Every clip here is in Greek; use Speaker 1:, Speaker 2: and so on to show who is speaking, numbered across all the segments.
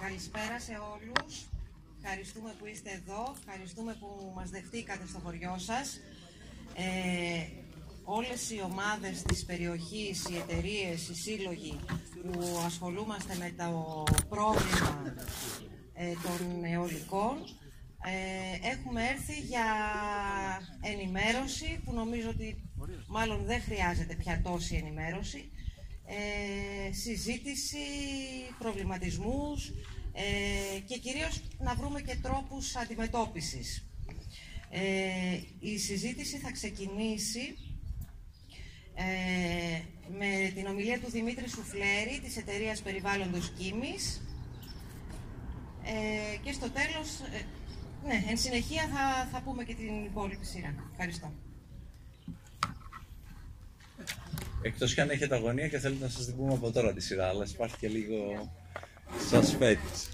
Speaker 1: Καλησπέρα σε όλους. Ευχαριστούμε που είστε εδώ. Ευχαριστούμε που μας δεχτήκατε στο χωριό σας. Ε, όλες οι ομάδες της περιοχής, οι εταιρείες, οι σύλλογοι που ασχολούμαστε με το πρόβλημα ε, των αιωλικών ε, έχουμε έρθει για ενημέρωση που νομίζω ότι μάλλον δεν χρειάζεται πια τόση ενημέρωση ε, συζήτηση, προβληματισμούς ε, και κυρίως να βρούμε και τρόπους αντιμετώπισης. Ε, η συζήτηση θα ξεκινήσει ε, με την ομιλία του Δημήτρη Σουφλέρη της εταιρείας Περιβάλλοντος Κίμης ε, και στο τέλος, ναι, εν συνεχεία θα, θα πούμε και την υπόλοιπη σειρά. Ευχαριστώ.
Speaker 2: Εκτός κι αν έχετε αγωνία και θέλετε να σας την πούμε από τώρα τη σειρά, αλλά υπάρχει και λίγο suspense.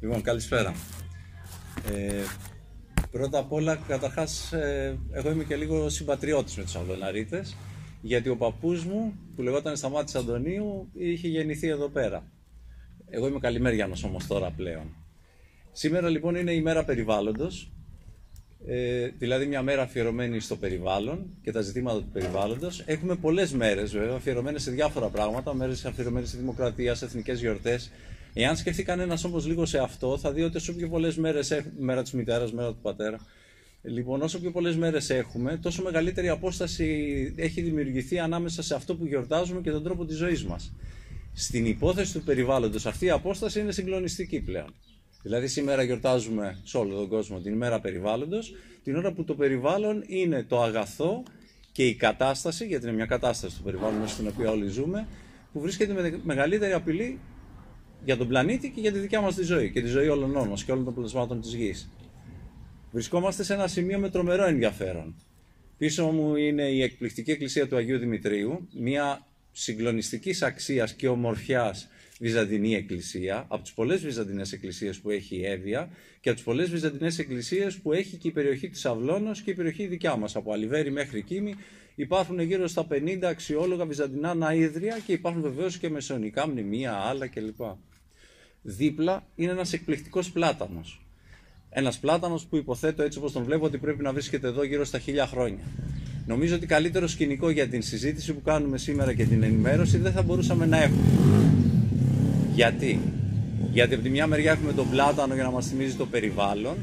Speaker 2: Λοιπόν, καλησπέρα. Ε, πρώτα απ' όλα, καταρχάς, ε, εγώ είμαι και λίγο συμπατριώτης με τους Αυλοναρίτε, γιατί ο παππούς μου, που λεγόταν Σταμάτη Αντωνίου, είχε γεννηθεί εδώ πέρα. Εγώ είμαι καλημέριανος όμως τώρα πλέον. Σήμερα λοιπόν είναι η μέρα περιβάλλοντος ε, δηλαδή μια μέρα αφιερωμένη στο περιβάλλον και τα ζητήματα του περιβάλλοντος. Έχουμε πολλές μέρες βέβαια αφιερωμένες σε διάφορα πράγματα, μέρες αφιερωμένες στη δημοκρατία, σε εθνικές γιορτές. Εάν σκεφτεί κανένας όμως λίγο σε αυτό, θα δει ότι όσο πιο πολλές μέρες έχουμε, μέρα της μητέρας, μέρα του πατέρα, λοιπόν, όσο πιο πολλές μέρες έχουμε, τόσο μεγαλύτερη απόσταση έχει δημιουργηθεί ανάμεσα σε αυτό που γιορτάζουμε και τον τρόπο της ζωής μας. Στην υπόθεση του περιβάλλοντος, αυτή η απόσταση είναι συγκλονιστική πλέον. Δηλαδή σήμερα γιορτάζουμε σε όλο τον κόσμο την ημέρα περιβάλλοντος, την ώρα που το περιβάλλον είναι το αγαθό και η κατάσταση, γιατί είναι μια κατάσταση του περιβάλλον μέσα στην οποία όλοι ζούμε, που βρίσκεται με μεγαλύτερη απειλή για τον πλανήτη και για τη δικιά μας τη ζωή και τη ζωή όλων μας και όλων των πλασμάτων της γης. Βρισκόμαστε σε ένα σημείο με τρομερό ενδιαφέρον. Πίσω μου είναι η εκπληκτική εκκλησία του Αγίου Δημητρίου, μια συγκλονιστικής αξίας και ομορφιάς Βυζαντινή Εκκλησία, από τις πολλές Βυζαντινές Εκκλησίες που έχει η Εύβοια και από τις πολλές Βυζαντινές Εκκλησίες που έχει και η περιοχή της Αυλώνο και η περιοχή δικιά μας, από Αλιβέρη μέχρι Κίμη. Υπάρχουν γύρω στα 50 αξιόλογα βυζαντινά ναΐδρια και υπάρχουν βεβαίως και μεσαιωνικά μνημεία, άλλα κλπ. Δίπλα είναι ένας εκπληκτικός πλάτανος. Ένας πλάτανος που υποθέτω έτσι όπως τον βλέπω ότι πρέπει να βρίσκεται εδώ γύρω στα χίλια χρόνια. Νομίζω ότι καλύτερο σκηνικό για την συζήτηση που κάνουμε σήμερα και την ενημέρωση δεν θα μπορούσαμε να έχουμε. Γιατί; Γιατί από τη μια μεριά έχουμε τον πλάτανο για να μας θυμίζει το περιβάλλον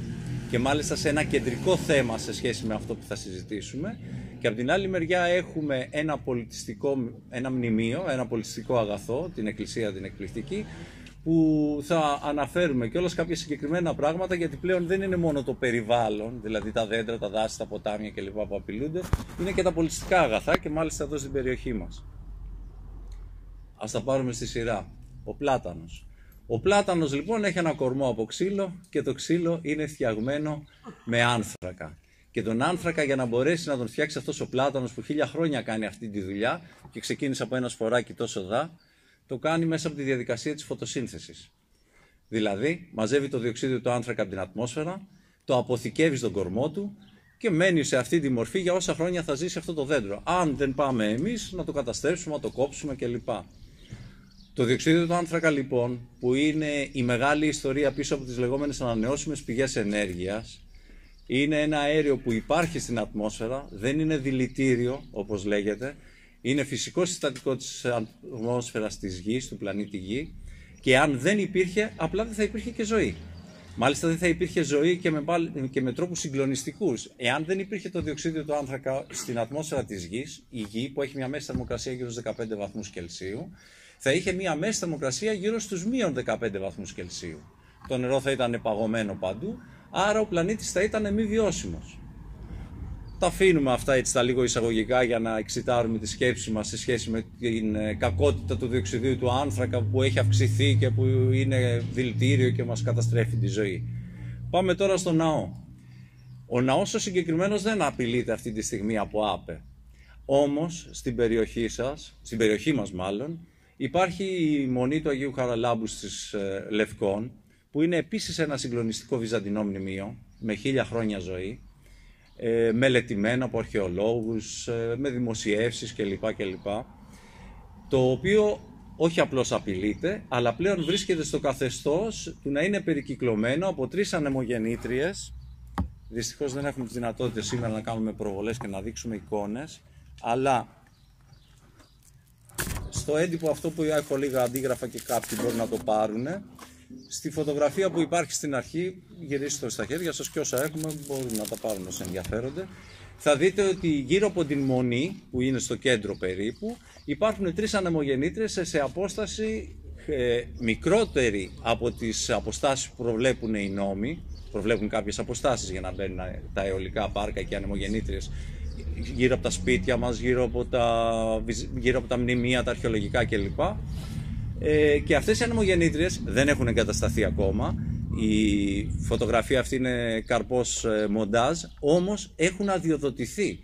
Speaker 2: και μάλιστα σε ένα κεντρικό θέμα σε σχέση με αυτό που θα συζητήσουμε και από την άλλη μεριά έχουμε ένα πολιτιστικό, ένα μνημείο, ένα πολιτιστικό αγαθό, την εκκλησία την εκπληκτική που θα αναφέρουμε και όλες κάποια συγκεκριμένα πράγματα γιατί πλέον δεν είναι μόνο το περιβάλλον, δηλαδή τα δέντρα, τα δάση, τα ποτάμια κλπ. που απειλούνται, είναι και τα πολιτιστικά αγαθά και μάλιστα εδώ στην περιοχή μας. Ας τα πάρουμε στη σειρά ο πλάτανος. Ο πλάτανος λοιπόν έχει ένα κορμό από ξύλο και το ξύλο είναι φτιαγμένο με άνθρακα. Και τον άνθρακα για να μπορέσει να τον φτιάξει αυτός ο πλάτανος που χίλια χρόνια κάνει αυτή τη δουλειά και ξεκίνησε από ένα σφοράκι τόσο δά, το κάνει μέσα από τη διαδικασία της φωτοσύνθεσης. Δηλαδή μαζεύει το διοξείδιο του άνθρακα από την ατμόσφαιρα, το αποθηκεύει στον κορμό του και μένει σε αυτή τη μορφή για όσα χρόνια θα ζήσει αυτό το δέντρο. Αν δεν πάμε εμείς να το καταστρέψουμε, να το κόψουμε κλπ. Το διοξείδιο του άνθρακα λοιπόν, που είναι η μεγάλη ιστορία πίσω από τις λεγόμενες ανανεώσιμες πηγές ενέργειας, είναι ένα αέριο που υπάρχει στην ατμόσφαιρα, δεν είναι δηλητήριο όπως λέγεται, είναι φυσικό συστατικό της ατμόσφαιρας της Γης, του πλανήτη Γη και αν δεν υπήρχε, απλά δεν θα υπήρχε και ζωή. Μάλιστα δεν θα υπήρχε ζωή και με, και με τρόπους συγκλονιστικούς. Εάν δεν υπήρχε το διοξείδιο του άνθρακα στην ατμόσφαιρα της Γης, η Γη που έχει μια μέση θερμοκρασία γύρω στους 15 βαθμούς Κελσίου, θα είχε μία μέση θερμοκρασία γύρω στους μείον 15 βαθμούς Κελσίου. Το νερό θα ήταν παγωμένο παντού, άρα ο πλανήτης θα ήταν μη βιώσιμος. Τα αφήνουμε αυτά έτσι τα λίγο εισαγωγικά για να εξητάρουμε τη σκέψη μας σε σχέση με την ε, κακότητα του διοξιδίου του άνθρακα που έχει αυξηθεί και που είναι δηλητήριο και μας καταστρέφει τη ζωή. Πάμε τώρα στο ναό. Ο ναός ο συγκεκριμένος δεν απειλείται αυτή τη στιγμή από άπε. Όμως στην περιοχή σας, στην περιοχή μας μάλλον, Υπάρχει η Μονή του Αγίου Χαραλάμπου στις ε, Λευκών, που είναι επίσης ένα συγκλονιστικό βυζαντινό μνημείο, με χίλια χρόνια ζωή, ε, μελετημένο από αρχαιολόγους, ε, με δημοσιεύσεις κλπ. κλπ. Το οποίο όχι απλώς απειλείται, αλλά πλέον βρίσκεται στο καθεστώς του να είναι περικυκλωμένο από τρεις ανεμογεννήτριες. Δυστυχώς δεν έχουμε τη δυνατότητα σήμερα να κάνουμε προβολές και να δείξουμε εικόνες, αλλά στο έντυπο αυτό που έχω λίγα αντίγραφα και κάποιοι μπορούν να το πάρουν, στη φωτογραφία που υπάρχει στην αρχή, γυρίστε το στα χέρια σας και όσα έχουμε μπορούν να τα πάρουν όσοι ενδιαφέρονται θα δείτε ότι γύρω από την Μονή, που είναι στο κέντρο περίπου, υπάρχουν τρεις ανεμογεννήτρες σε απόσταση ε, μικρότερη από τις αποστάσεις που προβλέπουν οι νόμοι. Προβλέπουν κάποιες αποστάσεις για να μπαίνουν τα αιωλικά πάρκα και οι ανεμογεννήτρες γύρω από τα σπίτια μας, γύρω από τα, γύρω από τα μνημεία, τα αρχαιολογικά κλπ. Ε, και αυτές οι ανεμογεννήτριες δεν έχουν εγκατασταθεί ακόμα η φωτογραφία αυτή είναι καρπός ε, μοντάζ, όμως έχουν αδειοδοτηθεί.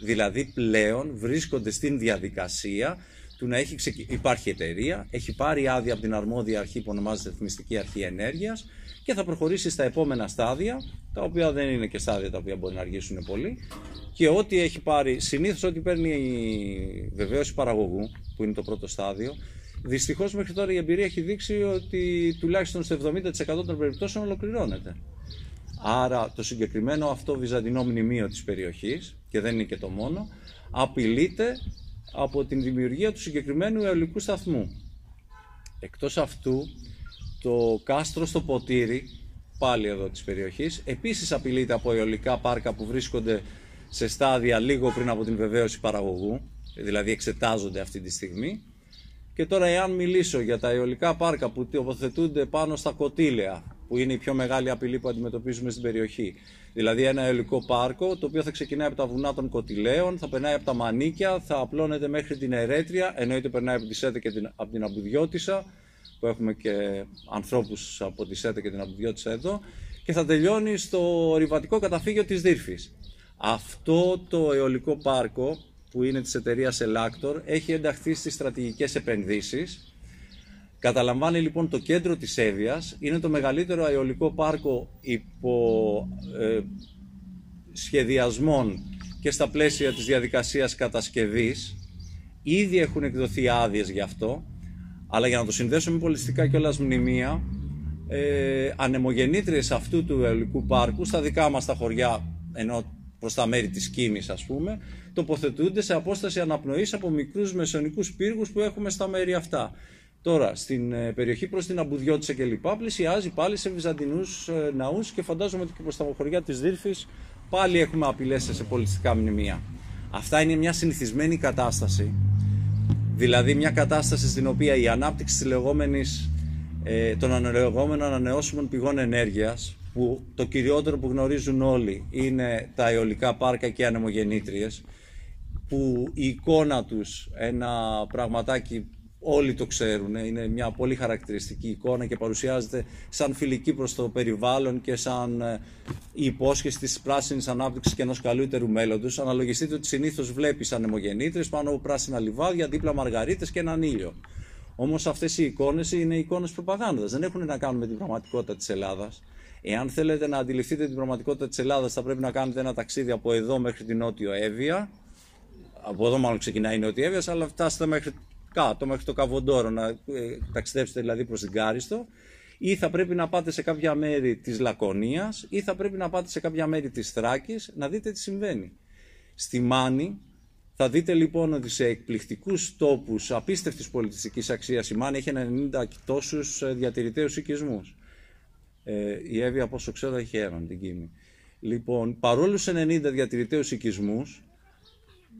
Speaker 2: Δηλαδή πλέον βρίσκονται στην διαδικασία του να έχει υπάρχει εταιρεία, έχει πάρει άδεια από την αρμόδια αρχή που ονομάζεται Εθνιστική Αρχή Ενέργειας και θα προχωρήσει στα επόμενα στάδια, τα οποία δεν είναι και στάδια τα οποία μπορεί να αργήσουν πολύ και ό,τι έχει πάρει, συνήθως ό,τι παίρνει η βεβαίωση παραγωγού, που είναι το πρώτο στάδιο, Δυστυχώς μέχρι τώρα η εμπειρία έχει δείξει ότι τουλάχιστον στο 70% των περιπτώσεων ολοκληρώνεται. Άρα το συγκεκριμένο αυτό βυζαντινό μνημείο της περιοχής, και δεν είναι και το μόνο, απειλείται από την δημιουργία του συγκεκριμένου αιωλικού σταθμού. Εκτός αυτού, το κάστρο στο ποτήρι, πάλι εδώ της περιοχής, επίσης απειλείται από αιωλικά πάρκα που βρίσκονται σε στάδια λίγο πριν από την βεβαίωση παραγωγού, δηλαδή εξετάζονται αυτή τη στιγμή, και τώρα εάν μιλήσω για τα αιωλικά πάρκα που τοποθετούνται πάνω στα κοτήλαια, που είναι η πιο μεγάλη απειλή που αντιμετωπίζουμε στην περιοχή. Δηλαδή ένα αιωλικό πάρκο το οποίο θα ξεκινάει από τα βουνά των κοτηλαίων, θα περνάει από τα μανίκια, θα απλώνεται μέχρι την Ερέτρια, εννοείται περνάει από τη Σέτα και την, από την Αμπουδιώτησα, που έχουμε και ανθρώπους από τη Σέτα και την Αμπουδιώτησα εδώ, και θα τελειώνει στο ορειβατικό καταφύγιο της Δύρφης. Αυτό το αιωλικό πάρκο που είναι της εταιρείας Elactor έχει ενταχθεί στις στρατηγικές επενδύσεις. Καταλαμβάνει λοιπόν το κέντρο της Εύβοιας, είναι το μεγαλύτερο αεολικό πάρκο υπό ε, σχεδιασμών και στα πλαίσια της διαδικασίας κατασκευής. Ήδη έχουν εκδοθεί άδειες γι' αυτό, αλλά για να το συνδέσουμε πολιτιστικά και όλα μνημεία, ε, ανεμογεννήτριες αυτού του αεολικού πάρκου στα δικά μας τα χωριά, ενώ προς τα μέρη της Κίμης ας πούμε, τοποθετούνται σε απόσταση αναπνοής από μικρούς μεσονικούς πύργους που έχουμε στα μέρη αυτά. Τώρα, στην ε, περιοχή προς την Αμπουδιώτησα και λοιπά, πλησιάζει πάλι σε βυζαντινούς ε, ναούς και φαντάζομαι ότι και προς τα χωριά της Δύρφης πάλι έχουμε απειλές σε πολιτιστικά μνημεία. Αυτά είναι μια συνηθισμένη κατάσταση, δηλαδή μια κατάσταση στην οποία η ανάπτυξη της λεγόμενης, ε, των ανελεγόμενων ανανεώσιμων πηγών ενέργειας που το κυριότερο που γνωρίζουν όλοι είναι τα αιωλικά πάρκα και οι ανεμογεννήτριες που η εικόνα τους, ένα πραγματάκι όλοι το ξέρουν, είναι μια πολύ χαρακτηριστική εικόνα και παρουσιάζεται σαν φιλική προς το περιβάλλον και σαν ε, η υπόσχεση της πράσινης ανάπτυξης και ενός καλύτερου μέλλοντος. Αναλογιστείτε ότι συνήθως βλέπεις ανεμογεννήτρες πάνω από πράσινα λιβάδια, δίπλα μαργαρίτες και έναν ήλιο. Όμως αυτές οι εικόνες είναι εικόνες προπαγάνδας, δεν έχουν να κάνουν με την πραγματικότητα της Ελλάδας. Εάν θέλετε να αντιληφθείτε την πραγματικότητα της Ελλάδας θα πρέπει να κάνετε ένα ταξίδι από εδώ μέχρι την Νότιο Εύβοια. Από εδώ μάλλον ξεκινάει η Νότιο Εύβοια, αλλά φτάσετε μέχρι κάτω, μέχρι το Καβοντόρο, να ε, ταξιδέψετε δηλαδή προς την Κάριστο. Ή θα πρέπει να πάτε σε κάποια μέρη της Λακωνίας ή θα πρέπει να πάτε σε κάποια μέρη της Θράκης να δείτε τι συμβαίνει. Στη Μάνη θα δείτε λοιπόν ότι σε εκπληκτικούς τόπους απίστευτης πολιτιστικής αξίας η Μάνη έχει 90 τόσους ε, διατηρηταίους οικισμούς. Ε, η Εύη, από όσο ξέρω, έχει έναν την Κίμη. Λοιπόν, παρόλο σε 90 διατηρηταίους οικισμούς,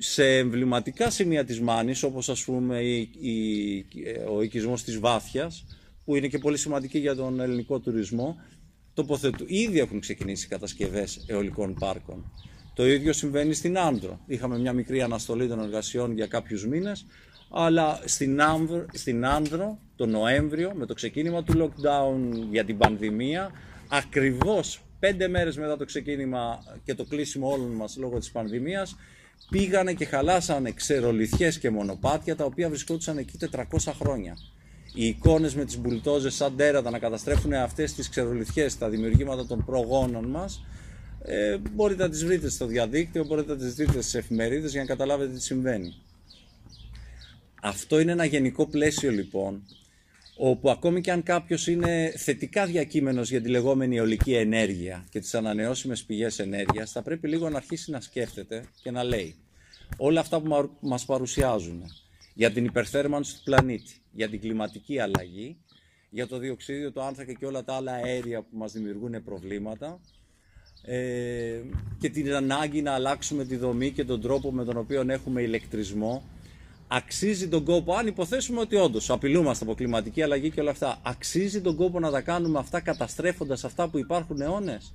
Speaker 2: σε εμβληματικά σημεία της Μάνης, όπως ας πούμε η, η, ο οικισμός της Βάθιας, που είναι και πολύ σημαντική για τον ελληνικό τουρισμό, τοποθετού. Ήδη έχουν ξεκινήσει κατασκευές αιωλικών πάρκων. Το ίδιο συμβαίνει στην Άνδρο. Είχαμε μια μικρή αναστολή των εργασιών για κάποιους μήνες, αλλά στην, Άνδρο, στην Άνδρο το Νοέμβριο με το ξεκίνημα του lockdown για την πανδημία ακριβώς πέντε μέρες μετά το ξεκίνημα και το κλείσιμο όλων μας λόγω της πανδημίας πήγανε και χαλάσανε ξερολιθιές και μονοπάτια τα οποία βρισκόντουσαν εκεί 400 χρόνια. Οι εικόνες με τις μπουλτόζες σαν τέρατα να καταστρέφουν αυτές τις ξερολιθιές, τα δημιουργήματα των προγόνων μας ε, μπορείτε να τις βρείτε στο διαδίκτυο, μπορείτε να τις δείτε στις εφημερίδες για να καταλάβετε τι συμβαίνει. Αυτό είναι ένα γενικό πλαίσιο λοιπόν, όπου ακόμη και αν κάποιος είναι θετικά διακείμενος για τη λεγόμενη αιωλική ενέργεια και τις ανανεώσιμες πηγές ενέργειας, θα πρέπει λίγο να αρχίσει να σκέφτεται και να λέει όλα αυτά που μας παρουσιάζουν για την υπερθέρμανση του πλανήτη, για την κλιματική αλλαγή, για το διοξίδιο, το άνθρακα και όλα τα άλλα αέρια που μας δημιουργούν προβλήματα ε, και την ανάγκη να αλλάξουμε τη δομή και τον τρόπο με τον οποίο έχουμε ηλεκτρισμό αξίζει τον κόπο, αν υποθέσουμε ότι όντως απειλούμαστε από κλιματική αλλαγή και όλα αυτά, αξίζει τον κόπο να τα κάνουμε αυτά καταστρέφοντας αυτά που υπάρχουν αιώνες;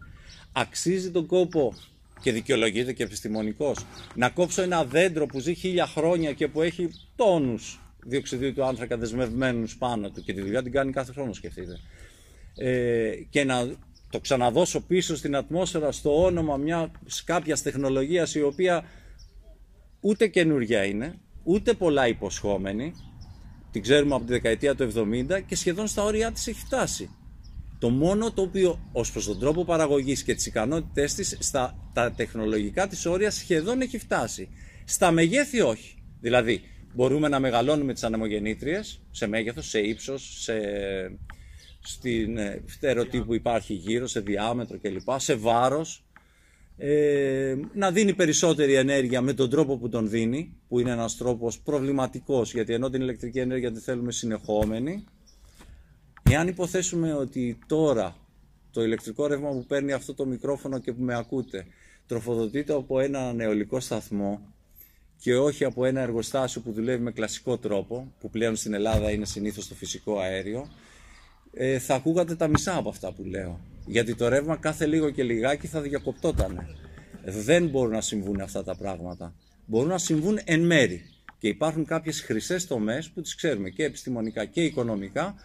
Speaker 2: Αξίζει τον κόπο και δικαιολογείται και επιστημονικός να κόψω ένα δέντρο που ζει χίλια χρόνια και που έχει τόνους διοξιδίου του άνθρακα δεσμευμένους πάνω του και τη δουλειά την κάνει κάθε χρόνο, σκεφτείτε. Ε, και να το ξαναδώσω πίσω στην ατμόσφαιρα στο όνομα μια κάποια τεχνολογίας η οποία ούτε καινούργια είναι, ούτε πολλά υποσχόμενη, την ξέρουμε από τη δεκαετία του 70 και σχεδόν στα όρια της έχει φτάσει. Το μόνο το οποίο ως προς τον τρόπο παραγωγής και τις ικανότητές της στα τα τεχνολογικά της όρια σχεδόν έχει φτάσει. Στα μεγέθη όχι. Δηλαδή μπορούμε να μεγαλώνουμε τις ανεμογεννήτριες σε μέγεθος, σε ύψος, σε, στην φτερωτή που υπάρχει γύρω, σε διάμετρο κλπ, σε βάρος, ε, να δίνει περισσότερη ενέργεια με τον τρόπο που τον δίνει, που είναι ένας τρόπος προβληματικός, γιατί ενώ την ηλεκτρική ενέργεια τη θέλουμε συνεχόμενη, εάν υποθέσουμε ότι τώρα το ηλεκτρικό ρεύμα που παίρνει αυτό το μικρόφωνο και που με ακούτε, τροφοδοτείται από ένα νεολικό σταθμό και όχι από ένα εργοστάσιο που δουλεύει με κλασικό τρόπο, που πλέον στην Ελλάδα είναι συνήθως το φυσικό αέριο, ε, θα ακούγατε τα μισά από αυτά που λέω. Γιατί το ρεύμα κάθε λίγο και λιγάκι θα διακοπτότανε. Δεν μπορούν να συμβούν αυτά τα πράγματα. Μπορούν να συμβούν εν μέρη. Και υπάρχουν κάποιες χρυσές τομές που τις ξέρουμε και επιστημονικά και οικονομικά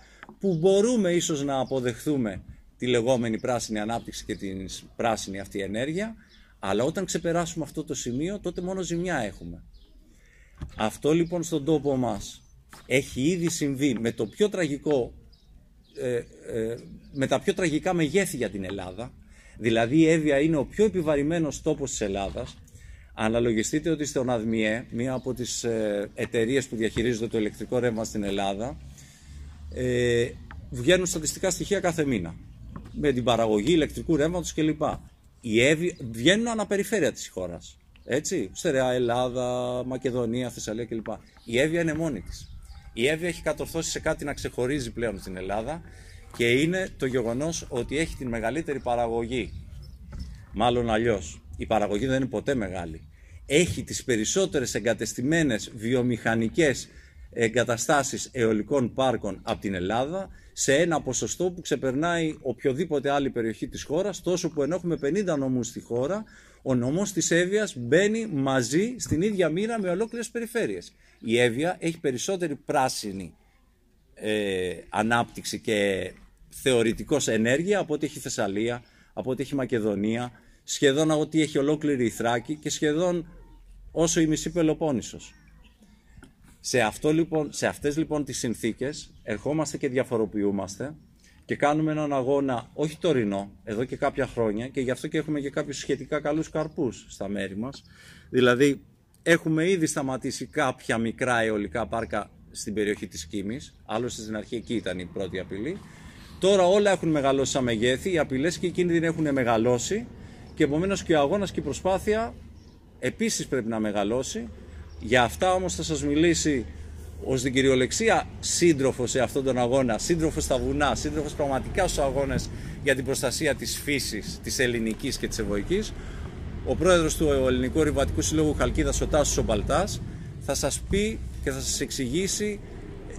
Speaker 2: που μπορούμε ίσως να αποδεχθούμε τη λεγόμενη πράσινη ανάπτυξη και την πράσινη αυτή ενέργεια αλλά όταν ξεπεράσουμε αυτό το σημείο τότε μόνο ζημιά έχουμε. Αυτό λοιπόν στον τόπο μας έχει ήδη συμβεί με το πιο τραγικό ε, ε, με τα πιο τραγικά μεγέθη για την Ελλάδα. Δηλαδή η Εύβοια είναι ο πιο επιβαρημένος τόπος της Ελλάδας. Αναλογιστείτε ότι στον ΑΔΜΙΕ, μία από τις ε, εταιρείες που διαχειρίζονται το ηλεκτρικό ρεύμα στην Ελλάδα, ε, βγαίνουν στατιστικά στοιχεία κάθε μήνα με την παραγωγή ηλεκτρικού ρεύματος κλπ. Οι Εύβοια βγαίνουν αναπεριφέρεια της χώρας. Έτσι, Στερεά, Ελλάδα, Μακεδονία, Θεσσαλία κλπ. Η Εύβοια είναι μόνη της. Η Εύβοια έχει κατορθώσει σε κάτι να ξεχωρίζει πλέον στην Ελλάδα και είναι το γεγονός ότι έχει την μεγαλύτερη παραγωγή. Μάλλον αλλιώς, η παραγωγή δεν είναι ποτέ μεγάλη. Έχει τις περισσότερες εγκατεστημένες βιομηχανικές εγκαταστάσεις αιωλικών πάρκων από την Ελλάδα σε ένα ποσοστό που ξεπερνάει οποιοδήποτε άλλη περιοχή της χώρας τόσο που ενώ έχουμε 50 νομούς στη χώρα ο νομός της Εύβοιας μπαίνει μαζί στην ίδια μοίρα με ολόκληρες περιφέρειες. Η Εύβοια έχει περισσότερη πράσινη ε, ανάπτυξη και θεωρητικός ενέργεια από ό,τι έχει Θεσσαλία, από ό,τι έχει Μακεδονία, σχεδόν από ό,τι έχει ολόκληρη η Θράκη και σχεδόν όσο η μισή Πελοπόννησος. Σε, αυτό, λοιπόν, σε αυτές λοιπόν τις συνθήκες ερχόμαστε και διαφοροποιούμαστε και κάνουμε έναν αγώνα όχι τωρινό, εδώ και κάποια χρόνια και γι' αυτό και έχουμε και κάποιους σχετικά καλούς καρπούς στα μέρη μας. Δηλαδή έχουμε ήδη σταματήσει κάποια μικρά αιωλικά πάρκα στην περιοχή της Κίμης, άλλωστε στην αρχή εκεί ήταν η πρώτη απειλή. Τώρα όλα έχουν μεγαλώσει σαν μεγέθη, οι απειλές και οι κίνδυνοι έχουν μεγαλώσει και επομένως και ο αγώνας και η προσπάθεια επίσης πρέπει να μεγαλώσει. Για αυτά όμως θα σας μιλήσει ω την κυριολεξία σύντροφος σε αυτόν τον αγώνα, σύντροφος στα βουνά, σύντροφος πραγματικά στους αγώνες για την προστασία της φύσης, της ελληνικής και της ευωική, ο πρόεδρος του Ελληνικού Ρηβατικού Συλλόγου Χαλκίδας, ο Τάσος Ομπαλτά, θα σας πει και θα σας εξηγήσει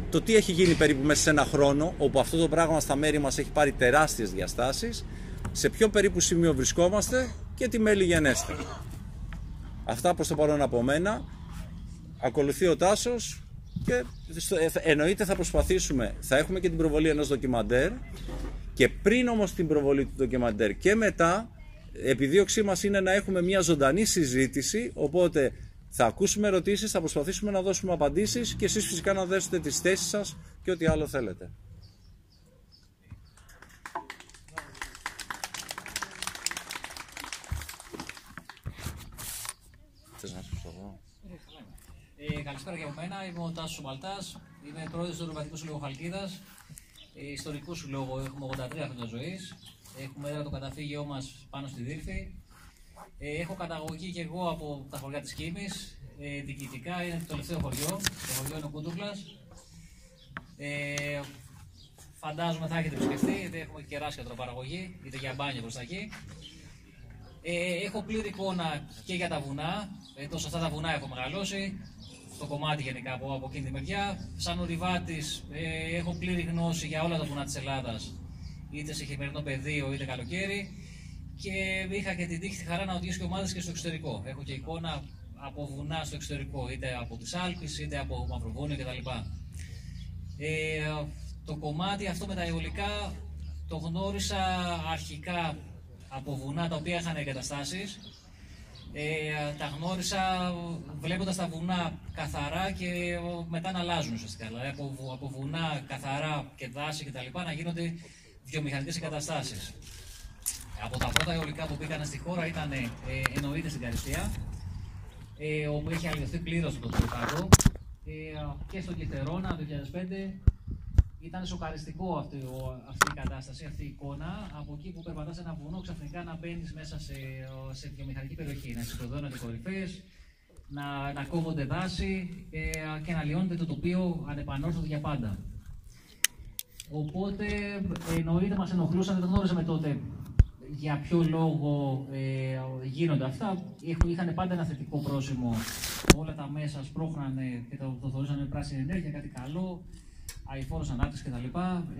Speaker 2: το τι έχει γίνει περίπου μέσα σε ένα χρόνο, όπου αυτό το πράγμα στα μέρη μας έχει πάρει τεράστιες διαστάσεις, σε ποιο περίπου σημείο βρισκόμαστε και τι μέλη γενέστε. Αυτά προς το παρόν από μένα. Ακολουθεί ο Τάσος και ε, εννοείται θα προσπαθήσουμε, θα έχουμε και την προβολή ενός ντοκιμαντέρ και πριν όμως την προβολή του ντοκιμαντέρ και μετά επιδίωξή μας είναι να έχουμε μια ζωντανή συζήτηση οπότε θα ακούσουμε ερωτήσεις, θα προσπαθήσουμε να δώσουμε απαντήσεις και εσείς φυσικά να δέσετε τις θέσεις σας και ό,τι άλλο θέλετε.
Speaker 3: Ε, καλησπέρα για μένα. Είμαι ο Τάσος Μαλτά. Είμαι πρόεδρος του Ευρωπαϊκού Συλλόγου Χαλκίδας. Ε, ιστορικού συλλόγου έχουμε 83 χρόνια ζωής. Έχουμε έδρα το καταφύγιό μας πάνω στη Δήλφη. Ε, έχω καταγωγή και εγώ από τα χωριά της Κίμης. Ε, διοικητικά είναι το τελευταίο χωριό. Το χωριό είναι ο Κούντουκλα. Ε, φαντάζομαι θα έχετε επισκεφτεί, είτε έχουμε κεράσια παραγωγή, είτε για μπάνιο προ τα εκεί. Ε, έχω πλήρη εικόνα και για τα βουνά. Ε, τόσο αυτά τα βουνά έχω μεγαλώσει. Στο κομμάτι γενικά από, από εκείνη τη μεριά. Σαν ορειβάτη ε, έχω πλήρη γνώση για όλα τα βουνά της Ελλάδας. Είτε σε χειμερινό πεδίο είτε καλοκαίρι. Και είχα και την τύχη τη χαρά να οδηγήσω και ομάδες και στο εξωτερικό. Έχω και εικόνα από βουνά στο εξωτερικό, είτε από τις Άλπε είτε από Μαυροβούνιο κτλ. Ε, το κομμάτι αυτό με τα αιωλικά το γνώρισα αρχικά από βουνά τα οποία είχαν εγκαταστάσεις. Ε, τα γνώρισα βλέποντας τα βουνά καθαρά και μετά να αλλάζουν ουσιαστικά. Δηλαδή από, από βουνά καθαρά και δάση κτλ. να γίνονται βιομηχανικές εγκαταστάσεις. Από τα πρώτα αιωλικά που πήγαν στη χώρα ήταν ε, εννοείται στην Καριστία, ε, όπου έχει αλλοιωθεί πλήρως το τροχάδο ε, και στο Κετερόνα 2005 ήταν σοκαριστικό αυτή, αυτή η κατάσταση, αυτή η εικόνα. Από εκεί που περπατάς ένα βουνό, ξαφνικά να μπαίνεις μέσα σε, σε βιομηχανική περιοχή, να συσσωρώνονται κορυφέ, να, να κόβονται δάση ε, και να λιώνεται το τοπίο ανεπανόρθωτο για πάντα. Οπότε εννοείται μας ενοχλούσαν, δεν γνώριζαμε τότε για ποιο λόγο ε, γίνονται αυτά. Είχαν πάντα ένα θετικό πρόσημο. Όλα τα μέσα σπρώχνανε και το, το θεωρούσαν πράσινη ενέργεια, κάτι καλό αηφόρο ανάπτυξη κτλ.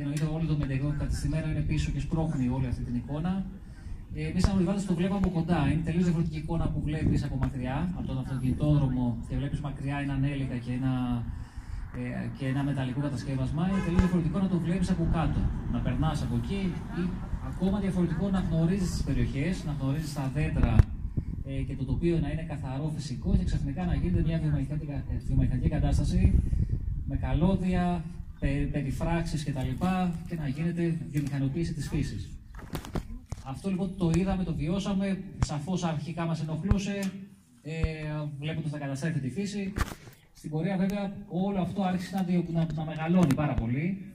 Speaker 3: Εννοείται όλο το μετεγό κατεστημένο είναι πίσω και σπρώχνει όλη αυτή την εικόνα. Ε, Εμείς, σαν οδηγάτε, το βλέπαμε από κοντά. Είναι τελείως διαφορετική εικόνα που βλέπεις από μακριά, από τον αυτοκινητόδρομο και βλέπεις μακριά έναν έλικα και ένα, ε, και ένα μεταλλικό κατασκεύασμα. Είναι τελείως διαφορετικό να το βλέπεις από κάτω. Να περνάς από εκεί ή ακόμα διαφορετικό να γνωρίζεις τις περιοχές, να γνωρίζεις τα δέντρα ε, και το τοπίο να είναι καθαρό φυσικό και ξαφνικά να γίνεται μια βιομηχανική κατάσταση με καλώδια, περιφράξεις κτλ. Και, και να γίνεται βιομηχανοποίηση της φύσης. Αυτό λοιπόν το είδαμε, το βιώσαμε, σαφώς αρχικά μας ενοχλούσε, ε, βλέποντας να καταστρέφει τη φύση. Στην πορεία βέβαια όλο αυτό άρχισε να, να, να μεγαλώνει πάρα πολύ,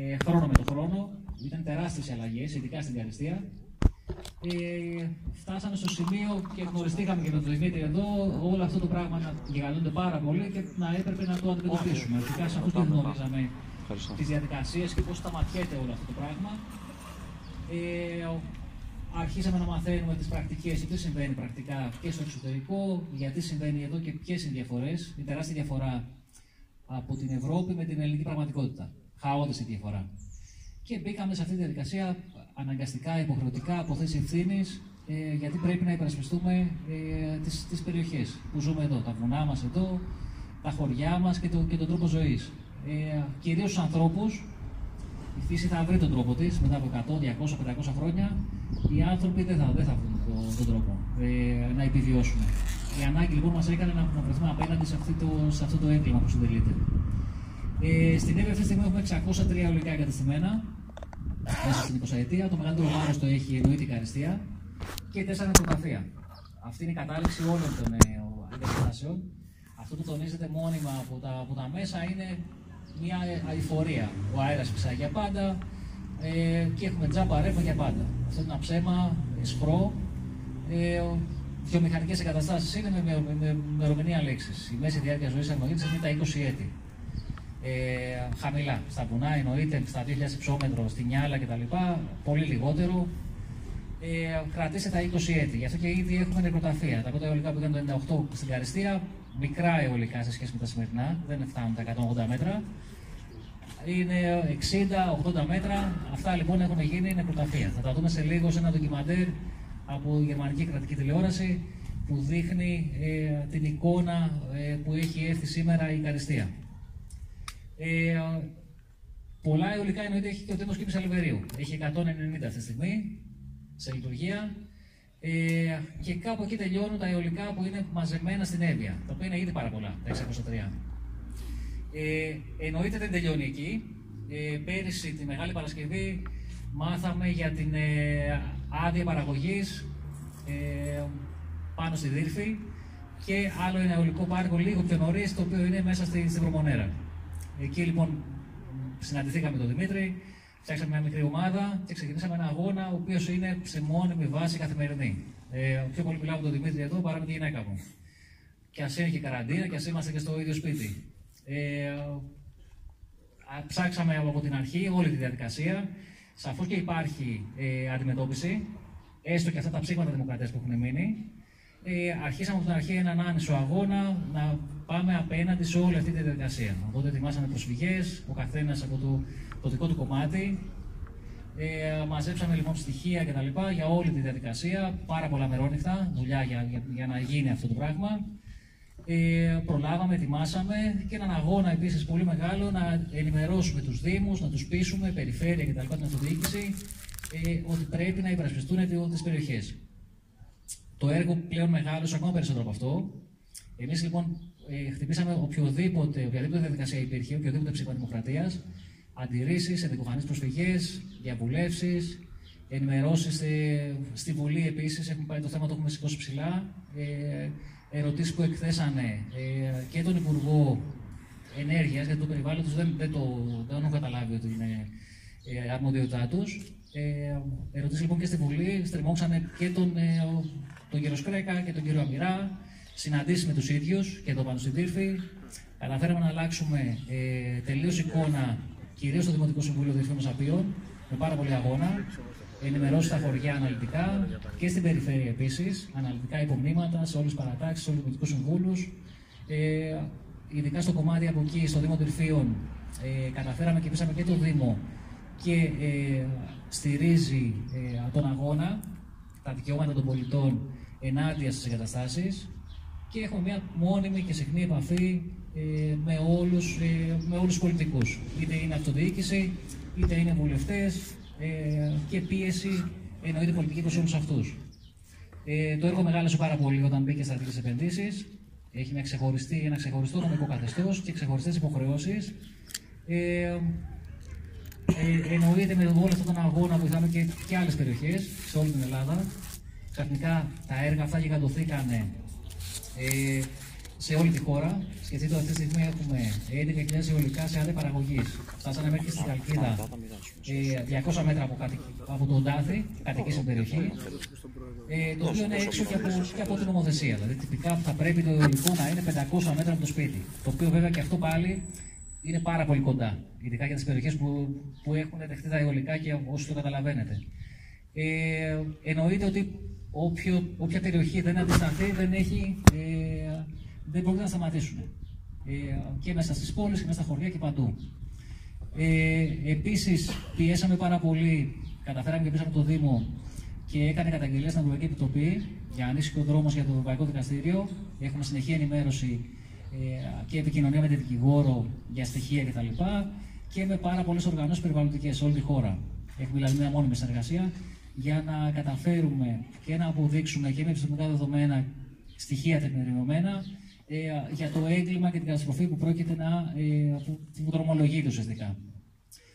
Speaker 3: ε, χρόνο με το χρόνο. Ήταν τεράστιες αλλαγές, ειδικά στην Καριστία. Ε, φτάσαμε στο σημείο και γνωριστήκαμε και με τον Δημήτρη εδώ, όλο αυτό το πράγμα να γιγαντώνται πάρα πολύ και να έπρεπε να το αντιμετωπίσουμε. Αρχικά σε αυτό γνωρίζαμε τις διαδικασίες και πώς σταματιέται όλο αυτό το πράγμα. Ε, αρχίσαμε να μαθαίνουμε τις πρακτικές, τι συμβαίνει πρακτικά και στο εξωτερικό, γιατί συμβαίνει εδώ και ποιες είναι οι διαφορές. Είναι τεράστια διαφορά από την Ευρώπη με την ελληνική πραγματικότητα. Χαόδε η διαφορά. Και μπήκαμε σε αυτή τη διαδικασία αναγκαστικά, υποχρεωτικά, από θέση ευθύνης, ε, γιατί πρέπει να υπερασπιστούμε ε, τις, τις περιοχές που ζούμε εδώ, τα βουνά μας εδώ, τα χωριά μας και, το, και τον τρόπο ζωής. Ε, κυρίως στους ανθρώπους, η φύση θα βρει τον τρόπο της μετά από 100, 200, 500 χρόνια, οι άνθρωποι δεν θα, δεν θα βρουν τον, τον τρόπο ε, να επιβιώσουν. Η ανάγκη λοιπόν μας έκανε να, να βρεθούμε απέναντι σε, το, σε αυτό το έγκλημα που συντελείται. Ε, στην Εύη αυτή τη στιγμή έχουμε 603 ολικά εγκαταστημένα, μέσα στην 20 ετία. Το μεγαλύτερο βάρος το έχει εννοείται η καριστία και τέσσερα νεκροταφεία. Αυτή είναι η κατάληξη όλων των ε, εγκαταστάσεων. Αυτό που τονίζεται μόνιμα από τα, από τα μέσα είναι μια αηφορία. Ο αέρας φυσάει για πάντα ε, και έχουμε τζάμπα ρεύμα για πάντα. Αυτό είναι ένα ψέμα, εσχρό. Ε, Βιομηχανικές εγκαταστάσεις είναι με, με, με, μερομηνία λέξη. Η μέση διάρκεια ζωής είναι τα 20 έτη ε, χαμηλά. Στα βουνά εννοείται στα 2.000 υψόμετρο, στη Νιάλα κτλ. Πολύ λιγότερο. Ε, κρατήστε τα 20 έτη. Γι' αυτό και ήδη έχουμε νεκροταφεία. Τα πρώτα αιωλικά που ήταν το 98 στην Καριστία, μικρά αιωλικά σε σχέση με τα σημερινά, δεν φτάνουν τα 180 μέτρα. Είναι 60-80 μέτρα. Αυτά λοιπόν έχουν γίνει νεκροταφεία. Θα τα δούμε σε λίγο σε ένα ντοκιμαντέρ από η γερμανική κρατική τηλεόραση που δείχνει ε, την εικόνα ε, που έχει έρθει σήμερα η Καριστία. Ε, πολλά αιωλικά εννοείται έχει και ο Τέμος Κήπης Αλιβερίου. Έχει 190 αυτή τη στιγμή σε λειτουργία. Ε, και κάπου εκεί τελειώνουν τα αιωλικά που είναι μαζεμένα στην Εύβοια, τα οποία είναι ήδη πάρα πολλά, τα 603. Ε, εννοείται δεν τελειώνει εκεί. Ε, πέρυσι τη Μεγάλη Παρασκευή μάθαμε για την ε, άδεια παραγωγής ε, πάνω στη Δύρφη και άλλο ένα αιωλικό πάρκο λίγο πιο νωρίς, το οποίο είναι μέσα στη, στη Βρωμονέρα. Εκεί λοιπόν συναντηθήκαμε με τον Δημήτρη, φτιάξαμε μια μικρή ομάδα και ξεκινήσαμε ένα αγώνα ο οποίος είναι σε μόνιμη βάση καθημερινή. Ε, πιο πολύ μιλάω με τον Δημήτρη εδώ παρά με τη γυναίκα μου. Και ας είναι και καραντίνα και ας είμαστε και στο ίδιο σπίτι. Ε, ψάξαμε από την αρχή όλη τη διαδικασία. Σαφώς και υπάρχει ε, αντιμετώπιση, έστω και αυτά τα ψήγματα δημοκρατίας που έχουν μείνει. Ε, αρχίσαμε από την αρχή έναν άνισο αγώνα να πάμε απέναντι σε όλη αυτή τη διαδικασία. Οπότε ετοιμάσαμε προσφυγές, ο καθένας από το, το δικό του κομμάτι. Ε, μαζέψαμε λοιπόν στοιχεία κτλ. για όλη τη διαδικασία. Πάρα πολλά μερόνυχτα, δουλειά για, για, για να γίνει αυτό το πράγμα. Ε, προλάβαμε, ετοιμάσαμε και έναν αγώνα επίσης πολύ μεγάλο να ενημερώσουμε τους Δήμους, να τους πείσουμε, περιφέρεια κτλ. την αυτοδιοίκηση, ε, ότι πρέπει να υπερασπιστούν τις περιοχές. Το έργο πλέον μεγάλωσε ακόμα περισσότερο από αυτό. Εμείς λοιπόν ε, χτυπήσαμε οποιοδήποτε, οποιαδήποτε διαδικασία υπήρχε, οποιοδήποτε ψήφα δημοκρατίας, αντιρρήσεις, ενδικοφανεί προσφυγές, διαβουλεύσεις, ενημερώσεις στη Βουλή επίσης. Έχουμε πάρει το θέμα, το έχουμε σηκώσει ψηλά. Ε, ερωτήσεις που εκθέσανε ε, και τον Υπουργό Ενέργειας, γιατί το περιβάλλον τους δεν, δεν, το, δεν έχουν καταλάβει ότι είναι ε, αρμοδιότητά τους. Ε, ερωτήσεις λοιπόν και στη Βουλή, στριμώξανε και τον, ε, τον κύριο Σκρέκα και τον κύριο Αμυρά, συναντήσει με τους ίδιους και εδώ πάνω στην Τύρφη. Καταφέραμε να αλλάξουμε ε, τελείως εικόνα, κυρίως στο Δημοτικό Συμβούλιο Διευθύνων Απείων, με πάρα πολύ αγώνα ενημερώσει στα χωριά αναλυτικά και στην περιφέρεια επίσης, αναλυτικά υπομνήματα σε όλες τις παρατάξεις, σε όλους τους δημοτικούς συμβούλους. Ε, ειδικά στο κομμάτι από εκεί, στο Δήμο Τυρφίων, ε, καταφέραμε και πείσαμε και το Δήμο και ε, στηρίζει ε, τον αγώνα, τα δικαιώματα των πολιτών ενάντια στις εγκαταστάσεις και έχουμε μια μόνιμη και συχνή επαφή ε, με όλους, ε, με όλους τους πολιτικούς. Είτε είναι αυτοδιοίκηση, είτε είναι βουλευτές, ε, και πίεση εννοείται πολιτική προς όλους αυτούς. Ε, το έργο μεγάλωσε πάρα πολύ όταν μπήκε στα τρει επενδύσεις. Έχει μια ξεχωριστή, ένα ξεχωριστό νομικό καθεστώς και ξεχωριστές υποχρεώσεις. Ε, ε, εννοείται με όλο αυτόν τον αγώνα που είχαμε και, και άλλες περιοχές σε όλη την Ελλάδα. Ξαφνικά τα έργα αυτά γιγαντωθήκαν ε, σε όλη τη χώρα. Σκεφτείτε ότι αυτή τη στιγμή έχουμε 11.000 αιωλικά σε άδεια παραγωγή. Φτάσανε μέχρι στην Καλκίδα 200 μέτρα από, από τον Τάθη, κατοικήσιμη περιοχή. Ε, το οποίο είναι έξω και από, και από την νομοθεσία. Δηλαδή, τυπικά θα πρέπει το υλικό να είναι 500 μέτρα από το σπίτι. Το οποίο βέβαια και αυτό πάλι είναι πάρα πολύ κοντά. Ειδικά για τις περιοχές που, που έχουν δεχτεί τα αιωλικά και όσοι το καταλαβαίνετε. Ε, εννοείται ότι όποιο, όποια περιοχή δεν αντισταθεί δεν έχει ε, δεν μπορούν να σταματήσουν. Ε, και μέσα στις πόλεις και μέσα στα χωριά και παντού. Ε, Επίσης, πιέσαμε πάρα πολύ, καταφέραμε και πείσαμε το Δήμο και έκανε καταγγελία στην Ευρωπαϊκή Επιτροπή για ανήσυχο δρόμο για το Ευρωπαϊκό Δικαστήριο. Έχουμε συνεχή ενημέρωση ε, και επικοινωνία με την δικηγόρο για στοιχεία κτλ. Και, και με πάρα πολλές οργανώσεις περιβαλλοντικές σε όλη τη χώρα. Έχουμε δηλαδή μια μόνιμη συνεργασία για να καταφέρουμε και να αποδείξουμε και με επιστημονικά δεδομένα στοιχεία τεκμηριωμένα ε, για το έγκλημα και την καταστροφή που πρόκειται να ε, που δρομολογείται ουσιαστικά.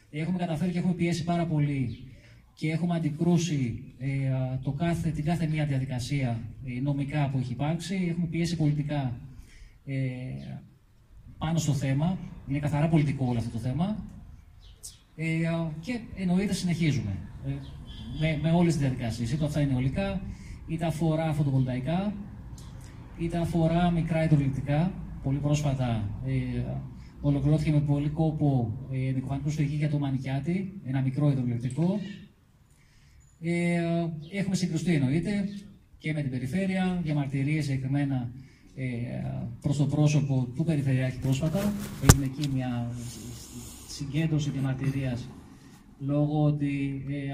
Speaker 3: Έχουμε καταφέρει και έχουμε πιέσει πάρα πολύ και έχουμε αντικρούσει ε, το κάθε, την κάθε μία διαδικασία ε, νομικά που έχει υπάρξει. Έχουμε πιέσει πολιτικά ε, πάνω στο θέμα. Είναι καθαρά πολιτικό όλο αυτό το θέμα. Ε, και εννοείται συνεχίζουμε ε, με, με όλες τις διαδικασίες. Είτε αυτά είναι ολικά, είτε αφορά φωτοβολταϊκά, είτε αφορά μικρά υδροληπτικά. Πολύ πρόσφατα ε, ολοκληρώθηκε με πολύ κόπο ε, δικοφανή προσφυγή για το Μανικιάτι, ένα μικρό υδροληπτικό. Ε, έχουμε συγκρουστεί εννοείται και με την περιφέρεια, για μαρτυρίες συγκεκριμένα ε, προς το πρόσωπο του Περιφερειάρχη πρόσφατα. Έγινε εκεί μια συγκέντρωση διαμαρτυρίας λόγω ότι ε,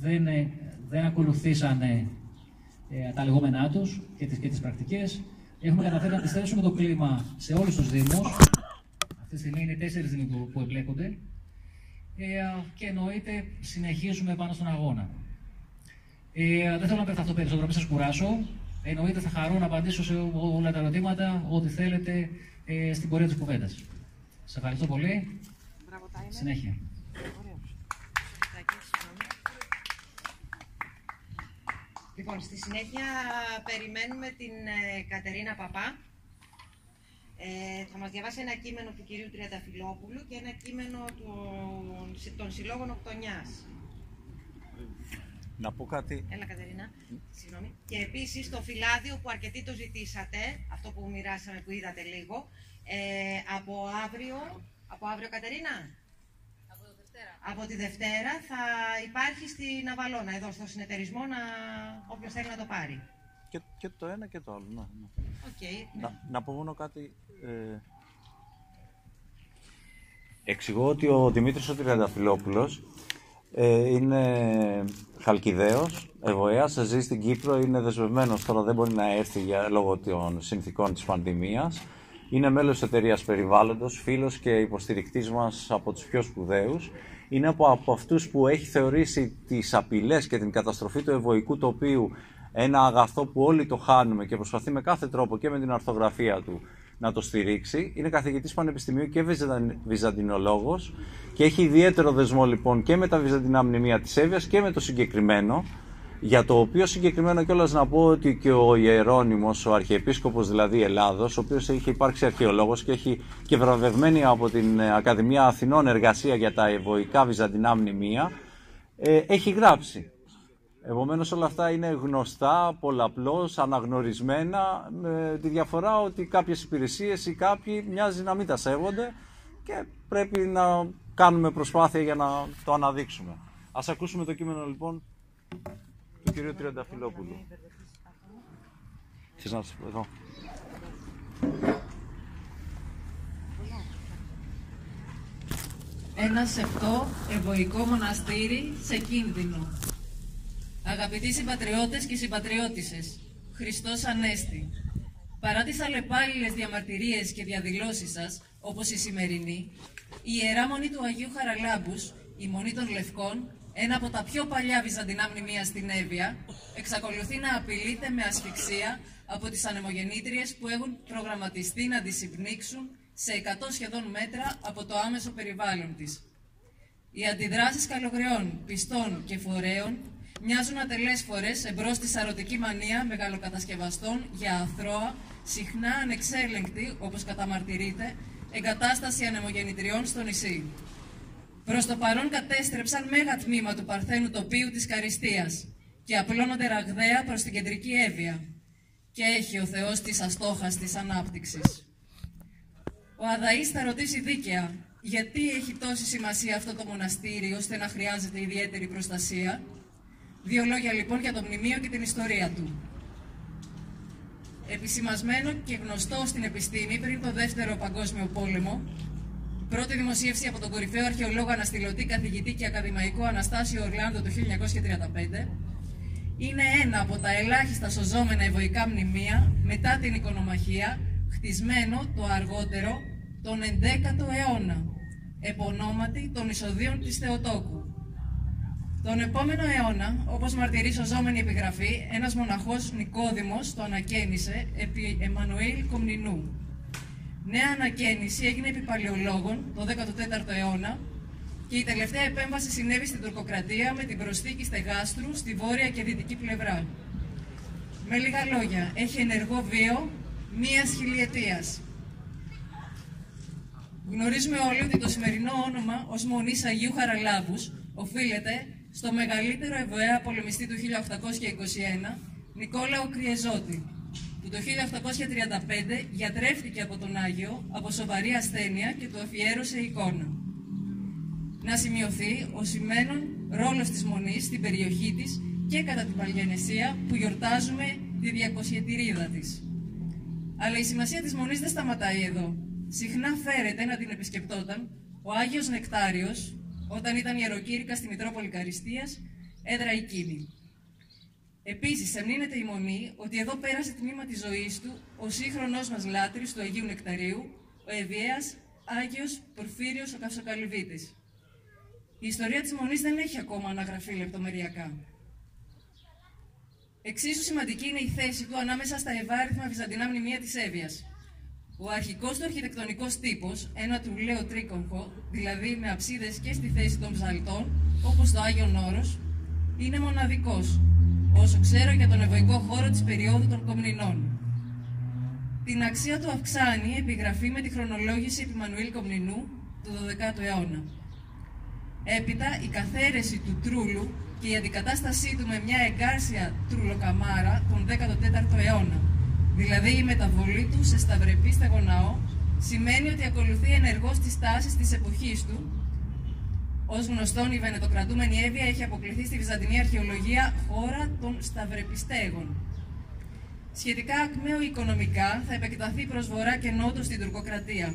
Speaker 3: δεν, δεν ακολουθήσανε ε, τα λεγόμενά τους και τις και τις πρακτικές. Έχουμε καταφέρει να αντιστρέψουμε το κλίμα σε όλους τους Δήμους. Αυτή τη στιγμή είναι τέσσερις Δήμοι που, που εμπλέκονται. Ε, και εννοείται συνεχίζουμε πάνω στον αγώνα. Ε, δεν θέλω να πέφτω περισσότερο, μην σας κουράσω. Εννοείται θα χαρώ να απαντήσω σε όλα τα ερωτήματα, ό,τι θέλετε ε, στην πορεία της κουβέντας. Σας ευχαριστώ πολύ. Συνέχεια.
Speaker 1: Λοιπόν, στη συνέχεια περιμένουμε την ε, Κατερίνα Παπά. Ε, θα μας διαβάσει ένα κείμενο του κυρίου Τριανταφυλόπουλου και ένα κείμενο των, των Συλλόγων Οκτωνιάς.
Speaker 2: Να πω κάτι.
Speaker 1: Έλα, Κατερίνα. Συγγνώμη. Και επίσης το φυλάδιο που αρκετοί το ζητήσατε, αυτό που μοιράσαμε, που είδατε λίγο, ε, από αύριο. Από αύριο, Κατερίνα;
Speaker 4: Από τη Δευτέρα.
Speaker 1: Από τη Δευτέρα θα υπάρχει στην Αβαλώνα, εδώ στο συνεταιρισμό, να... όποιος θέλει να το πάρει.
Speaker 2: Και, και το ένα και το άλλο. Ναι, ναι.
Speaker 1: Okay,
Speaker 2: Να, να πω μόνο κάτι. Ε, εξηγώ ότι ο Δημήτρης ο Τριανταφυλόπουλος ε, είναι Χαλκιδαίος, Ευωέας, ζει στην Κύπρο, είναι δεσμευμένος τώρα, δεν μπορεί να έρθει για, λόγω των συνθήκων της πανδημίας. Είναι μέλος της εταιρείας περιβάλλοντος, φίλος και υποστηρικτής μας από τους πιο σπουδαίους. Είναι από, από αυτούς που έχει θεωρήσει τις απειλές και την καταστροφή του ευωικού τοπίου ένα αγαθό που όλοι το χάνουμε και προσπαθεί με κάθε τρόπο και με την αρθογραφία του να το στηρίξει. Είναι καθηγητής πανεπιστημίου και βυζαν- βυζαντινολόγος και έχει ιδιαίτερο δεσμό λοιπόν και με τα βυζαντινά μνημεία της Εύβοιας και με το συγκεκριμένο για το οποίο συγκεκριμένο κιόλας να πω ότι και ο Ιερώνυμος, ο Αρχιεπίσκοπος δηλαδή Ελλάδος, ο οποίος έχει υπάρξει αρχαιολόγος και έχει και βραβευμένη από την ε, Ακαδημία Αθηνών εργασία για τα ευωικά βυζαντινά μνημεία, ε, έχει γράψει. Επομένως όλα αυτά είναι γνωστά, πολλαπλώς, αναγνωρισμένα, με τη διαφορά ότι κάποιες υπηρεσίες ή κάποιοι μοιάζει να μην τα σέβονται και πρέπει να κάνουμε προσπάθεια για να το αναδείξουμε. Ας ακούσουμε το κείμενο λοιπόν του κυρίου Τριανταφυλόπουλου. Θες να σου πω εδώ.
Speaker 4: Ένα σεπτό ευωικό μοναστήρι σε κίνδυνο. Αγαπητοί συμπατριώτες και συμπατριώτησες, Χριστός Ανέστη. Παρά τις αλλεπάλληλες διαμαρτυρίες και διαδηλώσεις σας, όπως η σημερινή, η Ιερά Μονή του Αγίου Χαραλάμπους, η Μονή των Λευκών, ένα από τα πιο παλιά βυζαντινά μνημεία στην Εύβοια, εξακολουθεί να απειλείται με ασφυξία από τις ανεμογεννήτριες που έχουν προγραμματιστεί να τις υπνίξουν σε 100 σχεδόν μέτρα από το άμεσο περιβάλλον της. Οι αντιδράσεις καλογραιών, πιστών και φορέων μοιάζουν ατελέσφορες εμπρός στη σαρωτική μανία μεγαλοκατασκευαστών για αθρώα, συχνά ανεξέλεγκτη, όπως καταμαρτυρείται, εγκατάσταση ανεμογεννητριών στο νησί. Προς το παρόν κατέστρεψαν μέγα τμήμα του παρθένου τοπίου της Καριστίας και απλώνονται ραγδαία προς την κεντρική Εύβοια. Και έχει ο Θεός της αστόχαστης ανάπτυξης. Ο Αδαής θα ρωτήσει δίκαια γιατί έχει τόση σημασία αυτό το μοναστήρι ώστε να χρειάζεται ιδιαίτερη προστασία; Δύο λόγια λοιπόν για το μνημείο και την ιστορία του. Επισημασμένο και γνωστό στην επιστήμη πριν το Δεύτερο Παγκόσμιο Πόλεμο, πρώτη δημοσίευση από τον κορυφαίο αρχαιολόγο αναστηλωτή καθηγητή και ακαδημαϊκό Αναστάσιο Ορλάντο το 1935, είναι ένα από τα ελάχιστα σωζόμενα ευωικά μνημεία μετά την οικονομαχία, χτισμένο το αργότερο τον 11ο αιώνα, επωνόματι των εισοδείων της Θεοτόκου. Τον επόμενο αιώνα, όπως μαρτυρεί σωζόμενη επιγραφή, ένας μοναχός Νικόδημος το ανακαίνισε επί Εμμανουήλ Κομνηνού. Νέα ανακαίνιση έγινε επί Παλαιολόγων το 14ο αιώνα και η τελευταία επέμβαση συνέβη στην τουρκοκρατία με την προσθήκη στεγάστρου στη βόρεια και δυτική πλευρά. Με λίγα λόγια, έχει ενεργό βίο μίας χιλιετίας. Γνωρίζουμε όλοι ότι το σημερινό όνομα ως Μονής Αγίου Χαραλάμπους οφείλεται στο μεγαλύτερο Εβοαία πολεμιστή του 1821, Νικόλαο Κριεζότη, που το 1835 γιατρεύτηκε από τον Άγιο από σοβαρή ασθένεια και του αφιέρωσε εικόνα. Να σημειωθεί ο σημαίνον ρόλος της Μονής στην περιοχή της και κατά την Παλιανεσία που γιορτάζουμε τη διακοσιετηρίδα της. Αλλά η σημασία της Μονής δεν σταματάει εδώ. Συχνά φέρεται να την επισκεπτόταν ο Άγιος Νεκτάριος όταν ήταν ιεροκήρυκα στη Μητρόπολη Καριστίας, έδρα εκείνη. Επίσης, εμνύνεται η Μονή ότι εδώ πέρασε τμήμα της ζωής του ο σύγχρονός μας λάτρης του Αγίου Νεκταρίου, ο Ευιέας Άγιος Πορφύριος ο Καυσοκαλυβίτης. Η ιστορία της Μονής δεν έχει ακόμα αναγραφεί λεπτομεριακά. Εξίσου σημαντική είναι η θέση του ανάμεσα στα ευάριθμα βυζαντινά μνημεία της Εύβοιας. Ο αρχικός του αρχιτεκτονικός τύπος, ένα τρουλαίο τρίκονχο, δηλαδή με αψίδες και στη θέση των ψαλτών, όπως το Άγιον Όρος, είναι μοναδικός, όσο ξέρω για τον ευωικό χώρο της περίοδου των Κομνηνών. Την αξία του αυξάνει η επιγραφή με τη χρονολόγηση Επιμανουήλ Κομνηνού του 12ου αιώνα. Έπειτα, η καθαίρεση του τρούλου και η αντικατάστασή του με μια εγκάρσια τρουλοκαμάρα τον 14ο αιώνα, δηλαδή η μεταβολή του σε σταυρεπή στεγοναό, σημαίνει ότι ακολουθεί ενεργώς τις τάσεις της εποχής του. Ως γνωστόν, η βενετοκρατούμενη Εύβοια έχει αποκληθεί στη Βυζαντινή αρχαιολογία χώρα των σταυρεπιστέγων. Σχετικά ακμαίο οικονομικά θα επεκταθεί προς βορρά και νότο στην τουρκοκρατία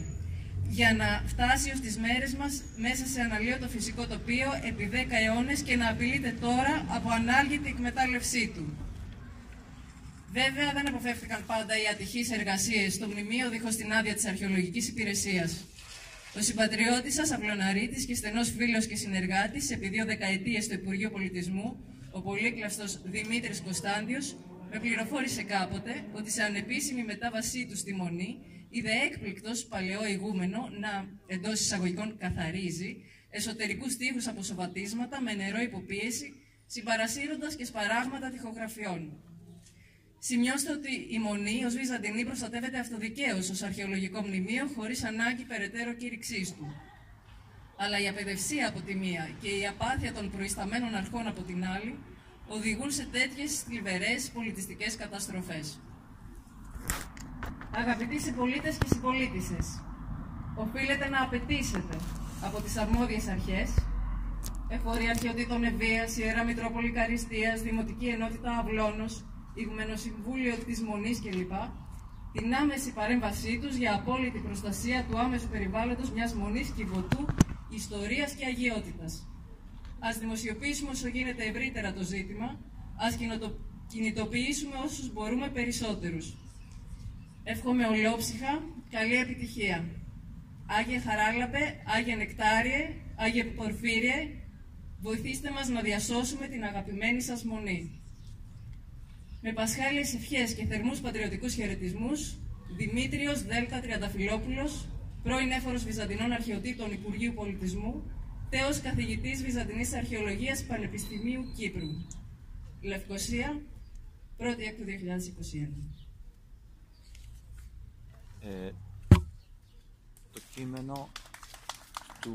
Speaker 4: για να φτάσει ως τις μέρες μας μέσα σε αναλύωτο φυσικό τοπίο επί 10 αιώνες και να απειλείται τώρα από ανάργητη εκμετάλλευσή του. Βέβαια, δεν αποφεύθηκαν πάντα οι ατυχείς εργασίες στο μνημείο δίχως την άδεια της αρχαιολογικής υπηρεσίας. Ο συμπατριώτης σας, απλοναρίτης και στενός φίλος και συνεργάτης, επί δύο δεκαετίες στο Υπουργείο Πολιτισμού, ο πολύκλαστος Δημήτρης Κωνσταντιος, με πληροφόρησε κάποτε ότι σε ανεπίσημη μετάβασή του στη Μονή είδε έκπληκτος παλαιό ηγούμενο να εντός εισαγωγικών καθαρίζει εσωτερικούς τείχους από σοβατίσματα με νερό υποπίεση, συμπαρασύροντας και σπαράγματα τυχογραφιών. Σημειώστε ότι η Μονή ως Βυζαντινή προστατεύεται αυτοδικαίως ως αρχαιολογικό μνημείο χωρίς ανάγκη περαιτέρω κήρυξής του. Αλλά η απεδευσία από τη μία και η απάθεια των προϊσταμένων αρχών από την άλλη οδηγούν σε τέτοιες θλιβερές πολιτιστικές καταστροφές. Αγαπητοί συμπολίτες και συμπολίτησες, οφείλετε να απαιτήσετε από τις αρμόδιες αρχές, Εφορία Αρχαιοτήτων Ευβίας, Ιερά Μητρόπολη Καριστίας, Δημοτική Ενότητα Αυλώνος, Ηγουμενο Συμβούλιο της Μονής κλπ. την άμεση παρέμβασή τους για απόλυτη προστασία του άμεσου περιβάλλοντος μιας μονής κυβωτού, ιστορίας και αγιότητας. Ας δημοσιοποιήσουμε όσο γίνεται ευρύτερα το ζήτημα, ας κινητοποιήσουμε όσους μπορούμε περισσότερους. Εύχομαι ολόψυχα καλή επιτυχία. Άγιε Χαράλαπε, Άγιε Νεκτάριε, Άγιε Πορφύριε, βοηθήστε μας να διασώσουμε την αγαπημένη σας μονή. Με πασχάλιες ευχές και θερμούς πατριωτικούς χαιρετισμούς, Δημήτριος Δέλτα Τριανταφυλόπουλος, πρώην έφορος Βυζαντινών Αρχαιοτήτων Υπουργείου Πολιτισμού, τέος καθηγητής Βυζαντινής Αρχαιολογίας Πανεπιστημίου Κύπρου. Λευκοσία, 1η Έκτου 2021.
Speaker 2: Ε, το κείμενο του,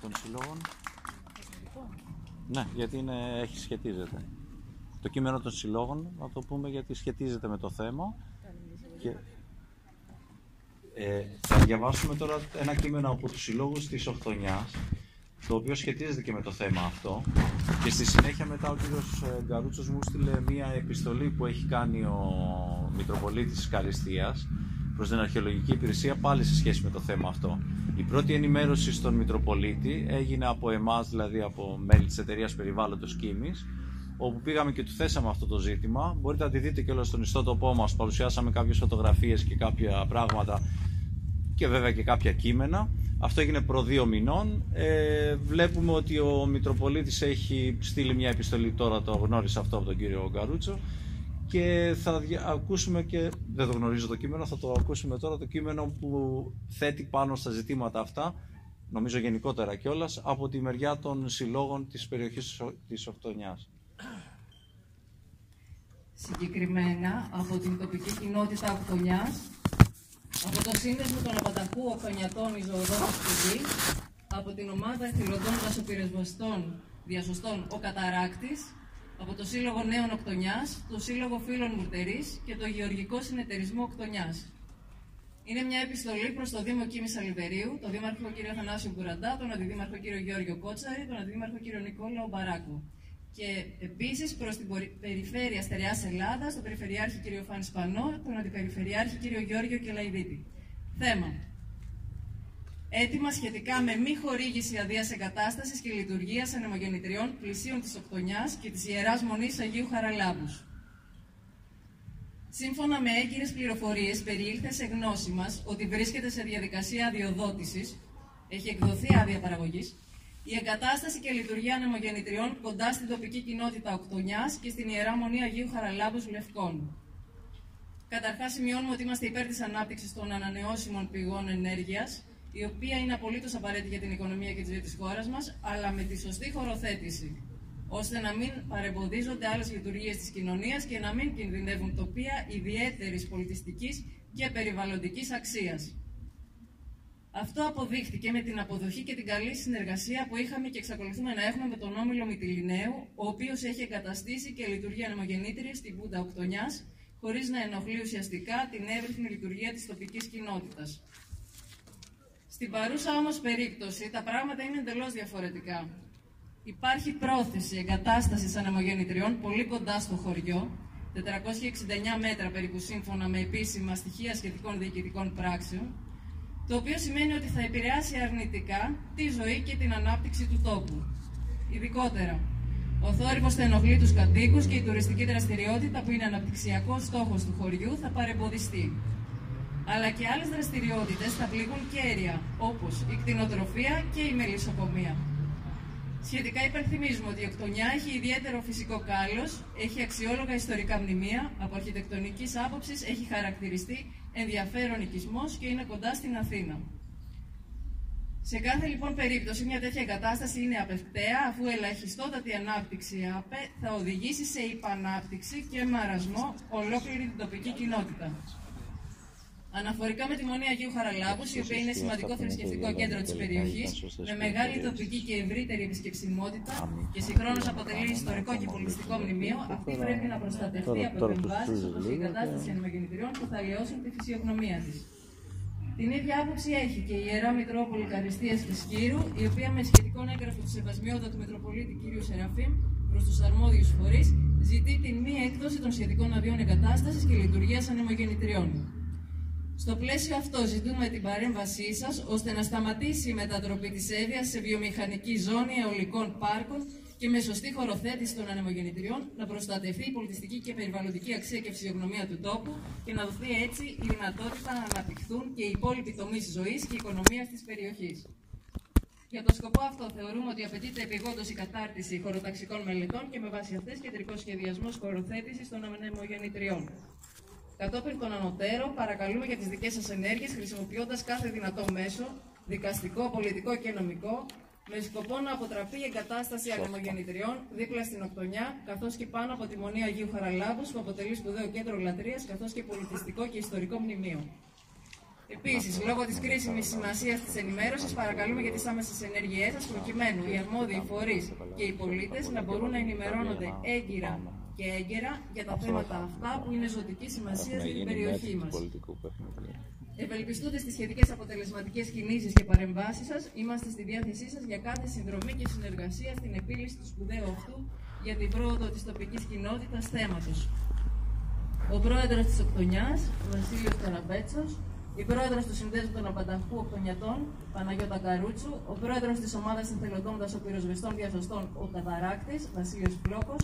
Speaker 2: των συλλόγων. Ναι, γιατί είναι, έχει σχετίζεται. Το κείμενο των συλλόγων, να το πούμε γιατί σχετίζεται με το θέμα. Και, ε, θα διαβάσουμε τώρα ένα κείμενο από τους συλλόγους της Οχθονιάς, το οποίο σχετίζεται και με το θέμα αυτό. Και στη συνέχεια μετά ο κύριος ε, Γκαρούτσος μου στείλε μία επιστολή που έχει κάνει ο Μητροπολίτης της Καλυστίας, προς την Αρχαιολογική Υπηρεσία πάλι σε σχέση με το θέμα αυτό. Η πρώτη ενημέρωση στον Μητροπολίτη έγινε από εμάς, δηλαδή από μέλη της εταιρείας περιβάλλοντος Κίμης, όπου πήγαμε και του θέσαμε αυτό το ζήτημα. Μπορείτε να τη δείτε και όλο στον ιστότοπό μας, παρουσιάσαμε κάποιες φωτογραφίες και κάποια πράγματα και βέβαια και κάποια κείμενα. Αυτό έγινε προ δύο μηνών. Ε, βλέπουμε ότι ο Μητροπολίτης έχει στείλει μια επιστολή τώρα, το γνώρισε αυτό από τον κύριο Γκαρούτσο, και θα ακούσουμε και, δεν το γνωρίζω το κείμενο, θα το ακούσουμε τώρα το κείμενο που θέτει πάνω στα ζητήματα αυτά, νομίζω γενικότερα κιόλας, από τη μεριά των συλλόγων της περιοχής της Οχτωνιάς.
Speaker 4: Συγκεκριμένα από την τοπική κοινότητα Οχτωνιάς, από το σύνδεσμο των Απανταχού Οχτωνιατών Ιζωοδότης Σπουδή, από την ομάδα εθελοντών δασοπυρεσβαστών διασωστών Ο Καταράκτης, από το Σύλλογο Νέων Οκτονιά, το Σύλλογο Φίλων Μουρτερής και το Γεωργικό Συνεταιρισμό Οκτονιά. Είναι μια επιστολή προς το Δήμο Κίμης Αλιβερίου, τον Δήμαρχο κ. Θανάσιο Κουραντά, τον Αντιδήμαρχο κ. Γιώργιο Κότσαρη, τον Αντιδήμαρχο κ. Νικόλαο Μπαράκου. Και επίσης προς την Περιφέρεια Στερεάς Ελλάδας, τον Περιφερειάρχη κ. Φάνης Σπανό, τον Αντιπεριφερειάρχη κ. Γιώργιο Κελαϊδίτη. Θέμα έτοιμα σχετικά με μη χορήγηση αδείας εγκατάστασης και λειτουργίας ανεμογεννητριών πλησίων της Οκτονιάς και της Ιεράς Μονής Αγίου Χαραλάμπου. Σύμφωνα με έγκυρες πληροφορίες, περιήλθε σε γνώση μας ότι βρίσκεται σε διαδικασία αδειοδότησης, έχει εκδοθεί άδεια παραγωγής, η εγκατάσταση και λειτουργία ανεμογεννητριών κοντά στην τοπική κοινότητα Οκτονιάς και στην Ιερά Μονή Αγίου Χαραλάμπους Λευκών. Καταρχάς, σημειώνουμε ότι είμαστε υπέρ της ανάπτυξης των ανανεώσιμων πηγών ενέργειας η οποία είναι απολύτως απαραίτητη για την οικονομία και τη ζωή της χώρας μας, αλλά με τη σωστή χωροθέτηση. ώστε να μην παρεμποδίζονται άλλες λειτουργίες της κοινωνίας και να μην κινδυνεύουν τοπία ιδιαίτερης πολιτιστικής και περιβαλλοντικής αξίας. Αυτό αποδείχτηκε με την αποδοχή και την καλή συνεργασία που είχαμε και εξακολουθούμε να έχουμε με τον Όμιλο Μητυλινέου, ο οποίος έχει εγκαταστήσει και λειτουργεί ανεμογεννήτρια στην Πούντα Οκτονιάς, χωρίς να ενοχλεί ουσιαστικά την εύρυθμη λειτουργία της τοπικής κοινότητας. Στην παρούσα όμως περίπτωση τα πράγματα είναι εντελώς διαφορετικά. Υπάρχει πρόθεση εγκατάστασης ανεμογεννητριών πολύ κοντά στο χωριό, 469 μέτρα περίπου σύμφωνα με επίσημα στοιχεία σχετικών διοικητικών πράξεων, το οποίο σημαίνει ότι θα επηρεάσει αρνητικά τη ζωή και την ανάπτυξη του τόπου. Ειδικότερα, ο θόρυβος θα ενοχλεί τους κατοίκους και η τουριστική δραστηριότητα που είναι αναπτυξιακός στόχος του χωριού θα παρεμποδιστεί. Αλλά και άλλες δραστηριότητες θα πληγούν κέρια, όπως η κτηνοτροφία και η μελισσοκομεία. Σχετικά υπενθυμίζουμε ότι η Οκτονιά έχει ιδιαίτερο φυσικό κάλος, έχει αξιόλογα ιστορικά μνημεία, από αρχιτεκτονικής άποψης έχει χαρακτηριστεί ενδιαφέρον οικισμός και είναι κοντά στην Αθήνα. Σε κάθε λοιπόν περίπτωση μια τέτοια εγκατάσταση είναι απευκταία αφού ελαχιστότατη ανάπτυξη ΑΠΕ θα οδηγήσει σε υπανάπτυξη και μαρασμό ολόκληρη την τοπική κοινότητα. Αναφορικά με τη Μονή Αγίου Χαραλάμπου, η οποία είναι σημαντικό θρησκευτικό κέντρο της περιοχής, με μεγάλη τοπική και ευρύτερη επισκεψιμότητα και συγχρόνως αποτελεί ιστορικό και πολιτιστικό μνημείο, αυτή πρέπει να προστατευτεί από επεμβάσεις όπως η εγκατάσταση ανεμογεννητριών που θα λιώσουν τη φυσιογνωμία της. Την ίδια άποψη έχει και η Ιερά Μητρόπολη Καριστίας και Σκύρου, η οποία με σχετικό έγγραφο του Σεβασμιότατου Μητροπολίτη κ. Σεραφείμ προς τους αρμόδιους φορείς ζητεί την μη έκδοση των σχετικών αδειών εγκατάστασης και λειτουργίας ανεμογεννητριών. Στο πλαίσιο αυτό ζητούμε την παρέμβασή σας ώστε να σταματήσει η μετατροπή της Εύβοιας σε βιομηχανική ζώνη αιωλικών πάρκων και με σωστή χωροθέτηση των ανεμογεννητριών να προστατευτεί η πολιτιστική και περιβαλλοντική αξία και φυσιογνωμία του τόπου και να δοθεί έτσι η δυνατότητα να αναπτυχθούν και οι υπόλοιποι τομείς ζωής και οικονομίας της περιοχής. Για τον σκοπό αυτό, θεωρούμε ότι απαιτείται επιγόντως η κατάρτιση χωροταξικών μελετών και με βάση αυτές κεντρικός σχεδιασμός χωροθέτησης των ανεμογεννητριών. Κατόπιν των ανωτέρων, παρακαλούμε για τις δικές σας ενέργειες χρησιμοποιώντας κάθε δυνατό μέσο, δικαστικό, πολιτικό και νομικό, με σκοπό να αποτραπεί η εγκατάσταση ανεμογεννητριών δίπλα στην Οκτονιά, καθώς και πάνω από τη Μονή Αγίου Χαραλάβου, που αποτελεί σπουδαίο κέντρο λατρείας, καθώς και πολιτιστικό και ιστορικό μνημείο. Επίσης, λόγω της κρίσιμης σημασίας της ενημέρωσης, παρακαλούμε για τις άμεσες ενέργειές σας, προκειμένου οι αρμόδιοι φορείς και οι πολίτες να μπορούν να ενημερώνονται έγκυρα και έγκαιρα για τα θέματα αυτά που είναι ζωτική σημασία στην περιοχή μας. Ευελπιστούνται στις σχετικές αποτελεσματικές κινήσεις και παρεμβάσεις σας, είμαστε στη διάθεσή σας για κάθε συνδρομή και συνεργασία στην επίλυση του σπουδαίου αυτού για την πρόοδο της τοπικής κοινότητας θέματος. Ο πρόεδρος της Οκτονιά, Βασίλειος Καραμπέτσος, η πρόεδρος του Συνδέσμου των Απανταχού Οκτονιατών, Παναγιώτα Καρούτσου, ο πρόεδρος της ομάδας Εθελοντών Δασοπυροσβεστών Διασωστών, ο Καταράκτης, Βασίλειος Πλόκος,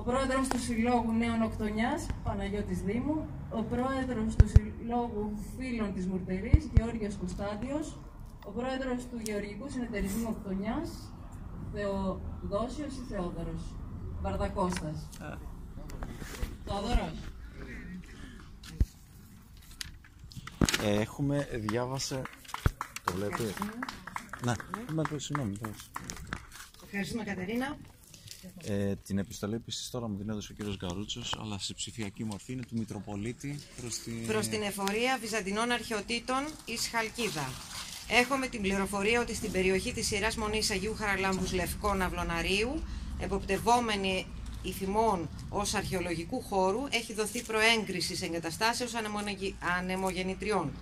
Speaker 4: ο πρόεδρος του Συλλόγου Νέων Οκτονιάς, Παναγιώτης Δήμου, ο πρόεδρος του Συλλόγου Φίλων της Μουρτερής, Γεώργιος Κωνστάντιος, ο πρόεδρος του Γεωργικού Συνεταιρισμού Οκτονιάς, Θεοδόσιος ή Θεόδωρος, Βαρδακώστας. Θεόδωρος.
Speaker 2: Ε, έχουμε, διάβασε, το βλέπετε. Ναι, με το συγγνώμη.
Speaker 1: Ευχαριστούμε Κατερίνα.
Speaker 2: Ε, την επιστολή επίσης τώρα μου την έδωσε ο κύριος Γκαρούτσος, αλλά σε ψηφιακή μορφή είναι του Μητροπολίτη προς την...
Speaker 1: Προς την εφορία Βυζαντινών Αρχαιοτήτων εις Χαλκίδα. Έχουμε την πληροφορία ότι στην περιοχή της Ιεράς Μονής Αγίου Χαραλάμπους Λευκών Αυλωναρίου, εποπτευόμενη υφημών ως αρχαιολογικού χώρου, έχει δοθεί προέγκριση σε εγκαταστάσεως ανεμογεννητριών.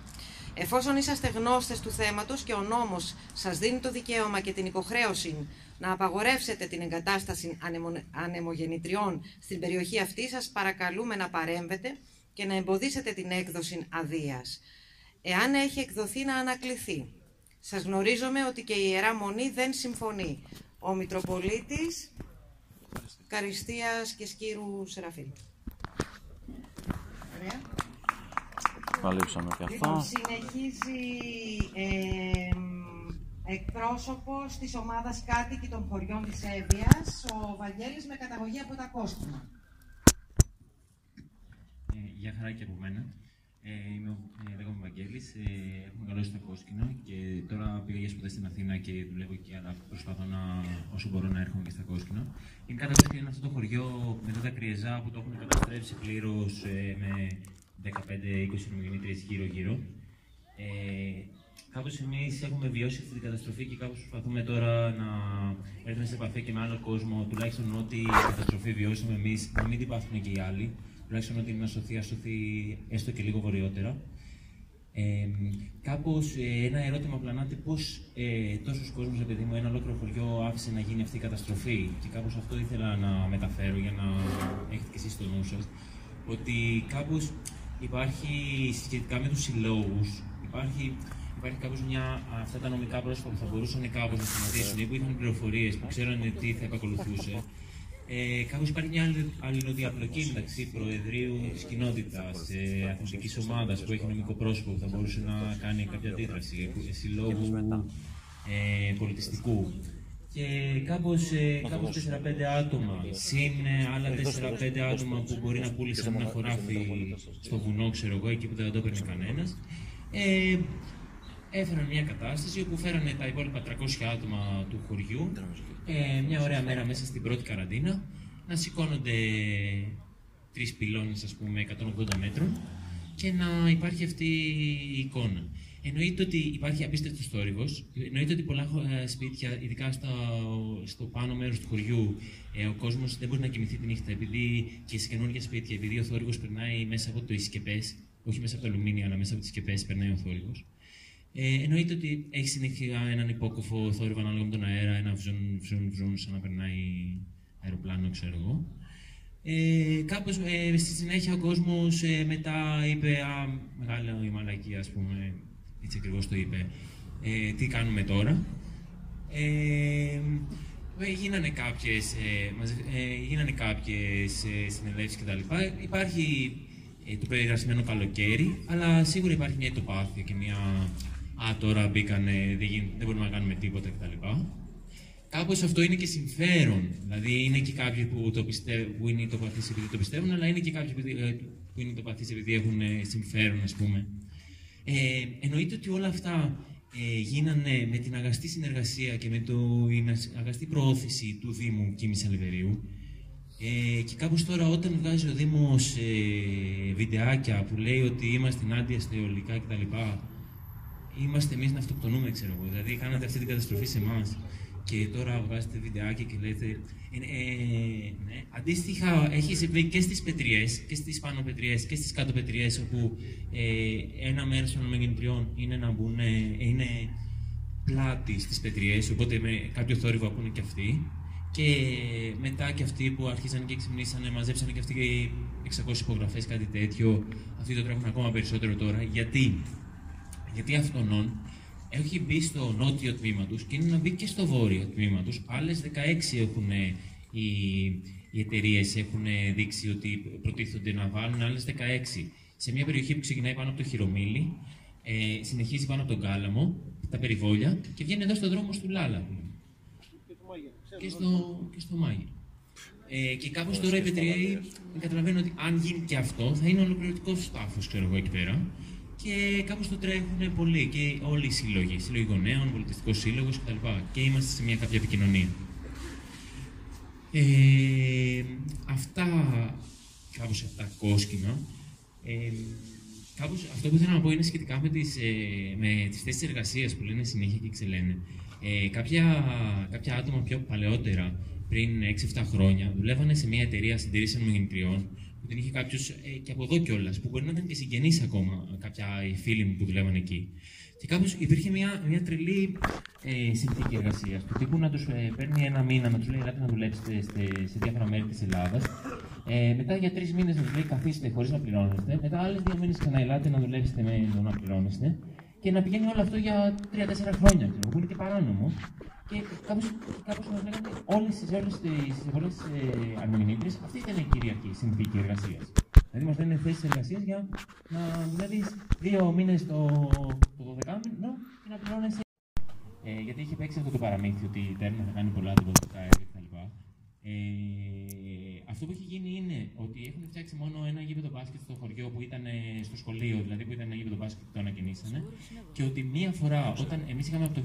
Speaker 1: Εφόσον είσαστε γνώστες του θέματος και ο νόμος σας δίνει το δικαίωμα και την υποχρέωση να απαγορεύσετε την εγκατάσταση ανεμογεννητριών στην περιοχή αυτή, σας παρακαλούμε να παρέμβετε και να εμποδίσετε την έκδοση αδείας. Εάν έχει εκδοθεί να ανακληθεί. Σας γνωρίζουμε ότι και η Ιερά Μονή δεν συμφωνεί. Ο Μητροπολίτης Καριστίας και Σκύρου Σεραφείλ. Ωραία.
Speaker 2: Καλύψαμε και
Speaker 1: Λοιπόν,
Speaker 2: αυτά.
Speaker 1: συνεχίζει ε, εκπρόσωπος της ομάδας κάτοικοι των χωριών της Εύβοιας, ο Βαγγέλης με καταγωγή από τα Κόστινα.
Speaker 5: Ε, Γεια χαρά και από μένα. Ε, είμαι ο ε, λέγομαι Βαγγέλης, ε, έχω μεγαλώσει στα Κόσκινα και τώρα πήγα για σπουδές στην Αθήνα και δουλεύω εκεί, αλλά προσπαθώ να, όσο μπορώ να έρχομαι και στα Κόσκινα. είναι καταρχήν είναι αυτό το χωριό μετά τα Κριεζά που το έχουν καταστρέψει πλήρως ε, με 15-20 ερμηνείτριε γύρω-γύρω. Ε, Κάπω εμείς έχουμε βιώσει αυτή την καταστροφή και κάπως προσπαθούμε τώρα να έρθουμε σε επαφή και με άλλο κόσμο. Τουλάχιστον ό,τι η καταστροφή βιώσαμε εμείς, να μην την πάθουν και οι άλλοι. Τουλάχιστον ότι να σωθεί, ας σωθεί έστω και λίγο βορειότερα. Ε, Κάπως ε, ένα ερώτημα πλανάται πώς ε, τόσο κόσμο, επειδή μου, ένα ολόκληρο χωριό άφησε να γίνει αυτή η καταστροφή. Και κάπως αυτό ήθελα να μεταφέρω για να έχετε και εσείς στο νου σας. Ότι κάπως υπάρχει σχετικά με τους συλλόγους, υπάρχει υπάρχει κάπω μια. αυτά τα νομικά πρόσωπα που θα μπορούσαν κάπω να σταματήσουν ή που είχαν πληροφορίες που ξέρανε τι θα επακολουθούσε. Ε, κάπω υπάρχει μια αλληλοδιαπλοκή μεταξύ Προεδρείου της κοινότητας, ε, αθλητικής ομάδας που έχει νομικό πρόσωπο που θα μπορούσε να κάνει κάποια αντίδραση, συλλόγου ε, πολιτιστικού. Και κάπως κάπως 4-5 άτομα, συν άλλα 4-5 άτομα που μπορεί να πούλησαν ένα χωράφι στο βουνό, ξέρω εγώ, εκεί που δεν το έπαιρνε κανένας. Ε, έφεραν μια κατάσταση όπου φέρανε τα υπόλοιπα 300 άτομα του χωριού ε, μια ωραία μέρα μέσα στην πρώτη καραντίνα να σηκώνονται τρεις πυλώνες, ας πούμε, 180 μέτρων και να υπάρχει αυτή η εικόνα. Εννοείται ότι υπάρχει απίστευτος θόρυβος. Εννοείται ότι πολλά ε, σπίτια, ειδικά στο, στο πάνω μέρος του χωριού, ε, ο κόσμος δεν μπορεί να κοιμηθεί τη νύχτα επειδή και σε καινούργια σπίτια, επειδή ο θόρυβος περνάει μέσα από το ισκεπέ, όχι μέσα από το αλουμίνιο, αλλά μέσα από τις σκεπές περνάει ο θόρυβος. Ε, εννοείται ότι έχεις συνήθεια έναν υπόκοφο θόρυβο ανάλογα με τον αέρα, ένα βζουν, βζουν, βζουν, σαν να περνάει αεροπλάνο, ξέρω εγώ. Ε, κάπως ε, στη συνέχεια ο κόσμος ε, μετά είπε, α, μεγάλη η μαλακή ας πούμε, έτσι ακριβώς το είπε, ε, τι κάνουμε τώρα. Ε, ε γίνανε κάποιες, ε, γίνανε κάποιες ε, συνελεύσεις κτλ. Υπάρχει το περιγρασμένο καλοκαίρι, αλλά σίγουρα υπάρχει μια τοπάθεια και μια «Α, τώρα μπήκανε, δεν, δεν μπορούμε να κάνουμε τίποτα» κτλ. Κάπως αυτό είναι και συμφέρον. Δηλαδή, είναι και κάποιοι που, το πιστεύουν, που είναι τοπαθεί επειδή το πιστεύουν, αλλά είναι και κάποιοι ε, που είναι τοπαθεί επειδή έχουν ε, συμφέρον, ας πούμε. Ε, εννοείται ότι όλα αυτά ε, γίνανε με την αγαστή συνεργασία και με την αγαστή προώθηση του Δήμου Κίμης Αλεβερίου. Ε, και κάπως τώρα όταν βγάζει ο Δήμος ε, βιντεάκια που λέει ότι είμαστε ενάντια στα αιωλικά κτλ είμαστε εμείς να αυτοκτονούμε, ξέρω εγώ. Δηλαδή, κάνατε αυτή την καταστροφή σε εμάς και τώρα βγάζετε βιντεάκι και λέτε. Ε, ε, ναι. Αντίστοιχα, έχεις συμβεί και στις πετριές, και στις πάνω πετριές και στις κάτω πετριές, όπου ε, ένα μέρος των μεγενητριών είναι να μπουν, ε, είναι πλάτη στις πετριές, οπότε με κάποιο θόρυβο ακούνε και αυτοί. Και μετά και αυτοί που αρχίσαν και ξυπνήσανε, μαζέψανε και αυτοί και 600 υπογραφές, κάτι τέτοιο. Αυτοί το τρέχουν ακόμα περισσότερο τώρα. Γιατί; Γιατί αυτονών έχει μπει στο νότιο τμήμα τους και είναι να μπει και στο βόρειο τμήμα τους. Άλλες 16 έχουν οι, οι εταιρείες έχουν δείξει ότι προτίθονται να βάλουν, άλλες 16. Σε μια περιοχή που ξεκινάει πάνω από το Χειρομήλι, ε, συνεχίζει πάνω από τον Κάλαμο, τα περιβόλια και βγαίνει εδώ στο δρόμο του Λάλα. Και στο, και στο Μάγιο. Ε, και κάπως τώρα οι Πετριαίοι καταλαβαίνουν ότι αν γίνει και αυτό, θα είναι ολοκληρωτικός τάφο, ξέρω εγώ εκεί πέρα και κάπως το τρέχουν πολύ και όλοι οι σύλλογοι, σύλλογοι γονέων, πολιτιστικός σύλλογος κτλ. Και είμαστε σε μια κάποια επικοινωνία. Ε, αυτά, κάπως αυτά κόσκινα, ε, κάπως, αυτό που θέλω να πω είναι σχετικά με τις, ε, με τις θέσεις εργασίας που λένε συνέχεια και ξελένε. Ε, κάποια, κάποια άτομα πιο παλαιότερα, πριν 6-7 χρόνια, δουλεύανε σε μια εταιρεία συντηρήσεων γεννητριών που την είχε κάποιος ε, και από εδώ κιόλας, που μπορεί να ήταν και συγγενεί ακόμα κάποια οι φίλοι μου που δουλεύαν εκεί. Και κάπω υπήρχε μια, μια τρελή ε, συνθήκη εργασίας. Του τύπου να τους ε, παίρνει ένα μήνα, να τους λέει: Ελάτε να δουλέψετε σε, σε διάφορα μέρη της Ελλάδας. Ε, μετά για τρεις μήνες να τους λέει: Καθίστε χωρίς να πληρώνεστε. Μετά άλλες δύο μήνες ξαναελάτε να δουλέψετε με το να πληρώνεστε. Και να πηγαίνει όλο αυτό για 3-4 χρόνια, ξέρω, που είναι και παράνομο. Και κάπως, κάπως μας λέγανε όλες τις, όλες τις, όλες τις ε, αυτή ήταν η κυρίαρχη συνθήκη εργασίας. Δηλαδή μας λένε θέσεις εργασίας για να δουλεύεις δύο μήνες το, το 12 μήνο και να πληρώνεσαι. Ε, γιατί είχε παίξει αυτό το παραμύθι ότι η Τέρνα θα κάνει πολλά δημοτικά έργα κτλ. Ε, αυτό που έχει γίνει είναι ότι έχουν φτιάξει μόνο ένα γήπεδο μπάσκετ στο χωριό που ήταν ε, στο σχολείο, δηλαδή που ήταν ένα γήπεδο μπάσκετ που το ανακαινήσανε. Και ότι μία φορά, όταν εμείς είχαμε από το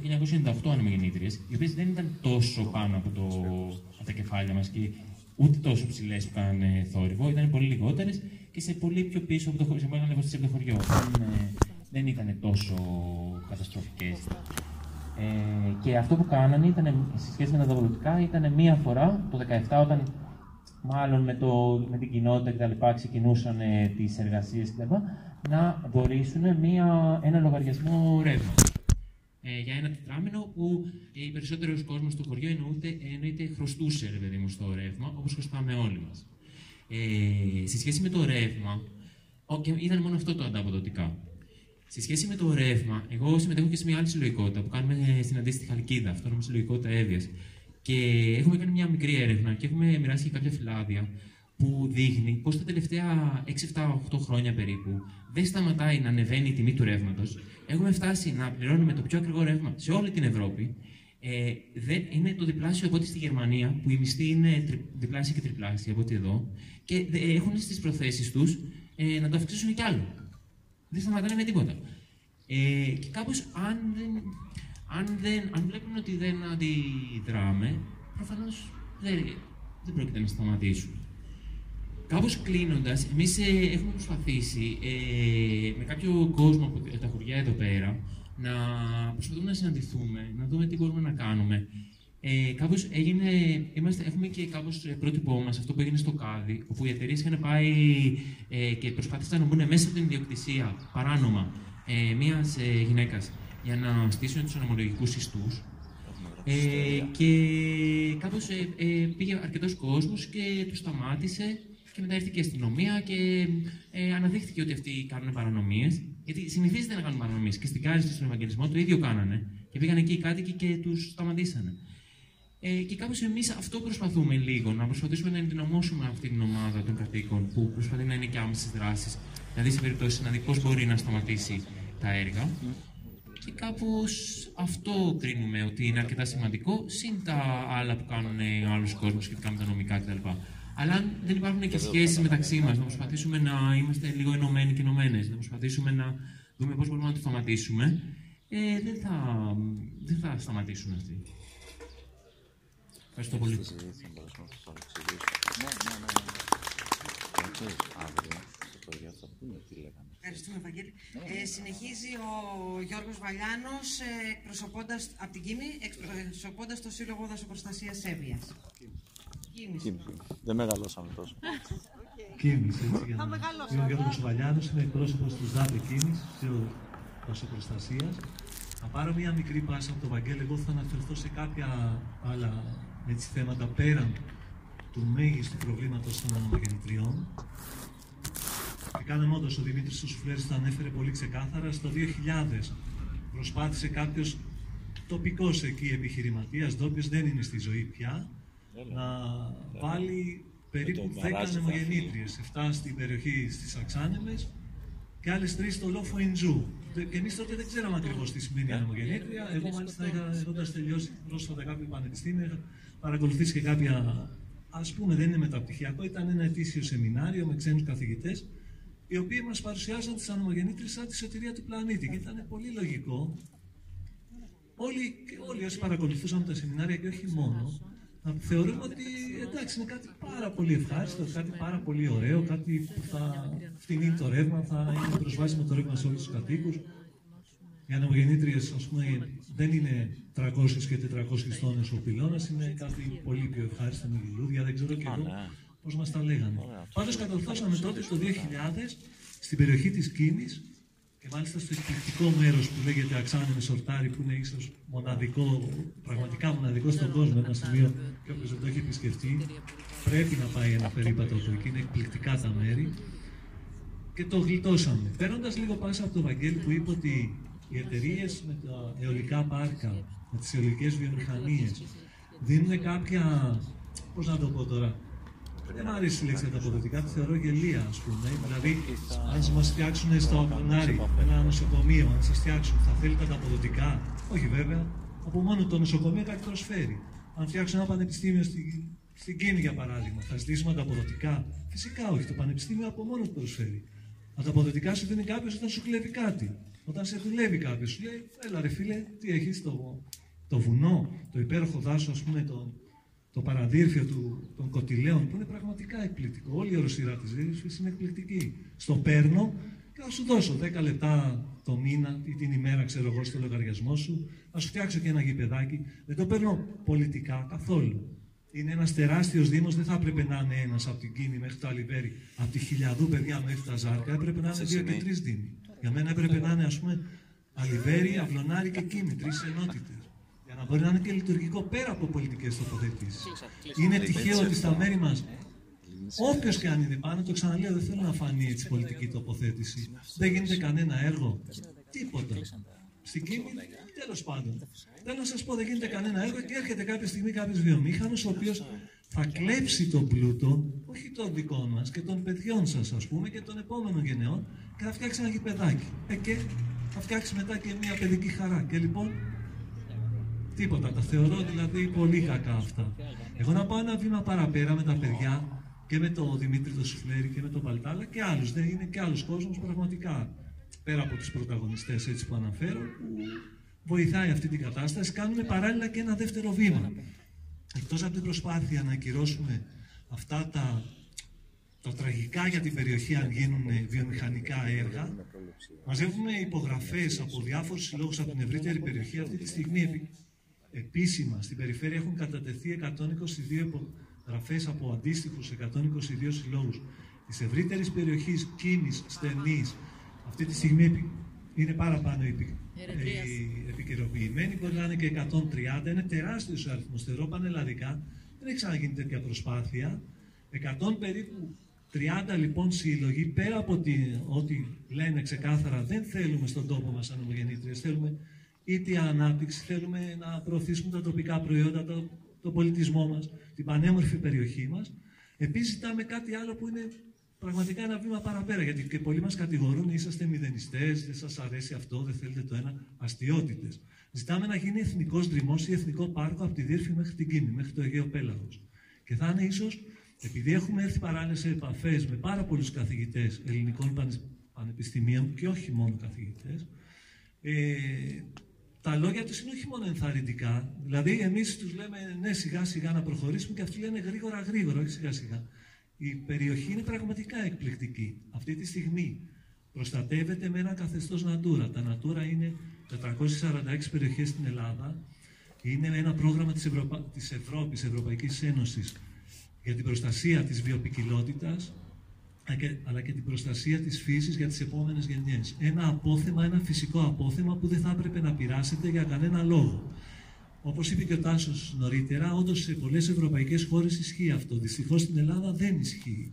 Speaker 5: 1998 ανεμογεννήτριε, οι οποίες δεν ήταν τόσο πάνω από, το, από τα κεφάλια μας και ούτε τόσο ψηλές που κάνανε θόρυβο, ήταν πολύ λιγότερες και σε πολύ πιο πίσω από το χωριό, σε από το χωριό. Δεν, ε, δεν ήταν τόσο καταστροφικές. Ε, και αυτό που κάνανε ήταν, σε σχέση με τα δαβολωτικά ήταν μία φορά το 2017 όταν μάλλον με, το, με την κοινότητα κτλ. ξεκινούσαν ε, τις εργασίες κτλ. να δωρήσουν μία, ένα λογαριασμό ρεύμα. Ε, για ένα τετράμινο που ε, οι περισσότεροι κόσμος του χωριού εννοείται, εννοείται χρωστούσε ρε παιδί μου στο ρεύμα, όπως χρωστάμε όλοι μας. Ε, σε σχέση με το ρεύμα, και ήταν μόνο αυτό το ανταποδοτικά. Σε σχέση με το ρεύμα, εγώ συμμετέχω και σε μια άλλη συλλογικότητα που κάνουμε στην αντίστοιχη Χαλκίδα, αυτόνομη συλλογικότητα Εύβοιας. Και έχουμε κάνει μια μικρή έρευνα και έχουμε μοιράσει και κάποια φυλάδια που δείχνει πως τα τελευταία 6-7-8 χρόνια περίπου δεν σταματάει να ανεβαίνει η τιμή του ρεύματος. Έχουμε φτάσει να πληρώνουμε το πιο ακριβό ρεύμα σε όλη την Ευρώπη. Ε, δεν, είναι το διπλάσιο από ό,τι στη Γερμανία, που η μισθή είναι τρι, διπλάσια και τριπλάσια από ό,τι εδώ. Και έχουν στι προθέσεις τους ε, να το αυξήσουν κι άλλο. Δεν σταματάνε με τίποτα. Ε, και κάπως αν, δεν, αν, δεν, αν βλέπουν ότι δεν αντιδράμε, προφανώς δεν, δεν πρόκειται να σταματήσουν. Κάπως κλείνοντας, εμείς ε, έχουμε προσπαθήσει ε, με κάποιο κόσμο από τα χωριά εδώ πέρα να προσπαθούμε να συναντηθούμε, να δούμε τι μπορούμε να κάνουμε. Ε, κάπως έγινε, είμαστε, έχουμε και κάπως πρότυπό μας αυτό που έγινε στο ΚΑΔΙ, όπου οι εταιρείες είχαν πάει ε, και προσπάθησαν να μπουν μέσα από την ιδιοκτησία παράνομα ε, μιας ε, γυναίκας για να στήσουν τους ανομολογικού ιστούς. Ε, και κάπως ε, ε, πήγε αρκετός κόσμος και τους σταμάτησε και μετά ήρθε και η αστυνομία και ε, αναδείχθηκε ότι αυτοί κάνουν παρανομίες. Γιατί συνηθίζεται να κάνουν παρανομίες και στην Κάριστη στον Ευαγγελισμό το ίδιο κάνανε. Και πήγαν εκεί οι κάτοικοι και τους σταματήσανε. Ε, και κάπως εμείς αυτό προσπαθούμε λίγο, να προσπαθήσουμε να ενδυναμώσουμε αυτή την ομάδα των κατοίκων που προσπαθεί να είναι και άμεσες δράσεις. Δηλαδή, σε περίπτωση να δει πώς μπορεί να σταματήσει τα έργα. Και κάπως αυτό κρίνουμε ότι είναι αρκετά σημαντικό, συν τα άλλα που κάνουν άλλου κόσμου σχετικά με τα νομικά κτλ. Αλλά αν δεν υπάρχουν και σχέσεις μεταξύ μας, να προσπαθήσουμε να είμαστε λίγο ενωμένοι και ενωμένες, να προσπαθήσουμε να δούμε πώς μπορούμε να το σταματήσουμε, ε, δεν, θα, δεν θα σταματήσουν αυτοί. Ευχαριστώ πολύ.
Speaker 1: Ευχαριστούμε, Βαγγέλη. Ε, συνεχίζει ο Γιώργος Βαλιάνος, ε, εκπροσωπώντας, από την Κίμη, εκπροσωπώντας το Σύλλογο Δασοπροστασίας Εύβοιας. Κίμη.
Speaker 2: Δεν μεγαλώσαμε τόσο.
Speaker 6: Κίμης, έτσι. Για να... Είμαι ο Γιώργος Βαλιάνος, είμαι εκπρόσωπος του ΔΑΠΕ Κίμης, Σύλλογο Δασοπροστασίας. Θα πάρω μία μικρή πάσα από τον Βαγγέλη, εγώ θα αναφερθώ σε κάποια άλλα έτσι, θέματα πέραν του μέγιστου προβλήματος των ανομογεννητριών και κάναμε όντω ο Δημήτρης Σουσφλέρη το ανέφερε πολύ ξεκάθαρα. Στο 2000 προσπάθησε κάποιος τοπικός εκεί επιχειρηματίας, ντόπιος δεν είναι στη ζωή πια, να βάλει περίπου 10 ανεμογεννήτριες. 7 στην περιοχή στις Αξάνεμες και άλλες 3 στο Λόφο Ιντζού. Και εμείς τότε δεν ξέραμε ακριβώς τι σημαίνει ναι. ανεμογεννήτρια. Εγώ, μάλιστα, έχοντας τελειώσει πρόσφατα κάποιο πανεπιστήμιο, είχα παρακολουθήσει και κάποια. Α πούμε, δεν είναι μεταπτυχιακό, ήταν ένα ετήσιο σεμινάριο με ξένους καθηγητές οι οποίοι μας παρουσιάζαν τις ανομογεννήτρες σαν τη σωτηρία του πλανήτη. Και ήταν πολύ λογικό όλοι, όλοι όσοι παρακολουθούσαν τα σεμινάρια και όχι μόνο, να θεωρούμε ότι εντάξει είναι κάτι πάρα πολύ ευχάριστο, κάτι πάρα πολύ ωραίο, κάτι που θα φτηνεί το ρεύμα, θα είναι προσβάσιμο το ρεύμα σε όλους τους κατοίκους. Οι ανομογεννήτριες, ας πούμε, δεν είναι 300 και 400 τόνες ο πυλώνας, είναι κάτι πολύ πιο ευχάριστο με λουλούδια, δεν ξέρω και εγώ ναι πώς μας τα λέγανε. Πάντως κατορθώσαμε τότε το 2000 στην περιοχή της Κίνης και μάλιστα στο εκπληκτικό μέρος που λέγεται Αξάνε Σορτάρι, που είναι ίσως μοναδικό, πραγματικά μοναδικό στον κόσμο, ένα σημείο και όποιος δεν το έχει επισκεφτεί, πρέπει να πάει ένα περίπατο από εκεί. Είναι εκπληκτικά τα μέρη. Και το γλιτώσαμε. Παίρνοντας λίγο πάσα από το Βαγγέλη που είπε ότι οι εταιρείες με τα αιωλικά πάρκα, με τις αιωλικέ βιομηχανίες, δίνουν κάποια. Πώς να το πω τώρα, δεν μου αρέσει η λέξη ανταποδοτικά, τη θεωρώ γελία, ας πούμε. Δηλαδή, αν μας φτιάξουν στο Απονάρι ένα νοσοκομείο, αν σας φτιάξουν, θα θέλετε τα Όχι βέβαια, από μόνο το νοσοκομείο κάτι προσφέρει. Αν φτιάξουν ένα πανεπιστήμιο στη Στην Κίνη, για παράδειγμα, θα ζητήσουμε ανταποδοτικά; Φυσικά όχι, το Πανεπιστήμιο από μόνος του προσφέρει. Ανταποδοτικά σου δίνει κάποιος όταν σου κλέβει κάτι. Όταν σε δουλεύει κάποιος, σου λέει: Έλα, ρε φίλε, τι έχεις το, το βουνό, το υπέροχο δάσος, ας πούμε, το, το παραδύρφιο του, των κοτιλέων, που είναι πραγματικά εκπληκτικό. Όλη η οροσυρά της δίρυση είναι εκπληκτική. Στο παίρνω και θα σου δώσω 10 λεπτά το μήνα ή την ημέρα, ξέρω εγώ, στο λογαριασμό σου, να σου φτιάξω και ένα γηπεδάκι. Δεν το παίρνω πολιτικά καθόλου. Είναι ένας τεράστιος Δήμος, δεν θα έπρεπε να είναι ένας από την Κίνη μέχρι το Αλιβέρι, από τη χιλιαδού παιδιά μέχρι τα Ζάρκα, έπρεπε να είναι δύο και τρεις Δήμοι. Για μένα έπρεπε να είναι, ας πούμε, Αλιβέρι, Αυλονάρι και Κίνη, τρεις ενότητες. Για να μπορεί να είναι και λειτουργικό πέρα από πολιτικές τοποθετήσεις. Είναι τυχαίο ότι στα μέρη μας Όποιος και αν είναι πάνω, το ξαναλέω, δεν θέλω να φανεί έτσι πολιτική τοποθέτηση. Δεν γίνεται κανένα έργο. Τίποτα. Στην Κίνη, τέλος πάντων. Θέλω να σας πω, δεν γίνεται κανένα έργο και έρχεται κάποια στιγμή κάποιος βιομήχανος ο οποίος θα κλέψει τον πλούτο, όχι τον δικό μας και των παιδιών σας, ας πούμε, και των επόμενων γενεών και θα φτιάξει ένα γηπεδάκι. Ε, και θα φτιάξει μετά και μια παιδική χαρά. Και λοιπόν, τίποτα. Τα θεωρώ δηλαδή πολύ κακά αυτά. Εγώ να πάω ένα βήμα παραπέρα με τα παιδιά και με τον Δημήτρη το Σουφλέρη και με τον Παλτάλα και άλλους. Δεν είναι και άλλος κόσμος πραγματικά πέρα από τους πρωταγωνιστές έτσι που αναφέρω που βοηθάει αυτή την κατάσταση. Κάνουμε παράλληλα και ένα δεύτερο βήμα. Εκτός από την προσπάθεια να ακυρώσουμε αυτά τα, τα τραγικά για την περιοχή αν γίνουν βιομηχανικά έργα, μαζεύουμε υπογραφές από διάφορους συλλόγους από την ευρύτερη περιοχή. Αυτή τη στιγμή επίσημα στην περιφέρεια έχουν κατατεθεί 122 γραφέ από αντίστοιχους 122 συλλόγους. Της ευρύτερης περιοχής κίνης, στενής, αυτή τη στιγμή είναι παραπάνω επι, ε, επικαιροποιημένη, μπορεί να είναι και 130, είναι τεράστιος ο αριθμός. Θεωρώ πανελλαδικά, δεν έχει ξαναγίνει τέτοια προσπάθεια. 100 περίπου 30 λοιπόν σύλλογοι, πέρα από ότι λένε ξεκάθαρα δεν θέλουμε στον τόπο μας σαν ομογεννήτριες, θέλουμε είτε ανάπτυξη, θέλουμε να προωθήσουμε τα τοπικά προϊόντα, το, το πολιτισμό μας, την πανέμορφη περιοχή μας. Επίσης ζητάμε κάτι άλλο που είναι πραγματικά ένα βήμα παραπέρα, γιατί και πολλοί μας κατηγορούν είσαστε μηδενιστές, δεν σας αρέσει αυτό, δεν θέλετε το ένα, αστείωτητες. Ζητάμε να γίνει εθνικός δρυμός ή εθνικό πάρκο από τη Δύρφη μέχρι την Κίνη, μέχρι το Αιγαίο Πέλαγος. Και θα είναι ίσως, επειδή έχουμε έρθει παράλληλα σε επαφές με πάρα πολλούς καθηγητές ελληνικών πανεπιστημίων και όχι μόνο καθηγητές, ε, τα λόγια τους είναι όχι μόνο ενθαρρυντικά. Δηλαδή, εμείς τους λέμε ναι, σιγά σιγά να προχωρήσουμε και αυτοί λένε γρήγορα γρήγορα, όχι σιγά σιγά. Η περιοχή είναι πραγματικά εκπληκτική. Αυτή τη στιγμή προστατεύεται με ένα καθεστώς Natura. Τα Natura είναι 446 περιοχές στην Ελλάδα. Είναι ένα πρόγραμμα της Ευρωπα... της Ευρώπης, Ευρωπαϊκής Ένωσης για την προστασία της βιοπικιλότητας αλλά και την προστασία της φύσης για τις επόμενες γενιές. Ένα απόθεμα, ένα φυσικό απόθεμα που δεν θα έπρεπε να πειράσετε για κανένα λόγο. Όπως είπε και ο Τάσος νωρίτερα, όντως σε πολλές ευρωπαϊκές χώρες ισχύει αυτό. Δυστυχώς στην Ελλάδα δεν ισχύει.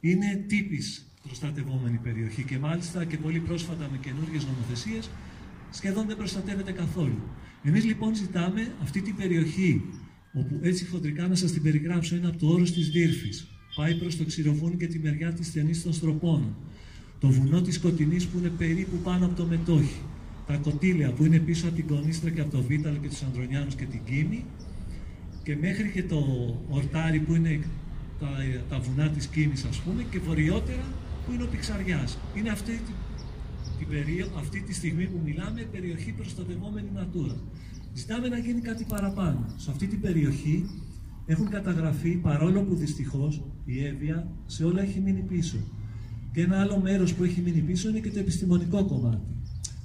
Speaker 6: Είναι τύπης προστατευόμενη περιοχή και μάλιστα και πολύ πρόσφατα με καινούργιες νομοθεσίες σχεδόν δεν προστατεύεται καθόλου. Εμείς λοιπόν ζητάμε αυτή την περιοχή, όπου έτσι χοντρικά να σας την περιγράψω, είναι από το όρος της Δύρφης πάει προς το ξηροφούνι και τη μεριά της στενής των στροπών. Το βουνό της Σκοτεινής που είναι περίπου πάνω από το Μετόχι. Τα κοτήλια που είναι πίσω από την Κονίστρα και από το Βίταλ και τους Ανδρονιάνους και την Κίνη. Και μέχρι και το Ορτάρι που είναι τα, τα βουνά της Κίνης ας πούμε και βορειότερα που είναι ο Πιξαριάς. Είναι αυτή, τη, περίοδο, αυτή τη στιγμή που μιλάμε περιοχή προστατευόμενη Natura. Ζητάμε να γίνει κάτι παραπάνω. Σε αυτή την περιοχή έχουν καταγραφεί παρόλο που δυστυχώς η Εύβοια σε όλα έχει μείνει πίσω. Και ένα άλλο μέρος που έχει μείνει πίσω είναι και το επιστημονικό κομμάτι.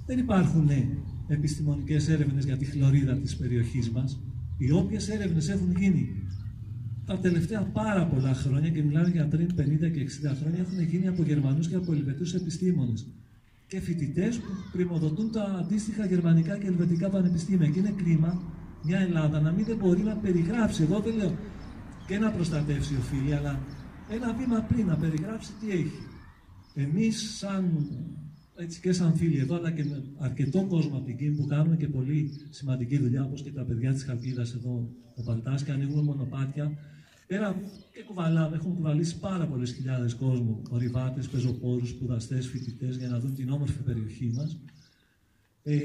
Speaker 6: Δεν υπάρχουν ναι, επιστημονικές έρευνες για τη χλωρίδα της περιοχής μας. Οι όποιες έρευνες έχουν γίνει τα τελευταία πάρα πολλά χρόνια και μιλάμε για πριν 50 και 60 χρόνια έχουν γίνει από Γερμανούς και από Ελβετούς επιστήμονες και φοιτητές που πρημοδοτούν τα αντίστοιχα γερμανικά και ελβετικά πανεπιστήμια. Και είναι κρίμα μια Ελλάδα να μην δεν μπορεί να περιγράψει. Εγώ δεν λέω και να προστατεύσει οφείλει, αλλά ένα βήμα πριν να περιγράψει τι έχει. Εμείς σαν έτσι και σαν φίλοι εδώ, αλλά και με αρκετό κόσμο από την Κίνη που κάνουμε και πολύ σημαντική δουλειά, όπως και τα παιδιά της Χαλκίδας εδώ, ο Παλτάς, και ανοίγουμε μονοπάτια. Πέρα και κουβαλάμε, έχουν κουβαλήσει πάρα πολλές χιλιάδες κόσμο, ορειβάτες, πεζοπόρους, σπουδαστές, φοιτητές, για να δουν την όμορφη περιοχή μας. Ε,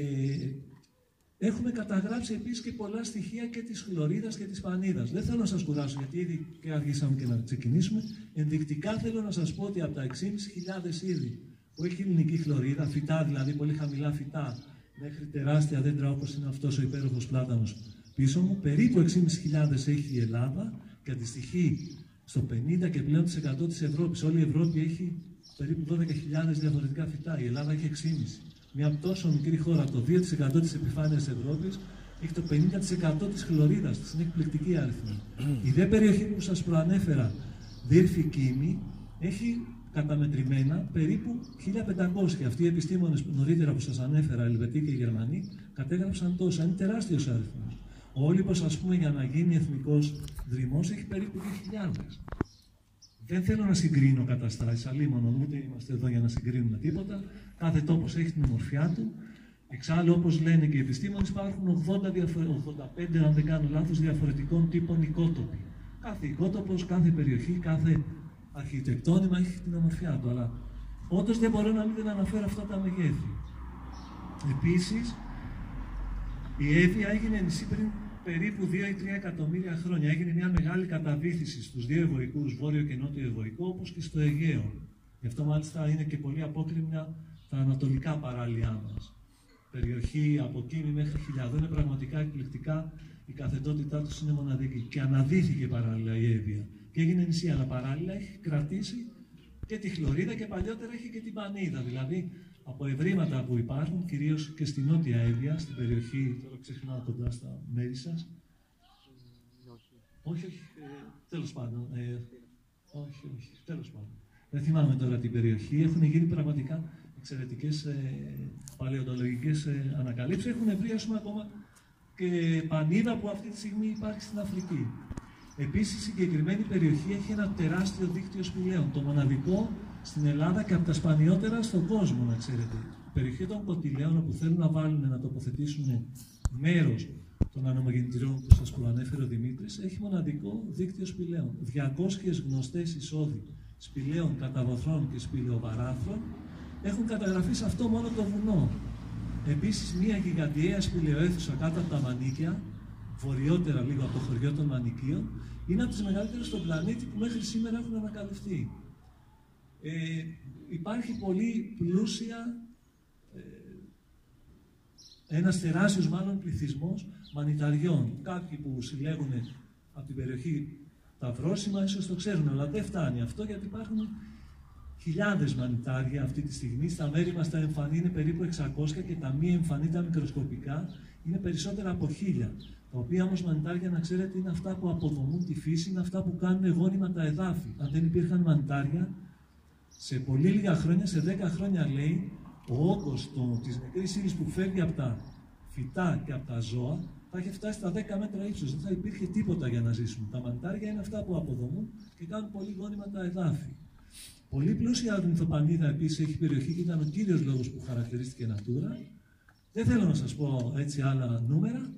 Speaker 6: Έχουμε καταγράψει επίσης και πολλά στοιχεία και της χλωρίδας και της πανίδας. Δεν θέλω να σας κουράσω, γιατί ήδη και αργήσαμε και να ξεκινήσουμε. Ενδεικτικά θέλω να σας πω ότι από τα 6.500 είδη που έχει ελληνική χλωρίδα, φυτά δηλαδή, πολύ χαμηλά φυτά, μέχρι τεράστια δέντρα όπως είναι αυτός ο υπέροχος πλάτανος πίσω μου, περίπου 6.500 έχει η Ελλάδα και αντιστοιχεί στο 50 και πλέον τη 100 της Ευρώπης. Όλη η Ευρώπη έχει περίπου 12.000 διαφορετικά φυτά. Η Ελλάδα έχει 6,5. Μια τόσο μικρή χώρα, το 2% της επιφάνειας Ευρώπης, έχει το 50% της χλωρίδας της. Είναι εκπληκτική αριθμή. Η δε περιοχή που σας προανέφερα, Δίρφη Κίμη, έχει καταμετρημένα περίπου 1500. Αυτοί οι επιστήμονες νωρίτερα που σας ανέφερα, Ελβετοί και Γερμανοί, κατέγραψαν τόσα. Είναι τεράστιος αριθμό. Ο Όλυμπο, ας πούμε, για να γίνει εθνικός δρυμός, έχει περίπου 2.000. Δεν θέλω να συγκρίνω καταστάσεις, αλλήμον ούτε είμαστε εδώ για να συγκρίνουμε τίποτα. Κάθε τόπος έχει την ομορφιά του. Εξάλλου, όπως λένε και οι επιστήμονες, υπάρχουν 80 85, αν δεν κάνω λάθος, διαφορετικών τύπων οικότοποι. Κάθε οικότοπος, κάθε περιοχή, κάθε αρχιτεκτόνημα έχει την ομορφιά του. Αλλά όντως δεν μπορώ να μην αναφέρω αυτά τα μεγέθη. Επίσης, η Εύη έγινε νησί πριν περίπου 2 ή 3 εκατομμύρια χρόνια. Έγινε μια μεγάλη καταβήθηση στους δύο ευωικούς, βόρειο και νότιο ευωικό, όπως και στο Αιγαίο. Γι' αυτό μάλιστα είναι και πολύ απόκριμνα τα ανατολικά παράλια μας. Περιοχή από Κίμη μέχρι Χιλιαδό είναι πραγματικά εκπληκτικά. Η καθετότητά τους είναι μοναδική. Και αναδύθηκε παράλληλα η Εύβοια. Και έγινε νησί, αλλά παράλληλα έχει κρατήσει και τη χλωρίδα και παλιότερα έχει και την πανίδα. Δηλαδή από ευρήματα που υπάρχουν, κυρίως και στη Νότια Εύβοια, στην περιοχή, τώρα ξεχνάω κοντά στα μέρη σας. Όχι, όχι, ε, τέλος πάντων. Ε, όχι, όχι, τέλος πάντων. Δεν θυμάμαι τώρα την περιοχή. Έχουν γίνει πραγματικά εξαιρετικές ε, παλαιοντολογικέ ε, ανακαλύψεις. Έχουν βρει, πούμε, ακόμα και πανίδα που αυτή τη στιγμή υπάρχει στην Αφρική. Επίσης, η συγκεκριμένη περιοχή έχει ένα τεράστιο δίκτυο σπηλαίων. Το μοναδικό στην Ελλάδα και από τα σπανιότερα στον κόσμο, να ξέρετε. Η περιοχή των Κωτηλαίων, όπου θέλουν να βάλουν να τοποθετήσουν μέρος των ανομογεννητριών που σας προανέφερε ο Δημήτρης, έχει μοναδικό δίκτυο σπηλαίων. 200 γνωστές εισόδοι σπηλαίων καταβοθρών και σπηλαιοβαράθρων έχουν καταγραφεί σε αυτό μόνο το βουνό. Επίσης, μια γιγαντιαία σπηλαιοαίθουσα κάτω από τα Μανίκια, βορειότερα λίγο από το χωριό των Μανικίων, είναι από τις μεγαλύτερες στον πλανήτη που μέχρι σήμερα έχουν ανακαλυφθεί ε, υπάρχει πολύ πλούσια, ε, ένας τεράστιος μάλλον πληθυσμός μανιταριών. Κάποιοι που συλλέγουν από την περιοχή τα βρόσιμα ίσως το ξέρουν, αλλά δεν φτάνει αυτό γιατί υπάρχουν χιλιάδες μανιτάρια αυτή τη στιγμή. Στα μέρη μας τα εμφανή είναι περίπου 600 και τα μη εμφανή τα μικροσκοπικά είναι περισσότερα από χίλια. Τα οποία όμως μανιτάρια, να ξέρετε, είναι αυτά που αποδομούν τη φύση, είναι αυτά που κάνουν γόνιμα τα εδάφη. Αν δεν υπήρχαν μανιτάρια, σε πολύ λίγα χρόνια, σε 10 χρόνια λέει, ο όγκος της νεκρής ύλης που φεύγει από τα φυτά και από τα ζώα θα έχει φτάσει στα 10 μέτρα ύψος. Δεν θα υπήρχε τίποτα για να ζήσουμε. Τα μαντάρια είναι αυτά που αποδομούν και κάνουν πολύ γόνιμα τα εδάφη. Πολύ πλούσια αρνηθοπανίδα επίσης έχει περιοχή και ήταν ο κύριος λόγος που χαρακτηρίστηκε Natura. Δεν θέλω να σας πω έτσι άλλα νούμερα.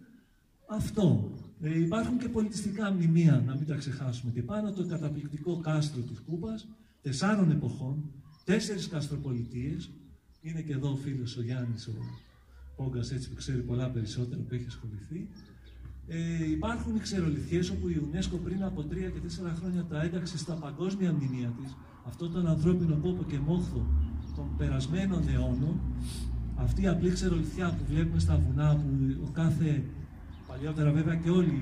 Speaker 6: Αυτό. Ε, υπάρχουν και πολιτιστικά μνημεία, να μην τα ξεχάσουμε. Και πάνω το καταπληκτικό κάστρο της Κούπας, τεσσάρων εποχών, τέσσερις καστροπολιτείες, είναι και εδώ ο φίλος ο Γιάννης, ο Πόγκας έτσι που ξέρει πολλά περισσότερα που έχει ασχοληθεί. Ε, υπάρχουν οι ξερολιθιές όπου η UNESCO πριν από τρία και τέσσερα χρόνια τα ένταξε στα παγκόσμια μνημεία της, αυτό τον ανθρώπινο κόπο και μόχθο των περασμένων αιώνων, αυτή η απλή ξερολιθιά που βλέπουμε στα βουνά, που ο κάθε, παλιότερα βέβαια και όλοι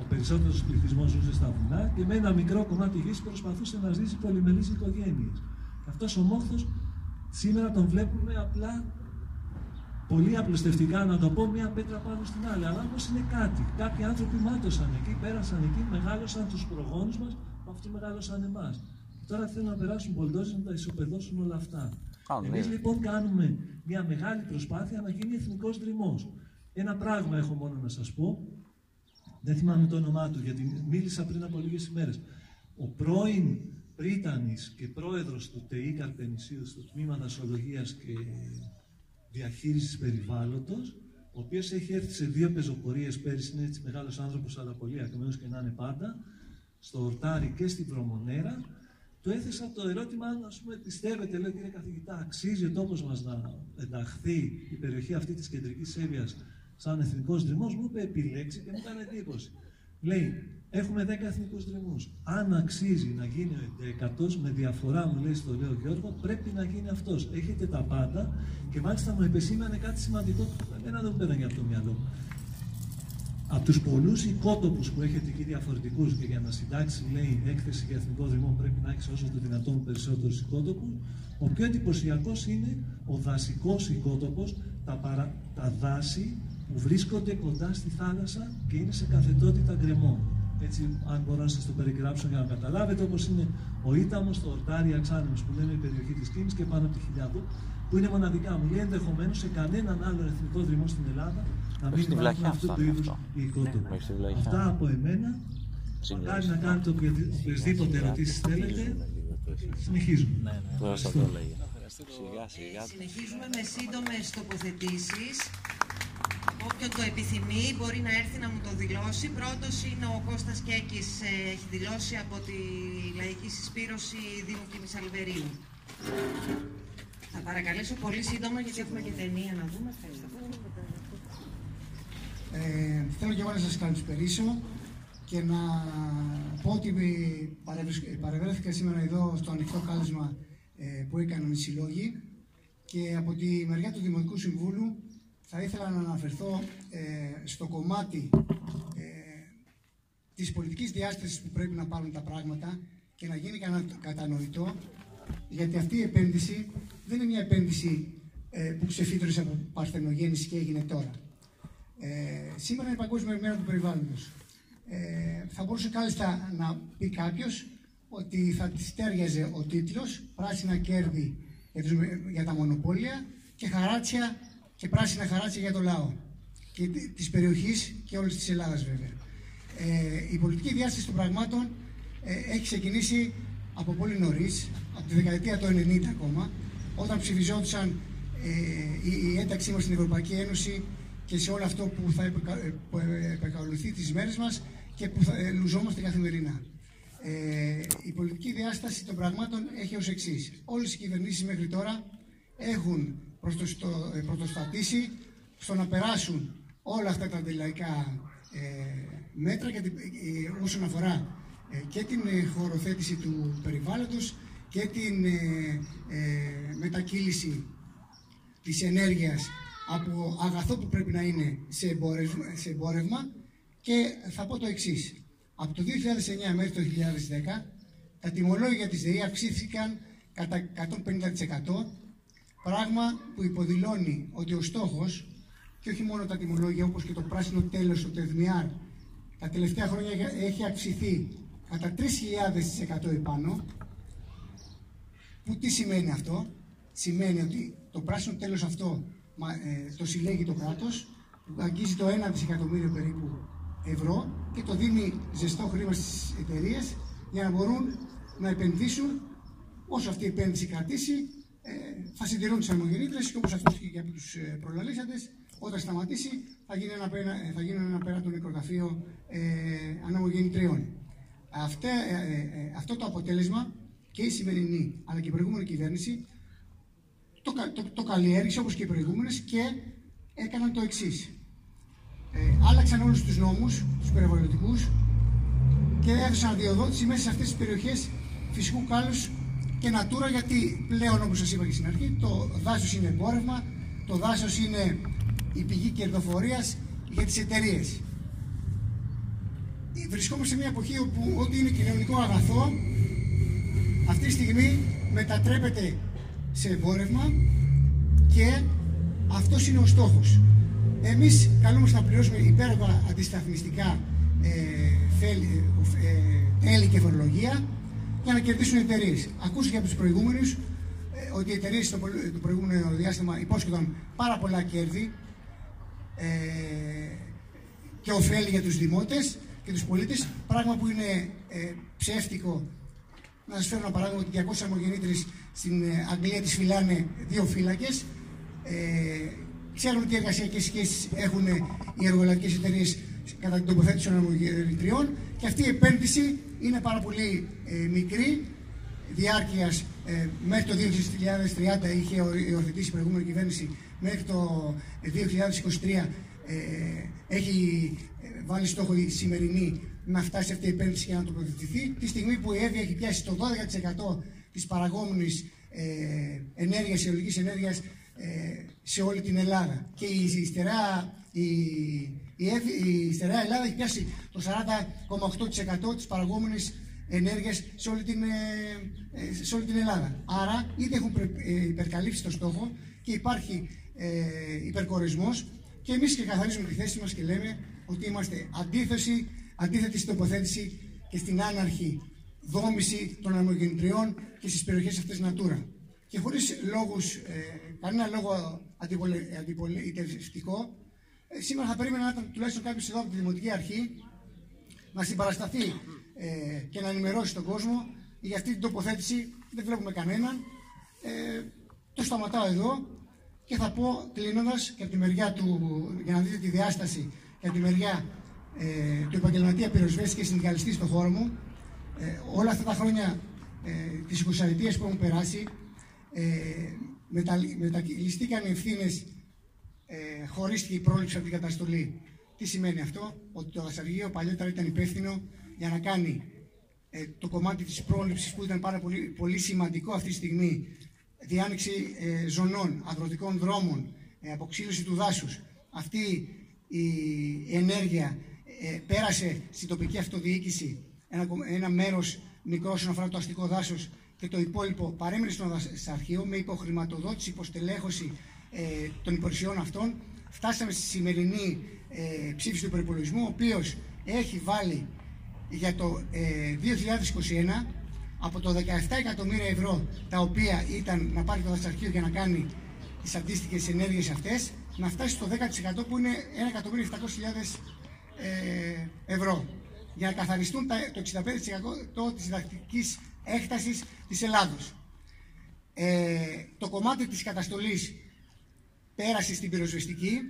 Speaker 6: ο περισσότερος πληθυσμός ζούσε στα βουνά και με ένα μικρό κομμάτι γης προσπαθούσε να ζήσει πολυμελείς οικογένειες. Αυτός ο μόχθος σήμερα τον βλέπουμε απλά πολύ απλουστευτικά να το πω μία πέτρα πάνω στην άλλη. Αλλά όμως είναι κάτι. Κάποιοι άνθρωποι μάτωσαν εκεί, πέρασαν εκεί, μεγάλωσαν τους προγόνους μας, αυτοί μεγάλωσαν εμάς. Τώρα θέλουν να περάσουν πολτόζε να τα ισοπεδώσουν όλα αυτά. Εμείς λοιπόν κάνουμε μια μεγάλη προσπάθεια να γίνει εθνικός δρυμός. Ένα πράγμα έχω μόνο να σας πω δεν θυμάμαι το όνομά του, γιατί μίλησα πριν από λίγες ημέρες. Ο πρώην Πρίτανης και πρόεδρος του ΤΕΙ Καρπενησίου στο τμήμα δασολογίας και διαχείρισης περιβάλλοντος, ο οποίος έχει έρθει σε δύο πεζοπορίες πέρυσι, είναι έτσι μεγάλος άνθρωπος, αλλά πολύ ακμένος και να είναι πάντα, στο Ορτάρι και στην Προμονέρα, του έθεσα το ερώτημα αν ας πούμε, πιστεύετε, λέω κύριε καθηγητά, αξίζει ο τόπος μας να ενταχθεί η περιοχή αυτή της κεντρικής Εύβοιας σαν εθνικός δρυμό, μου είπε επιλέξει και μου έκανε εντύπωση. Λέει, έχουμε 10 εθνικούς δρυμού. Αν αξίζει να γίνει ο 11ο, με διαφορά μου λέει στο λέω Γιώργο, πρέπει να γίνει αυτός. Έχετε τα πάντα και μάλιστα μου επεσήμανε κάτι σημαντικό που εμένα δεν μου πέρανε από το μυαλό από τους πολλούς οικότοπους που έχετε εκεί διαφορετικούς και για να συντάξει, λέει, έκθεση για εθνικό δημό πρέπει να έχεις όσο το δυνατόν περισσότερους οικότοπους. Ο πιο εντυπωσιακός είναι ο δασικός οικότοπος, τα, παρα... τα δάση που βρίσκονται κοντά στη θάλασσα και είναι σε καθετότητα γκρεμό. Έτσι, αν μπορώ να σας το περιγράψω για να καταλάβετε, όπως είναι ο Ήταμος, το Ορτάρι Αξάνεμο που λένε η περιοχή της Κίνη και πάνω από τη Χιλιάδου, που είναι μοναδικά. Μου λέει ενδεχομένως σε κανέναν άλλο εθνικό δρυμό στην Ελλάδα να μην υπάρχουν αυτού του είδους οι οικότοποι. Αυτά από εμένα. Μακάρι να κάνετε οποιασδήποτε ερωτήσεις θέλετε. Συνεχίζουμε.
Speaker 2: Ναι, ναι.
Speaker 1: Σιγά, σιγά. Συνεχίζουμε με σύντομες τοποθετήσεις. Όποιον το επιθυμεί μπορεί να έρθει να μου το δηλώσει. Πρώτος είναι ο Κώστας Κέκης, ε, έχει δηλώσει από τη Λαϊκή Συσπήρωση Δήμου Κιμισαλβερίου. Θα παρακαλέσω πολύ σύντομα γιατί έχουμε και ταινία να δούμε. Ευχαριστώ.
Speaker 7: Ε, θέλω και εγώ να σας καλησπερίσω και να πω ότι παρευρέθηκα σήμερα εδώ στο ανοιχτό κάλεσμα ε, που έκαναν οι συλλόγοι και από τη μεριά του Δημοτικού Συμβούλου θα ήθελα να αναφερθώ ε, στο κομμάτι ε, της πολιτικής διάστασης που πρέπει να πάρουν τα πράγματα και να γίνει κατανοητό γιατί αυτή η επένδυση δεν είναι μια επένδυση ε, που ξεφύτρωσε από παρθενογέννηση και έγινε τώρα. Ε, σήμερα είναι Παγκόσμια Μέρα του Περιβάλλοντος. Ε, θα μπορούσε κάλλιστα να πει κάποιος ότι θα τη τέριαζε ο τίτλος «Πράσινα κέρδη για τα μονοπόλια και χαράτσια και πράσινα χαράτσια για το λαό» και της περιοχής και όλης της Ελλάδας βέβαια. Ε, η πολιτική διάσταση των πραγμάτων ε, έχει ξεκινήσει από πολύ νωρίς, από τη δεκαετία του 90 ακόμα, όταν ψηφιζόντουσαν ε, η, η ένταξή μας στην Ευρωπαϊκή Ένωση και σε όλο αυτό που θα επεκαλουθεί τις μέρες μας και που θα ε, λουζόμαστε καθημερινά. Ε, η πολιτική διάσταση των πραγμάτων έχει ως εξής. Όλες οι κυβερνήσεις μέχρι τώρα έχουν ε, πρωτοστατήσει στο να περάσουν όλα αυτά τα αντιλαϊκά ε, μέτρα και, ε, όσον αφορά και την χωροθέτηση του περιβάλλοντος και την μετακύληση της ενέργειας από αγαθό που πρέπει να είναι σε εμπόρευμα, σε εμπόρευμα και θα πω το εξής. Από το 2009 μέχρι το 2010 τα τιμολόγια της ΔΕΗ αυξήθηκαν κατά 150% πράγμα που υποδηλώνει ότι ο στόχος και όχι μόνο τα τιμολόγια όπως και το πράσινο τέλος, το ΤΕΔΜΙΑΡ τα τελευταία χρόνια έχει αυξηθεί κατά 3.000% επάνω. Που τι σημαίνει αυτό; Σημαίνει ότι το πράσινο τέλος αυτό ε, το συλλέγει το κράτος, που αγγίζει το 1 δισεκατομμύριο περίπου ευρώ και το δίνει ζεστό χρήμα στις εταιρείες για να μπορούν να επενδύσουν όσο αυτή η επένδυση κρατήσει ε, θα συντηρούν τις αρμογεννήτρες και όπως αυτό και για τους ε, προλαλήσαντες όταν σταματήσει θα γίνει ένα, θα γίνει ένα πέρατο νεκροταφείο ε, αναμογεννητριών. αυτό το αποτέλεσμα και η σημερινή αλλά και η προηγούμενη κυβέρνηση το, το, το καλλιέργησε όπως και οι προηγούμενες και έκαναν το εξής. Ε, άλλαξαν όλους τους νόμους, τους περιβαλλοντικούς και έδωσαν αδειοδότηση μέσα σε αυτές τις περιοχές φυσικού κάλους και νατούρα γιατί πλέον όπως σας είπα και στην αρχή το δάσος είναι εμπόρευμα, το δάσος είναι η πηγή κερδοφορίας για τις εταιρείες. Βρισκόμαστε σε μια εποχή όπου ό,τι είναι κοινωνικό αγαθό αυτή τη στιγμή μετατρέπεται σε εμπόρευμα και αυτός είναι ο στόχος. Εμείς καλούμαστε να πληρώσουμε υπέροχα αντισταθμιστικά ε, ε, τέλη και φορολογία για να κερδίσουν εταιρείες. Ακούστηκε από τους προηγούμενους ε, ότι οι εταιρείες στο το προηγούμενο διάστημα υπόσχονταν πάρα πολλά κέρδη ε, και ωφέλη για τους δημότες και τους πολίτες, πράγμα που είναι ε, ψεύτικο να σας φέρω ένα παράδειγμα ότι 200 αιμογεννήτρε στην ε, Αγγλία τις φυλάνε δύο φύλακες. Ε, ξέρουν τι εργασιακές σχέσεις έχουν οι εργολαβικές εταιρείες κατά την τοποθέτηση των αιμογεννητριών και αυτή η επένδυση είναι πάρα πολύ ε, μικρή διάρκειας ε, μέχρι το 2030 είχε υιοθετήσει η προηγούμενη κυβέρνηση μέχρι το 2023 ε, έχει ε, βάλει στόχο η σημερινή να φτάσει αυτή η επένδυση και να τοποθετηθεί, τη στιγμή που η ΕΒΙΑ έχει πιάσει το 12% της παραγόμενης ε, ενέργειας, αιωλικής ενέργειας ε, σε όλη την Ελλάδα. Και η στερεά, η, η, η στερεά Ελλάδα έχει πιάσει το 40,8% της παραγόμενης ενέργειας σε όλη, την, ε, ε, σε όλη την Ελλάδα. Άρα, είτε έχουν υπερκαλύψει το στόχο και υπάρχει ε, υπερκορισμός και εμείς και καθαρίζουμε τη θέση μας και λέμε ότι είμαστε αντίθεση, αντίθετη στην τοποθέτηση και στην άναρχη δόμηση των ανεμογεννητριών και στις περιοχές αυτές Natura. Και χωρίς λόγους, ε, κανένα λόγο αντιπολιτευτικό, ε, σήμερα θα περίμενα να ήταν τουλάχιστον κάποιος εδώ από τη Δημοτική Αρχή να συμπαρασταθεί ε, και να ενημερώσει τον κόσμο για αυτή την τοποθέτηση. Δεν βλέπουμε κανέναν. Ε, το σταματάω εδώ και θα πω κλείνοντας και από τη μεριά του, για να δείτε τη διάσταση και από τη μεριά ε, του επαγγελματία πυροσβέστης και συνδικαλιστής στον χώρο μου, ε, όλα αυτά τα χρόνια ε, τις 20 που έχουν περάσει, ε, μετα, μετακυλιστήκαν ευθύνες ε, χωρίστηκε η πρόληψη από την καταστολή. Τι σημαίνει αυτό, ότι το δασαργείο παλιότερα ήταν υπεύθυνο για να κάνει ε, το κομμάτι της πρόληψης που ήταν πάρα πολύ, πολύ σημαντικό αυτή τη στιγμή, διάνοιξη ε, ζωνών, αγροτικών δρόμων, ε, αποξήλωση του δάσους. Αυτή η ενέργεια ε, πέρασε στην τοπική αυτοδιοίκηση ένα, ένα μέρος μικρό όσον αφορά το αστικό δάσος και το υπόλοιπο παρέμεινε στο δασαρχείο με υποχρηματοδότηση, υποστελέχωση ε, των υπηρεσιών αυτών. Φτάσαμε στη σημερινή ε, ψήφιση του προπολογισμού, ο οποίος έχει βάλει για το 2021 από το 17 εκατομμύρια ευρώ τα οποία ήταν να πάρει το δασαρχείο για να κάνει τις αντίστοιχες ενέργειες αυτές να φτάσει στο 10% που είναι 1.700.000 ε, ευρώ για να καθαριστούν το 65% της διδακτικής έκτασης της Ελλάδος. Ε, το κομμάτι της καταστολής πέρασε στην πυροσβεστική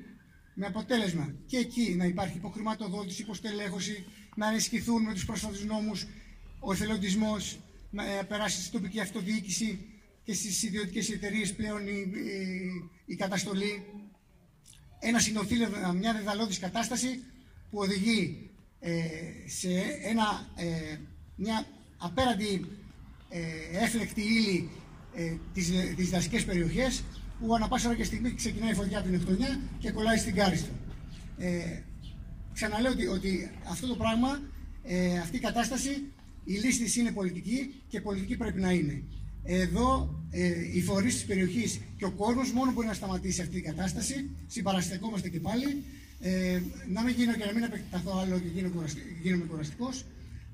Speaker 7: με αποτέλεσμα και εκεί να υπάρχει υποχρηματοδότηση, υποστελέχωση, να ενισχυθούν με τους πρόσφατους νόμους ο εθελοντισμός, να ε, περάσει στην τοπική αυτοδιοίκηση και στις ιδιωτικές εταιρείες πλέον η, η, καταστολή. Ένα συνοθήλευμα, μια δεδαλώδης κατάσταση που οδηγεί ε, σε ένα, ε, μια απέραντη ε, έφλεκτη ύλη ε, τις, τις δασικές περιοχές που ανά πάσα ώρα και στιγμή ξεκινάει η φωτιά από την εκτονιά και κολλάει στην κάριστο. Ε, ξαναλέω ότι, ότι αυτό το πράγμα, ε, αυτή η κατάσταση, η λύση είναι πολιτική και πολιτική πρέπει να είναι. Εδώ ε, οι φορείς της περιοχής και ο κόσμος μόνο μπορεί να σταματήσει αυτή την κατάσταση. Συμπαραστεκόμαστε και πάλι. Ε, να μην γίνω και να μην επεκταθώ άλλο και γίνω γίνομαι κουραστικό.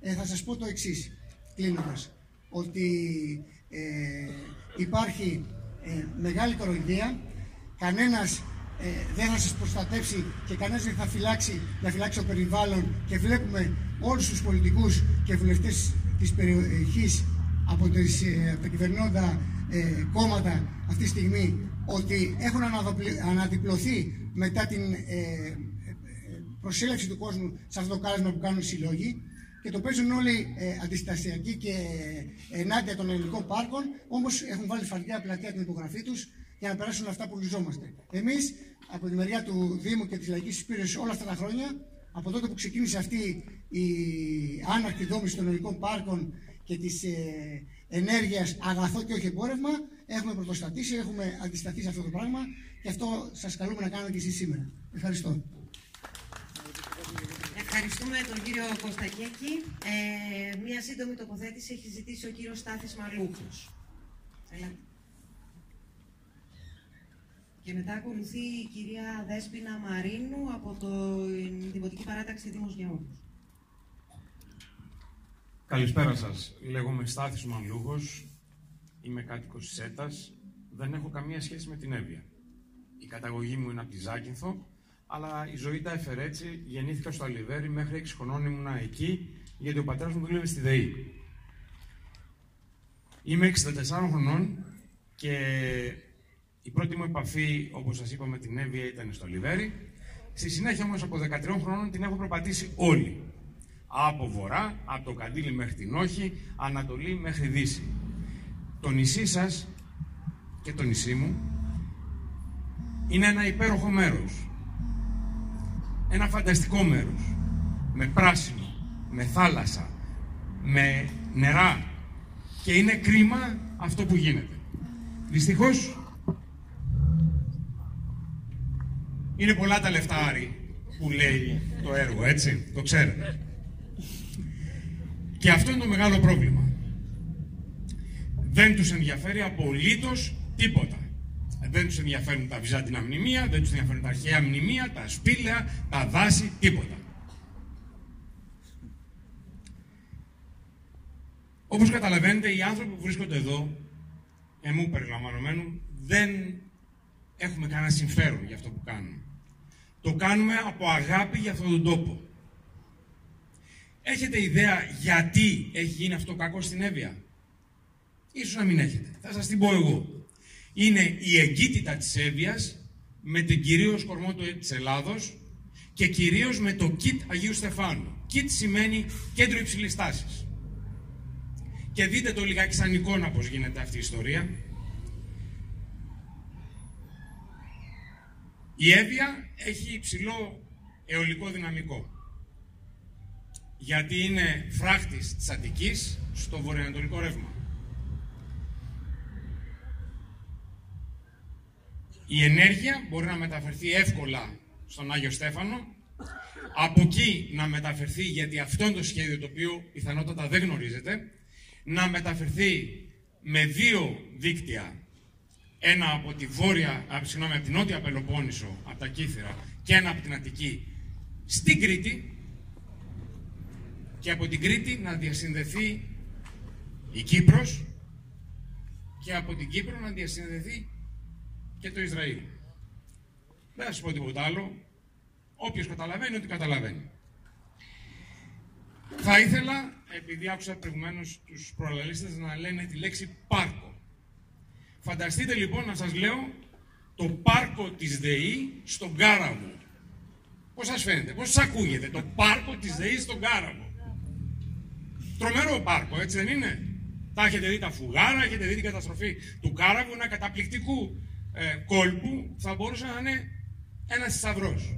Speaker 7: Ε, θα σας πω το εξής, κλείνοντας. Ότι ε, υπάρχει ε, μεγάλη κοροϊδία. Κανένας ε, δεν θα σας προστατεύσει και κανένας δεν θα φυλάξει, να φυλάξει το περιβάλλον. Και βλέπουμε όλους τους πολιτικούς και βουλευτές της περιοχής από, τις, ε, από τα κυβερνώντα ε, κόμματα αυτή τη στιγμή ότι έχουν αναδιπλωθεί μετά την ε, προσέλευση του κόσμου σε αυτό το κάλεσμα που κάνουν οι συλλόγοι και το παίζουν όλοι ε, αντιστασιακοί και ενάντια των ελληνικών πάρκων, όμως έχουν βάλει φαρδιά πλατεία την υπογραφή τους για να περάσουν αυτά που λυζόμαστε. Εμείς, από τη μεριά του Δήμου και της Λαϊκής Εισπήρωση όλα αυτά τα χρόνια, από τότε που ξεκίνησε αυτή η άναρχη δόμηση των ελληνικών πάρκων και της ε, ενέργειας αγαθό και όχι εμπόρευμα, έχουμε πρωτοστατήσει, έχουμε αντισταθεί σε αυτό το πράγμα και αυτό σας καλούμε να κάνετε και εσείς σήμερα. Ευχαριστώ.
Speaker 1: Ευχαριστούμε τον κύριο Κωστακέκη. Ε, μία σύντομη τοποθέτηση έχει ζητήσει ο κύριος Στάθης Μαλούχος. Και μετά ακολουθεί η κυρία Δέσποινα Μαρίνου από το Δημοτική Παράταξη Δήμος Γεώργους.
Speaker 8: Καλησπέρα σας. Λέγομαι Στάθης Μαλούχος. Είμαι κάτοικος της ΕΤΑΣ. Δεν έχω καμία σχέση με την Εύβοια. Η καταγωγή μου είναι από τη Ζάκυνθο αλλά η ζωή τα έφερε έτσι. Γεννήθηκα στο Αλιβέρι, μέχρι 6 χρονών ήμουν εκεί, γιατί ο πατέρας μου δούλευε στη ΔΕΗ. Είμαι 64 χρονών και η πρώτη μου επαφή, όπως σας είπα, με την Εύβοια ήταν στο Αλιβέρι. Στη συνέχεια όμως από 13 χρόνων την έχω προπατήσει όλη. Από βορρά, από το Καντήλι μέχρι την Όχη, Ανατολή μέχρι Δύση. Το νησί σας και το νησί μου είναι ένα υπέροχο μέρος ένα φανταστικό μέρος. Με πράσινο, με θάλασσα, με νερά. Και είναι κρίμα αυτό που γίνεται. Δυστυχώς, είναι πολλά τα λεφτά Άρη, που λέει το έργο, έτσι, το ξέρετε. Και αυτό είναι το μεγάλο πρόβλημα. Δεν τους ενδιαφέρει απολύτως τίποτα. Δεν τους ενδιαφέρουν τα βυζάντινα μνημεία, δεν τους ενδιαφέρουν τα αρχαία μνημεία, τα σπήλαια, τα δάση, τίποτα. Όπως καταλαβαίνετε, οι άνθρωποι που βρίσκονται εδώ, εμού περιλαμβανομένου, δεν έχουμε κανένα συμφέρον για αυτό που κάνουμε. Το κάνουμε από αγάπη για αυτόν τον τόπο. Έχετε ιδέα γιατί έχει γίνει αυτό κακό στην Εύβοια; Ίσως να μην έχετε. Θα σας την πω εγώ. Είναι η εγκύτητα της Εύβοιας με την κυρίως κορμό της Ελλάδος και κυρίως με το ΚΙΤ Αγίου Στεφάνου. ΚΙΤ σημαίνει κέντρο υψηλής τάσης. Και δείτε το λιγάκι σαν εικόνα πώς γίνεται αυτή η ιστορία. Η Εύβοια έχει υψηλό αιωλικό δυναμικό. Γιατί είναι φράχτης της Αττικής στο βορειοανατολικό ρεύμα. Η ενέργεια μπορεί να μεταφερθεί εύκολα στον Άγιο Στέφανο, από εκεί να μεταφερθεί, γιατί αυτό είναι το σχέδιο το οποίο πιθανότατα δεν γνωρίζετε, να μεταφερθεί με δύο δίκτυα, ένα από τη βόρεια, συγγνώμη, από την νότια Πελοπόννησο, από τα Κύθυρα, και ένα από την Αττική, στην Κρήτη, και από την Κρήτη να διασυνδεθεί η Κύπρος και από την Κύπρο να διασυνδεθεί και το Ισραήλ. Δεν θα σα πω τίποτα άλλο. Όποιος καταλαβαίνει, ότι καταλαβαίνει. Θα ήθελα, επειδή άκουσα προηγουμένως τους προλαλίστες να λένε τη λέξη πάρκο. Φανταστείτε λοιπόν να σας λέω το πάρκο της ΔΕΗ στον Κάραβο. Πώς σας φαίνεται, πώς σας ακούγεται το πάρκο της ΔΕΗ στον Κάραβο. Τρομερό πάρκο, έτσι δεν είναι; Τα έχετε δει τα φουγάρα, έχετε δει την καταστροφή του Κάραβου, ένα καταπληκτικού ε, κόλπου θα μπορούσε να είναι ένας θησαυρός.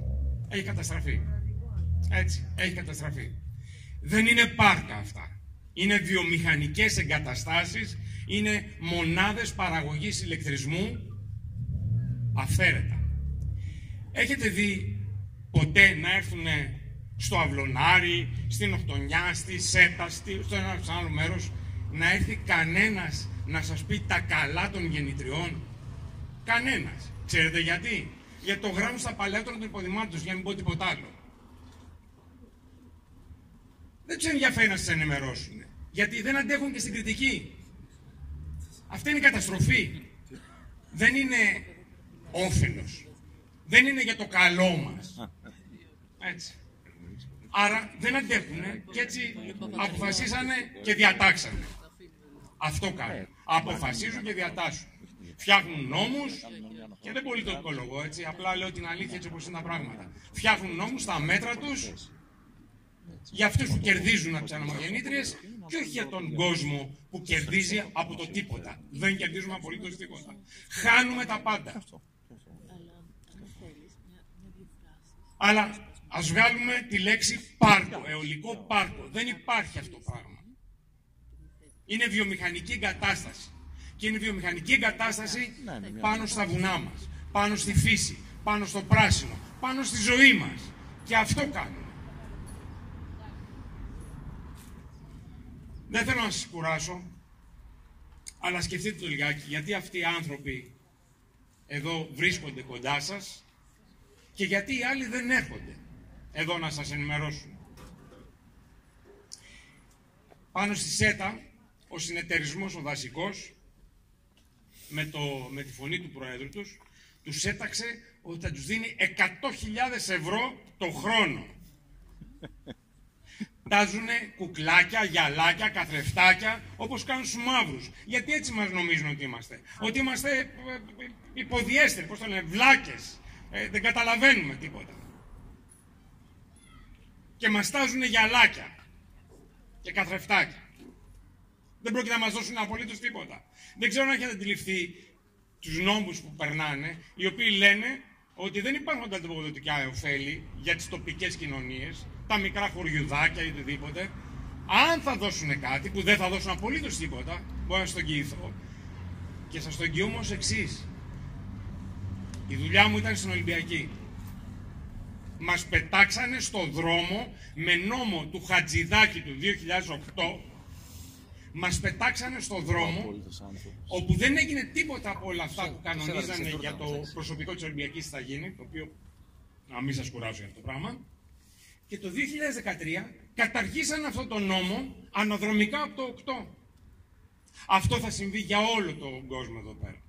Speaker 8: Έχει καταστραφεί. Έτσι, έχει καταστραφεί. Δεν είναι πάρκα αυτά. Είναι βιομηχανικές εγκαταστάσεις, είναι μονάδες παραγωγής ηλεκτρισμού αφαίρετα. Έχετε δει ποτέ να έρθουν στο Αυλονάρι, στην Οχτονιά, στη Σέτα, στο ένα άλλο μέρος, να έρθει κανένας να σας πει τα καλά των γεννητριών; Κανένας. Ξέρετε γιατί; Γιατί το γράφουν στα παλαιότερα των υποδημάτων για να μην πω τίποτα άλλο. Δεν τους ενδιαφέρει να σας ενημερώσουν. Γιατί δεν αντέχουν και στην κριτική. Αυτή είναι η καταστροφή. Δεν είναι όφελος. Δεν είναι για το καλό μας. Έτσι. Άρα δεν αντέχουν και έτσι αποφασίσανε και διατάξανε. Αυτό κάνουν. Αποφασίζουν και διατάσσουν φτιάχνουν νόμους και δεν πολύ το οικολογώ έτσι, απλά λέω την αλήθεια έτσι όπως είναι τα πράγματα. Φτιάχνουν νόμους στα μέτρα τους για αυτούς που κερδίζουν από τις αναμογεννήτριε και όχι για τον κόσμο που κερδίζει από το τίποτα. Δεν κερδίζουμε απολύτως τίποτα. Χάνουμε τα πάντα. Αλλά ας βγάλουμε τη λέξη πάρκο, αιωλικό πάρκο. Δεν υπάρχει αυτό το πράγμα. Είναι βιομηχανική εγκατάσταση και είναι βιομηχανική εγκατάσταση ναι, ναι, πάνω στα βουνά μας, πάνω στη φύση, πάνω στο πράσινο, πάνω στη ζωή μας. Και αυτό κάνουμε. Δεν θέλω να σας κουράσω, αλλά σκεφτείτε το λιγάκι, γιατί αυτοί οι άνθρωποι εδώ βρίσκονται κοντά σας και γιατί οι άλλοι δεν έρχονται εδώ να σας ενημερώσουν. Πάνω στη ΣΕΤΑ, ο συνεταιρισμός ο δασικός με, το, με τη φωνή του Προέδρου τους, τους έταξε ότι θα τους δίνει 100.000 ευρώ το χρόνο. Τάζουν κουκλάκια, γυαλάκια, καθρεφτάκια, όπως κάνουν στους μαύρους. Γιατί έτσι μας νομίζουν ότι είμαστε; Ότι είμαστε ε, ε, υποδιέστεροι, πώς το λένε, βλάκες. Ε, δεν καταλαβαίνουμε τίποτα. Και μας τάζουν γυαλάκια και καθρεφτάκια. Δεν πρόκειται να μας δώσουν απολύτως τίποτα. Δεν ξέρω αν έχετε αντιληφθεί τους νόμους που περνάνε, οι οποίοι λένε ότι δεν υπάρχουν τα ανταποδοτικά ωφέλη για τις τοπικές κοινωνίες, τα μικρά χωριουδάκια ή οτιδήποτε. Αν θα δώσουν κάτι, που δεν θα δώσουν απολύτως τίποτα, μπορώ να σας το εγγυηθώ, και σας το εγγυούμε ως εξής. Η δουλειά μου ήταν στην Ολυμπιακή. Μας πετάξανε στο δρόμο με νόμο του Χατζηδάκη του 2008 μας πετάξανε στο δρόμο όπου δεν έγινε τίποτα από όλα αυτά που κανονίζανε για το προσωπικό της Ολυμπιακής θα γίνει, το οποίο να μην σας κουράσω για αυτό το πράγμα. Και το 2013 καταργήσαν αυτό το νόμο αναδρομικά από το 8. Αυτό θα συμβεί για όλο τον κόσμο εδώ πέρα.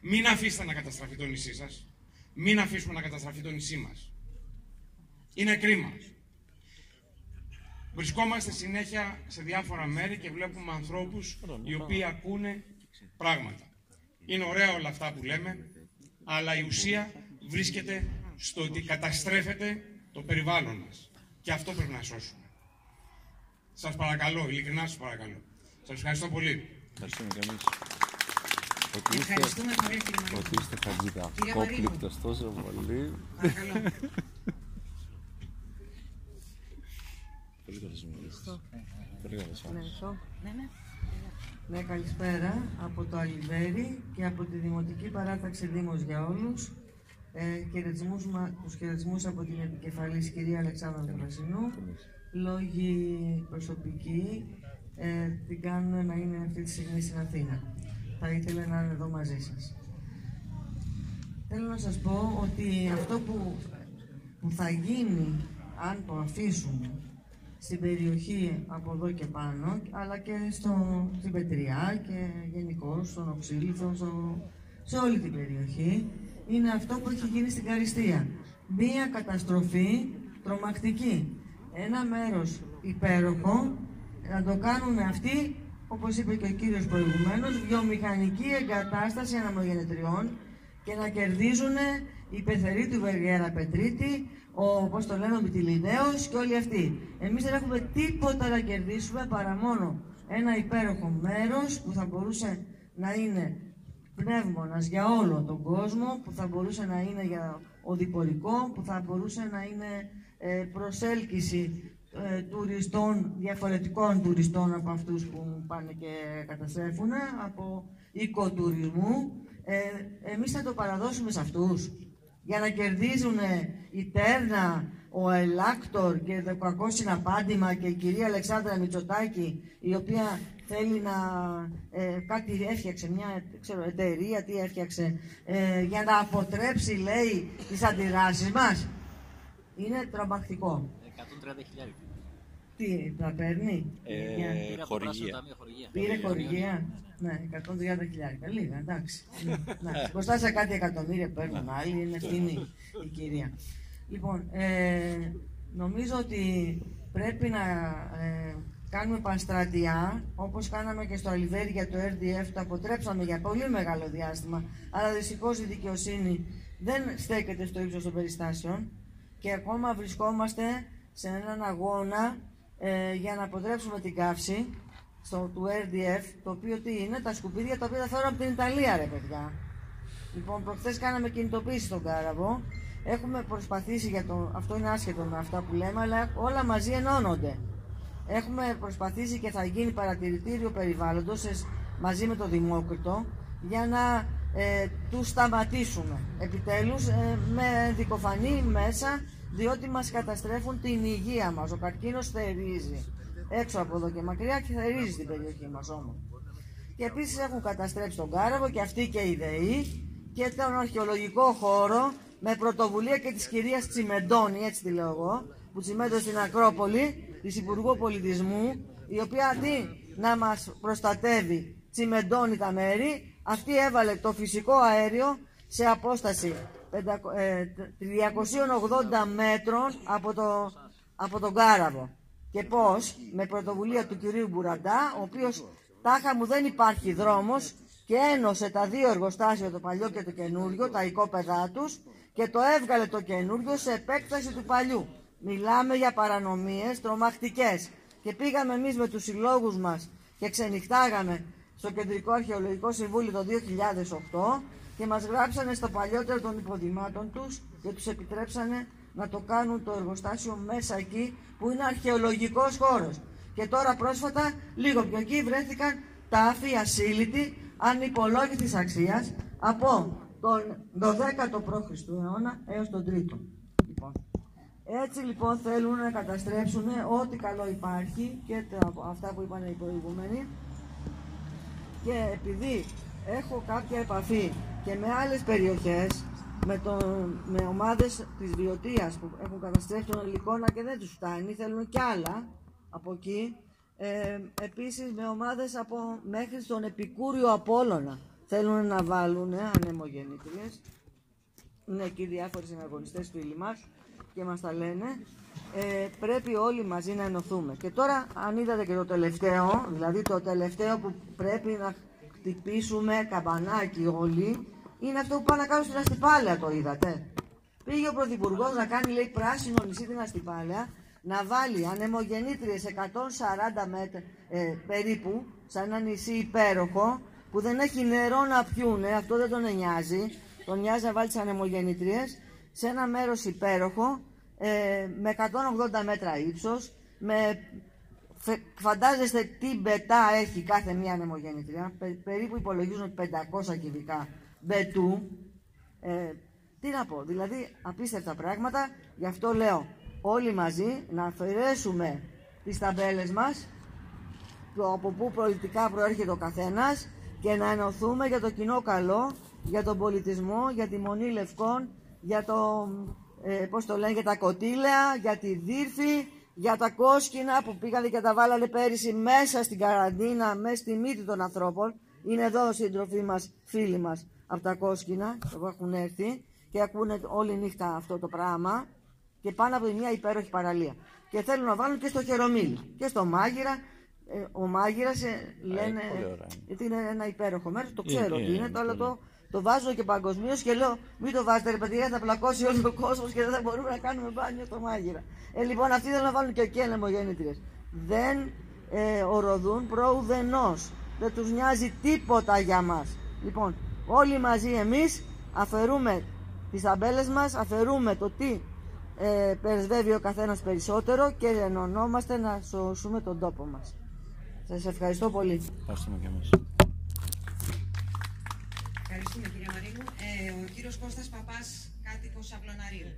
Speaker 8: Μην αφήσετε να καταστραφεί το νησί σας. Μην αφήσουμε να καταστραφεί το νησί μας. Είναι κρίμα. Βρισκόμαστε συνέχεια σε διάφορα μέρη και βλέπουμε ανθρώπους οι οποίοι ακούνε πράγματα. Είναι ωραία όλα αυτά που λέμε, αλλά η ουσία βρίσκεται στο ότι καταστρέφεται το περιβάλλον μας. Και αυτό πρέπει να σώσουμε. Σας παρακαλώ, ειλικρινά σας παρακαλώ. Σας ευχαριστώ πολύ.
Speaker 2: Ευχαριστούμε και εμείς.
Speaker 1: Ευχαριστούμε πολύ κύριε Μαρίνο.
Speaker 2: Ότι είστε χατζηδά.
Speaker 1: Κύριε Μαρίνο.
Speaker 2: Κόπληκτος τόσο πολύ.
Speaker 1: Παρακαλώ.
Speaker 2: Πολύ καλώς μιλήσατε. Πολύ καλώς
Speaker 9: Ναι,
Speaker 2: άκουσα.
Speaker 9: αυτό.
Speaker 1: Ναι, ναι.
Speaker 9: Ναι, καλησπέρα από το Αλιβέρι και από τη Δημοτική Παράταξη Δήμος για όλους. Ε, χαιρετισμούς, μα- τους χαιρετισμούς από την επικεφαλής κυρία Αλεξάνδρα του Πρασινού. Λόγοι προσωπικοί ε, την κάνουν να είναι αυτή τη στιγμή στην Αθήνα. Θα ήθελε να είναι εδώ μαζί σας. Θέλω να σας πω ότι αυτό που, που θα γίνει αν το αφήσουμε στην περιοχή από εδώ και πάνω, αλλά και στο, στην Πετριά και γενικώ στον Οξύλιθο, στο, σε όλη την περιοχή, είναι αυτό που έχει γίνει στην Καριστία. Μία καταστροφή τρομακτική. Ένα μέρος υπέροχο, να το κάνουν αυτοί, όπως είπε και ο κύριος προηγουμένως, βιομηχανική εγκατάσταση αναμογενετριών και να κερδίζουν η πεθερή του Βεργέρα Πετρίτη, ο, πώς το λένε, ο Μητυλινέος και όλοι αυτοί. Εμείς δεν έχουμε τίποτα να κερδίσουμε παρά μόνο ένα υπέροχο μέρος που θα μπορούσε να είναι πνεύμονας για όλο τον κόσμο, που θα μπορούσε να είναι για οδηπορικό, που θα μπορούσε να είναι ε, προσέλκυση ε, τουριστών, διαφορετικών τουριστών από αυτούς που πάνε και καταστρέφουν, από οικοτουρισμού. Ε, εμείς θα το παραδώσουμε σε αυτούς για να κερδίζουν η Τέρνα, ο Ελάκτορ και το Κακόσινα Πάντημα και η κυρία Αλεξάνδρα Μητσοτάκη, η οποία θέλει να ε, κάτι έφτιαξε, μια ξέρω, εταιρεία, τι έφτιαξε, ε, για να αποτρέψει, λέει, τις αντιδράσεις μας. Είναι τρομακτικό.
Speaker 10: 130.000.
Speaker 9: Τι, τα παίρνει;
Speaker 2: Ε,
Speaker 9: Για-
Speaker 10: Πήρε από το πράσινο
Speaker 2: χορηγία.
Speaker 10: ταμείο χορηγία.
Speaker 9: Πήρε χορηγία; Ναι, 130 χιλιάρικα. Λίγα, εντάξει. εντάξει. Μπροστά σε κάτι εκατομμύρια παίρνουν άλλοι, είναι ευθύνη η κυρία. Λοιπόν, ε, νομίζω ότι πρέπει να ε, κάνουμε πανστρατιά, όπως κάναμε και στο Αλιβέρι για το RDF, το αποτρέψαμε για πολύ μεγάλο διάστημα, αλλά δυστυχώς η δικαιοσύνη δεν στέκεται στο ύψος των περιστάσεων και ακόμα βρισκόμαστε σε έναν αγώνα ε, για να αποτρέψουμε την καύση στο, του RDF, το οποίο τι είναι, τα σκουπίδια τα οποία τα φέρω από την Ιταλία, ρε παιδιά. Λοιπόν, προχθές κάναμε κινητοποίηση στον Κάραβο. Έχουμε προσπαθήσει για το. Αυτό είναι άσχετο με αυτά που λέμε, αλλά όλα μαζί ενώνονται. Έχουμε προσπαθήσει και θα γίνει παρατηρητήριο περιβάλλοντος σε- μαζί με το Δημόκριτο για να ε, τους σταματήσουμε επιτέλους ε, με δικοφανή μέσα διότι μας καταστρέφουν την υγεία μας. Ο καρκίνος θερίζει έξω από εδώ και μακριά και θερίζει στην περιοχή μας όμως. Και επίσης έχουν καταστρέψει τον Κάραβο και αυτοί και οι ΔΕΗ και τον αρχαιολογικό χώρο με πρωτοβουλία και της κυρίας Τσιμεντώνη, έτσι τη λέω εγώ, που τσιμέντωσε στην Ακρόπολη, της Υπουργού Πολιτισμού, η οποία αντί να μας προστατεύει, τσιμεντώνει τα μέρη, αυτή έβαλε το φυσικό αέριο σε απόσταση 500, ε, 380 μέτρων από, το, από τον Κάραβο. Και πώς, με πρωτοβουλία του κυρίου Μπουραντά, ο οποίος τάχα μου δεν υπάρχει δρόμος και ένωσε τα δύο εργοστάσια, το παλιό και το καινούριο, τα οικόπεδά τους και το έβγαλε το καινούριο σε επέκταση του παλιού. Μιλάμε για παρανομίες τρομακτικές. Και πήγαμε εμείς με τους συλλόγους μας και ξενυχτάγαμε στο Κεντρικό Αρχαιολογικό Συμβούλιο το 2008 και μας γράψανε στο παλιότερο των υποδημάτων τους και τους επιτρέψανε να το κάνουν το εργοστάσιο μέσα εκεί που είναι αρχαιολογικός χώρος. Και τώρα πρόσφατα, λίγο πιο εκεί, βρέθηκαν τα άφη ασύλλητη ανυπολόγητης αξίας από τον 12ο π.Χ. αιώνα έως τον 3ο. Λοιπόν. Έτσι λοιπόν θέλουν να καταστρέψουν ό,τι καλό υπάρχει και αυτά που είπαν οι προηγούμενοι και επειδή έχω κάποια επαφή και με άλλες περιοχές με, το, με ομάδες της βιωτείας που έχουν καταστρέψει τον Ελικόνα και δεν τους φτάνει, θέλουν κι άλλα από εκεί. Ε, επίσης με ομάδες από μέχρι στον Επικούριο Απόλλωνα θέλουν να βάλουν ανεμογεννήτριες. Είναι εκεί διάφοροι συναγωνιστές φίλοι μας και μας τα λένε. Ε, πρέπει όλοι μαζί να ενωθούμε. Και τώρα αν είδατε και το τελευταίο, δηλαδή το τελευταίο που πρέπει να χτυπήσουμε καμπανάκι όλοι, είναι αυτό που πάνε να κάνουν στην Αστυπάλαια, το είδατε. Πήγε ο Πρωθυπουργός να κάνει, λέει, πράσινο νησί την Αστυπάλαια, να βάλει ανεμογεννήτριες 140 μέτρα ε, περίπου, σαν ένα νησί υπέροχο, που δεν έχει νερό να πιούνε, αυτό δεν τον νοιάζει. Τον νοιάζει να βάλει τις ανεμογεννήτριες σε ένα μέρος υπέροχο, ε, με 180 μέτρα ύψος, με Φαντάζεστε τι μπετά έχει κάθε μία ανεμογεννήτρια. περίπου υπολογίζουν 500 κυβικά μπετού. Ε, τι να πω, δηλαδή απίστευτα πράγματα. Γι' αυτό λέω όλοι μαζί να αφαιρέσουμε τις ταμπέλες μας από πού πολιτικά προέρχεται ο καθένας και να ενωθούμε για το κοινό καλό, για τον πολιτισμό, για τη Μονή Λευκών, για το, ε, πώς το λένε, για τα κοτήλαια, για τη δίρφη, για τα κόσκινα που πήγανε και τα βάλανε πέρυσι μέσα στην καραντίνα, μέσα στη μύτη των ανθρώπων. Είναι εδώ σύντροφοί μας, φίλοι μας από τα κόσκινα που έχουν έρθει και ακούνε όλη νύχτα αυτό το πράγμα και πάνε από μια υπέροχη παραλία. Και θέλουν να βάλουν και στο χερομίλι και στο μάγειρα. Ε, ο μάγειρας ε, λένε ότι είναι ένα υπέροχο μέρος. Το ξέρω ότι είναι, το, αλλά το, το βάζω και παγκοσμίως και λέω: Μην το βάζετε, ρε παιδιά, θα πλακώσει όλο ο κόσμος και δεν θα μπορούμε να κάνουμε μπάνιο στο μάγειρα. Ε, λοιπόν, αυτοί θέλουν να βάλουν και εκεί ανεμογεννήτριε. Δεν ε, οροδούν προ Δεν τους νοιάζει τίποτα για μας. Λοιπόν, όλοι μαζί εμείς αφαιρούμε τις ταμπέλες μας, αφαιρούμε το τι ε, περισβεύει ο καθένας περισσότερο και ενωνόμαστε να σώσουμε τον τόπο μας. Σας ευχαριστώ πολύ.
Speaker 2: Ευχαριστούμε και εμείς.
Speaker 1: Ευχαριστούμε κύριε Μαρίνου. Ε, ο κύριος Κώστας Παπάς, κάτοικος Αυλωναρίου.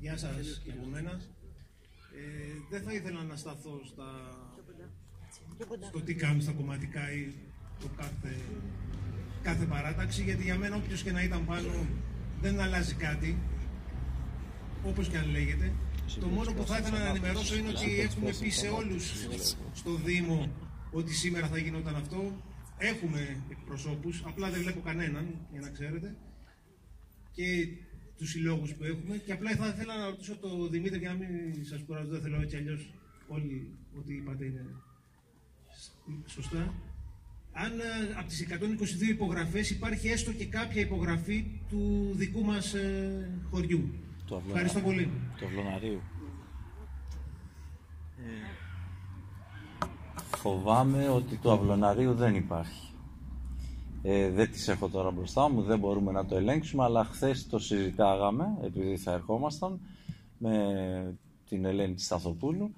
Speaker 10: Γεια σας και από μένα. Ε, δεν θα ήθελα να σταθώ στα... στο τι κάνουν στα κομματικά ή το κάθε, κάθε παράταξη, γιατί για μένα όποιος και να ήταν πάνω δεν αλλάζει κάτι, όπως και αν λέγεται. Το μόνο που θα ήθελα να ενημερώσω είναι ότι έχουμε πει σε όλους στο Δήμο ότι σήμερα θα γινόταν αυτό. Έχουμε εκπροσώπους, απλά δεν βλέπω κανέναν, για να ξέρετε. Και τους συλλόγους που έχουμε. Και απλά θα ήθελα να ρωτήσω το Δημήτρη, για να μην σας κουράζω, δεν θέλω έτσι αλλιώς όλοι ό,τι είπατε είναι σωστά. Αν ε, από τις 122 υπογραφές υπάρχει έστω και κάποια υπογραφή του δικού μας ε, χωριού. Το Ευχαριστώ πολύ.
Speaker 2: Το Αυλωναρίου. Ε, φοβάμαι ότι το Αυλωναρίου δεν υπάρχει. Ε, δεν τις έχω τώρα μπροστά μου, δεν μπορούμε να το ελέγξουμε, αλλά χθες το συζητάγαμε, επειδή θα ερχόμασταν, με την Ελένη της Σταθοπούλου.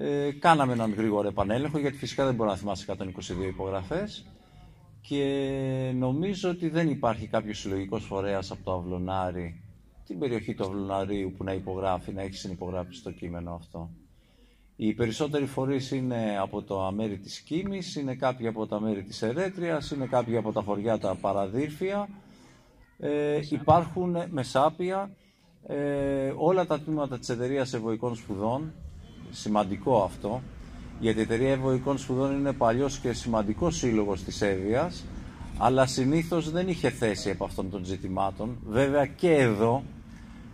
Speaker 2: Ε, κάναμε έναν γρήγορο επανέλεγχο, γιατί φυσικά δεν μπορώ να θυμάσαι 122 υπογραφές. Και νομίζω ότι δεν υπάρχει κάποιος συλλογικός φορέας από το Αυλονάρι, την περιοχή του Αυλοναρίου που να υπογράφει, να έχεις συνυπογράψει το κείμενο αυτό. Οι περισσότεροι φορείς είναι από το αμέρι της Κίμης, είναι κάποιοι από τα μέρη της Ερέτριας, είναι κάποιοι από τα χωριά τα παραδύρφια, ε, υπάρχουν μεσάπια, ε, όλα τα τμήματα της εταιρείας Ευωικών Σπουδών, σημαντικό αυτό, γιατί η εταιρεία Ευωικών Σπουδών είναι παλιός και σημαντικός σύλλογος της Εύβοιας, αλλά συνήθως δεν είχε θέση από αυτών των ζητημάτων. Βέβαια και εδώ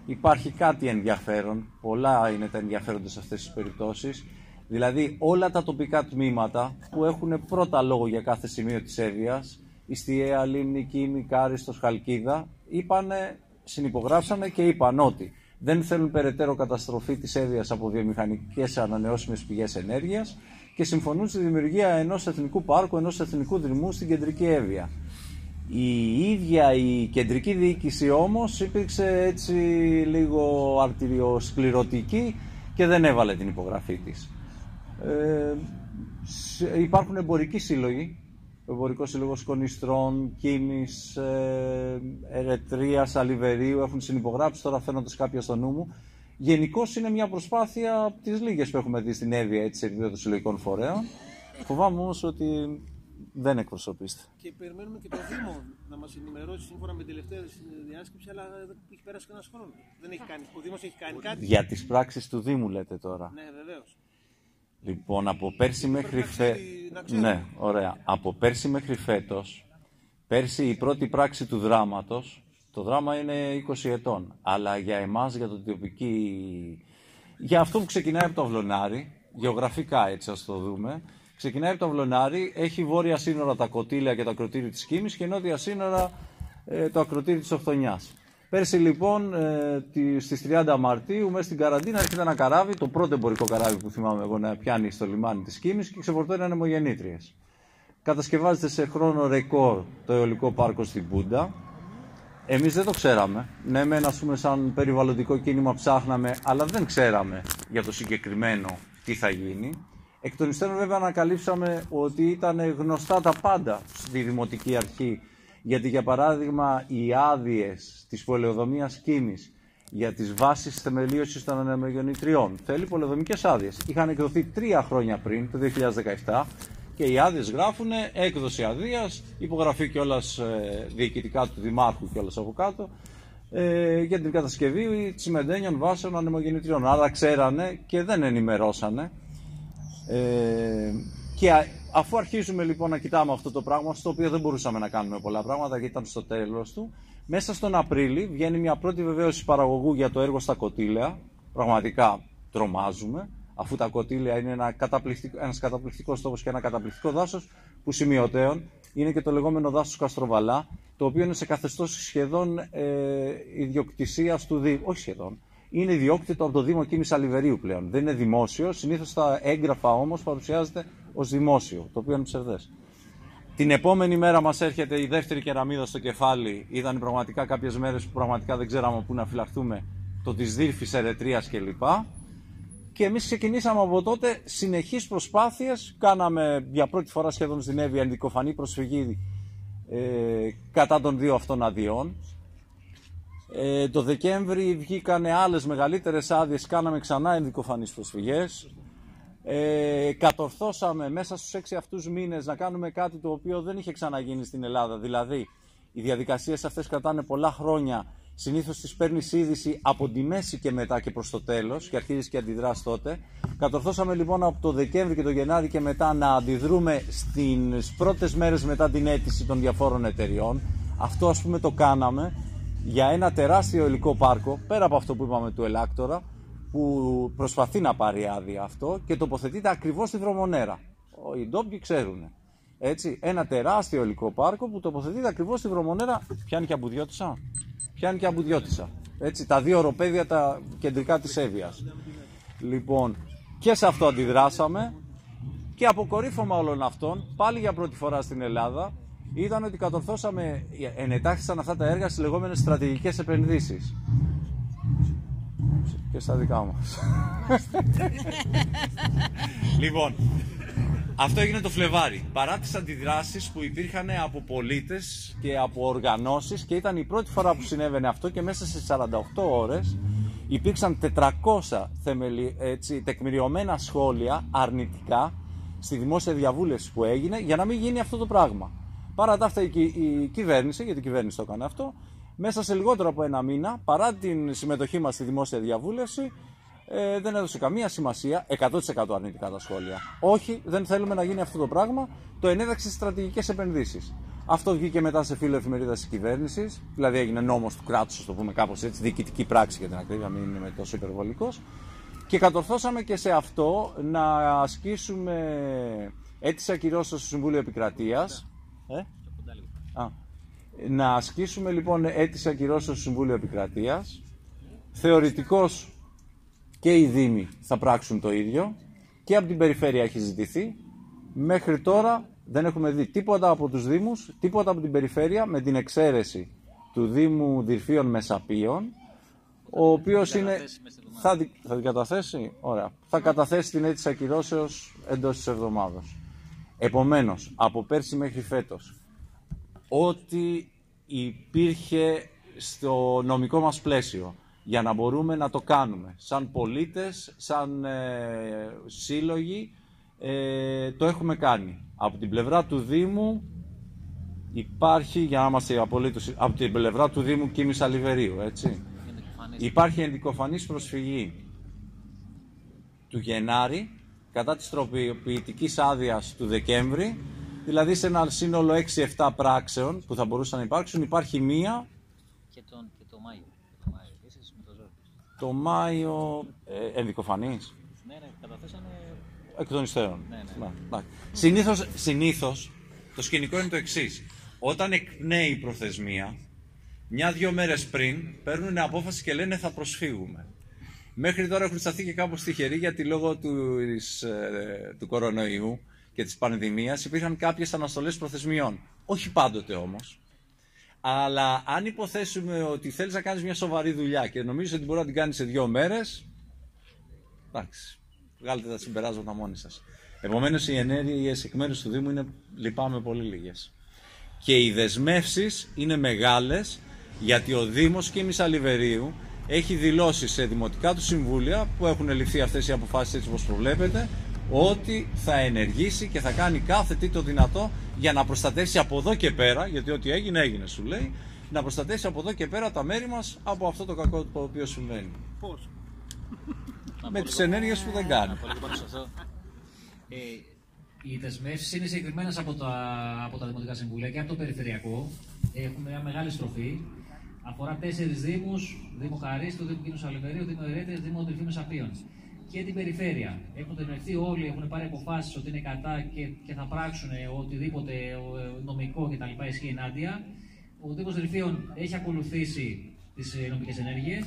Speaker 2: υπάρχει κάτι ενδιαφέρον, πολλά είναι τα ενδιαφέροντα σε αυτές τις περιπτώσεις, δηλαδή όλα τα τοπικά τμήματα που έχουν πρώτα λόγο για κάθε σημείο της Εύβοιας, Ιστιαία, Λίμνη, Κίνη, Κάριστος, Χαλκίδα, είπανε, συνυπογράψανε και είπαν ότι δεν θέλουν περαιτέρω καταστροφή της Εύβοιας από βιομηχανικές ανανεώσιμες πηγές ενέργειας και συμφωνούν στη δημιουργία ενός εθνικού πάρκου, ενός εθνικού δρυμού στην κεντρική Εύβοια. Η ίδια η κεντρική διοίκηση όμως υπήρξε έτσι λίγο αρτηριοσκληρωτική και δεν έβαλε την υπογραφή της. Ε, υπάρχουν εμπορικοί σύλλογοι, ο Εμπορικός Σύλλογος Κονιστρών, Κίνης, ε, Ερετρίας, Αλιβερίου έχουν συνυπογράψει, τώρα φαίνονται κάποια στο νου μου. Γενικώ είναι μια προσπάθεια από τις λίγες που έχουμε δει στην Εύβοια έτσι, σε επίπεδο συλλογικών φορέων. Φοβάμαι όμως ότι δεν εκπροσωπείστε.
Speaker 10: Και περιμένουμε και το Δήμο να μας ενημερώσει σύμφωνα με την τελευταία διάσκεψη, αλλά δεν έχει πέρασει κανένα χρόνος. Δεν έχει κάνει. Ο Δήμος έχει κάνει κάτι.
Speaker 2: Για τις πράξεις του Δήμου λέτε τώρα.
Speaker 10: Ναι, βεβαίως.
Speaker 2: Λοιπόν, από πέρσι μέχρι φέτο. Ναι, ωραία. Από πέρσι μέχρι φέτος, πέρσι η πρώτη πράξη του δράματος, το δράμα είναι 20 ετών. Αλλά για εμάς, για το τοπική. Για αυτό που ξεκινάει από το Αυλονάρι, γεωγραφικά έτσι ας το δούμε, Ξεκινάει από το Αυλονάρι, έχει βόρεια σύνορα τα κοτήλια και το ακροτήρι της Κίμης και νότια σύνορα ε, το ακροτήρι της Οχθονιάς. Πέρσι λοιπόν ε, στις 30 Μαρτίου μέσα στην καραντίνα έρχεται ένα καράβι, το πρώτο εμπορικό καράβι που θυμάμαι εγώ να πιάνει στο λιμάνι της Κίμης και ξεφορτώνει ανεμογεννήτριες. Κατασκευάζεται σε χρόνο ρεκόρ το αιωλικό πάρκο στην Πούντα. Εμείς δεν το ξέραμε. Ναι, μεν ας πούμε σαν περιβαλλοντικό κίνημα ψάχναμε, αλλά δεν ξέραμε για το συγκεκριμένο τι θα γίνει. Εκ των υστέρων βέβαια ανακαλύψαμε ότι ήταν γνωστά τα πάντα στη Δημοτική Αρχή. Γιατί για παράδειγμα οι άδειες της πολεοδομίας κίνης για τις βάσεις θεμελίωσης των ανεμογεννητριών θέλει πολεοδομικές άδειες. Είχαν εκδοθεί τρία χρόνια πριν, το 2017, και οι άδειες γράφουν έκδοση αδείας, υπογραφή κιόλας ε, διοικητικά του Δημάρχου κιόλας από κάτω, ε, για την κατασκευή τσιμεντένιων βάσεων ανεμογεννητριών. Άρα ξέρανε και δεν ενημερώσανε ε, και αφού αρχίζουμε λοιπόν να κοιτάμε αυτό το πράγμα, στο οποίο δεν μπορούσαμε να κάνουμε πολλά πράγματα γιατί ήταν στο τέλος του, μέσα στον Απρίλη βγαίνει μια πρώτη βεβαίωση παραγωγού για το έργο στα κοτήλαια. Πραγματικά τρομάζουμε, αφού τα κοτήλαια είναι ένα καταπληκτικό, ένας καταπληκτικός τόπος και ένα καταπληκτικό δάσος που σημειωτέων είναι και το λεγόμενο δάσος Καστροβαλά, το οποίο είναι σε καθεστώς σχεδόν ε, ιδιοκτησίας του Δήμου, όχι σχεδόν, είναι ιδιόκτητο από το Δήμο Κίνης Αλιβερίου πλέον. Δεν είναι δημόσιος. Συνήθως τα έγγραφα όμως παρουσιάζεται ως δημόσιο, το οποίο είναι ψευδές. Την επόμενη μέρα μας έρχεται η δεύτερη κεραμίδα στο κεφάλι. Ήταν πραγματικά κάποιες μέρες που πραγματικά δεν ξέραμε πού να φυλαχθούμε. Το της Δύρφης Ερετρίας κλπ. Και εμείς ξεκινήσαμε από τότε συνεχείς προσπάθειες. Κάναμε για πρώτη φορά σχεδόν στην Εύη ενδικοφανή προσφυγή ε, κατά των δύο αυτών αδειών. Ε, το Δεκέμβρη βγήκαν άλλες μεγαλύτερες άδειες, κάναμε ξανά ενδικοφανείς προσφυγές. Ε, κατορθώσαμε μέσα στους έξι αυτούς μήνες να κάνουμε κάτι το οποίο δεν είχε ξαναγίνει στην Ελλάδα. Δηλαδή, οι διαδικασίες αυτές κρατάνε πολλά χρόνια. Συνήθως τις παίρνεις είδηση από τη μέση και μετά και προς το τέλος και αρχίζεις και αντιδράς τότε. Κατορθώσαμε λοιπόν από το Δεκέμβρη και το Γενάρη και μετά να αντιδρούμε στις πρώτες μέρες μετά την αίτηση των διαφόρων εταιριών. Αυτό ας πούμε το κάναμε για ένα τεράστιο υλικό πάρκο, πέρα από αυτό που είπαμε του Ελάκτορα, που προσπαθεί να πάρει άδεια αυτό και τοποθετείται ακριβώς στη Βρωμονέρα. Οι ντόπιοι ξέρουν. Έτσι, ένα τεράστιο υλικό πάρκο που τοποθετείται ακριβώς στη Βρωμονέρα. Πιάνει και αμπουδιώτησα. Πιάνει και αμπουδιώτησα. Έτσι, τα δύο οροπέδια τα κεντρικά της Εύβοιας. Λοιπόν, και σε αυτό αντιδράσαμε και αποκορύφωμα όλων αυτών, πάλι για πρώτη φορά στην Ελλάδα, ήταν ότι κατορθώσαμε, ενετάχθησαν αυτά τα έργα στις λεγόμενες στρατηγικές επενδύσεις. Και στα δικά μας. λοιπόν, αυτό έγινε το Φλεβάρι. Παρά τις αντιδράσεις που υπήρχαν από πολίτες και από οργανώσεις και ήταν η πρώτη φορά που συνέβαινε αυτό και μέσα σε 48 ώρες υπήρξαν 400 θεμελι, έτσι, τεκμηριωμένα σχόλια αρνητικά στη δημόσια διαβούλευση που έγινε για να μην γίνει αυτό το πράγμα. Παρά τα αυτά η, η κυβέρνηση, γιατί η κυβέρνηση το έκανε αυτό, μέσα σε λιγότερο από ένα μήνα, παρά την συμμετοχή μας στη δημόσια διαβούλευση, ε, δεν έδωσε καμία σημασία, 100% αρνητικά τα σχόλια. Όχι, δεν θέλουμε να γίνει αυτό το πράγμα, το ενέδαξε στις στρατηγικές επενδύσεις. Αυτό βγήκε μετά σε φίλο εφημερίδας της κυβέρνησης, δηλαδή έγινε νόμος του κράτους, ας το πούμε κάπως έτσι, διοικητική πράξη για την ακρίβεια, μην είναι τόσο υπερβολικός. Και κατορθώσαμε και σε αυτό να ασκήσουμε αίτηση ακυρώσεω στο Συμβούλιο Επικρατείας ε; Α. Να ασκήσουμε λοιπόν αίτηση ακυρώσεως στο Συμβούλιο Επικρατείας Θεωρητικώς και οι Δήμοι θα πράξουν το ίδιο και από την περιφέρεια έχει ζητηθεί. Μέχρι τώρα δεν έχουμε δει τίποτα από τους Δήμους, τίποτα από την περιφέρεια με την εξαίρεση του Δήμου Δυρφίων Μεσαπίων ο οποίος είναι... Θα, δι... θα την καταθέσει, ωραία. Θα καταθέσει την αίτηση ακυρώσεως εντός της εβδομάδας. Επομένως, από πέρσι μέχρι φέτος, ό,τι υπήρχε στο νομικό μας πλαίσιο για να μπορούμε να το κάνουμε σαν πολίτες, σαν ε, σύλλογοι, ε, το έχουμε κάνει. Από την πλευρά του Δήμου υπάρχει, για να είμαστε απολύτως, από την πλευρά του Δήμου Κίμης Αλιβερίου, έτσι. Υπάρχει ενδικοφανής προσφυγή του Γενάρη κατά της τροποποιητικής άδειας του Δεκέμβρη, δηλαδή σε ένα σύνολο 6-7 πράξεων που θα μπορούσαν να υπάρξουν, υπάρχει μία...
Speaker 3: Και, τον, και το Μάιο. Το Μάιο, με το,
Speaker 2: το Μάιο ε, ενδικοφανής.
Speaker 3: Ναι, ναι, καταθέσανε...
Speaker 2: Εκ των υστέρων.
Speaker 3: Ναι, ναι.
Speaker 2: ναι. Συνήθως, συνήθως, το σκηνικό είναι το εξής. Όταν εκπνέει η προθεσμία, μια-δυο μέρες πριν παίρνουν απόφαση και λένε θα προσφύγουμε. Μέχρι τώρα έχουν σταθεί και κάπως τυχεροί γιατί λόγω του, ε, του κορονοϊού και της πανδημίας υπήρχαν κάποιες αναστολές προθεσμιών. Όχι πάντοτε όμως. Αλλά αν υποθέσουμε ότι θέλεις να κάνεις μια σοβαρή δουλειά και νομίζεις ότι μπορεί να την κάνεις σε δύο μέρες, εντάξει, βγάλετε τα συμπεράσματα μόνοι σας. Επομένως οι ενέργειες εκ μέρους του Δήμου είναι λυπάμαι πολύ λίγες. Και οι δεσμεύσεις είναι μεγάλες γιατί ο Δήμος και η Μισαλιβερίου έχει δηλώσει σε δημοτικά του συμβούλια που έχουν ληφθεί αυτές οι αποφάσεις έτσι όπως προβλέπετε ότι θα ενεργήσει και θα κάνει κάθε τι το δυνατό για να προστατεύσει από εδώ και πέρα, γιατί ό,τι έγινε έγινε σου λέει, να προστατεύσει από εδώ και πέρα τα μέρη μας από αυτό το κακό το οποίο συμβαίνει.
Speaker 3: Πώς;
Speaker 2: Με τις ενέργειες που δεν κάνει.
Speaker 3: Ε, οι δεσμεύσεις είναι συγκεκριμένες από τα, από τα Δημοτικά Συμβούλια και από το Περιφερειακό. Έχουμε μια μεγάλη στροφή Αφορά τέσσερις Δήμους, Δήμο Χαρίστου, Δήμο Κίνου Αλιβερίου, Δήμο Ερέτε, Δήμο Τρυφή Μεσαπίων. Και την περιφέρεια. Έχουν δεσμευτεί όλοι, έχουν πάρει αποφάσεις ότι είναι κατά και, και θα πράξουν οτιδήποτε νομικό κτλ. ισχύει ενάντια. Ο Δήμος Τρυφίων έχει ακολουθήσει τις νομικές ενέργειες.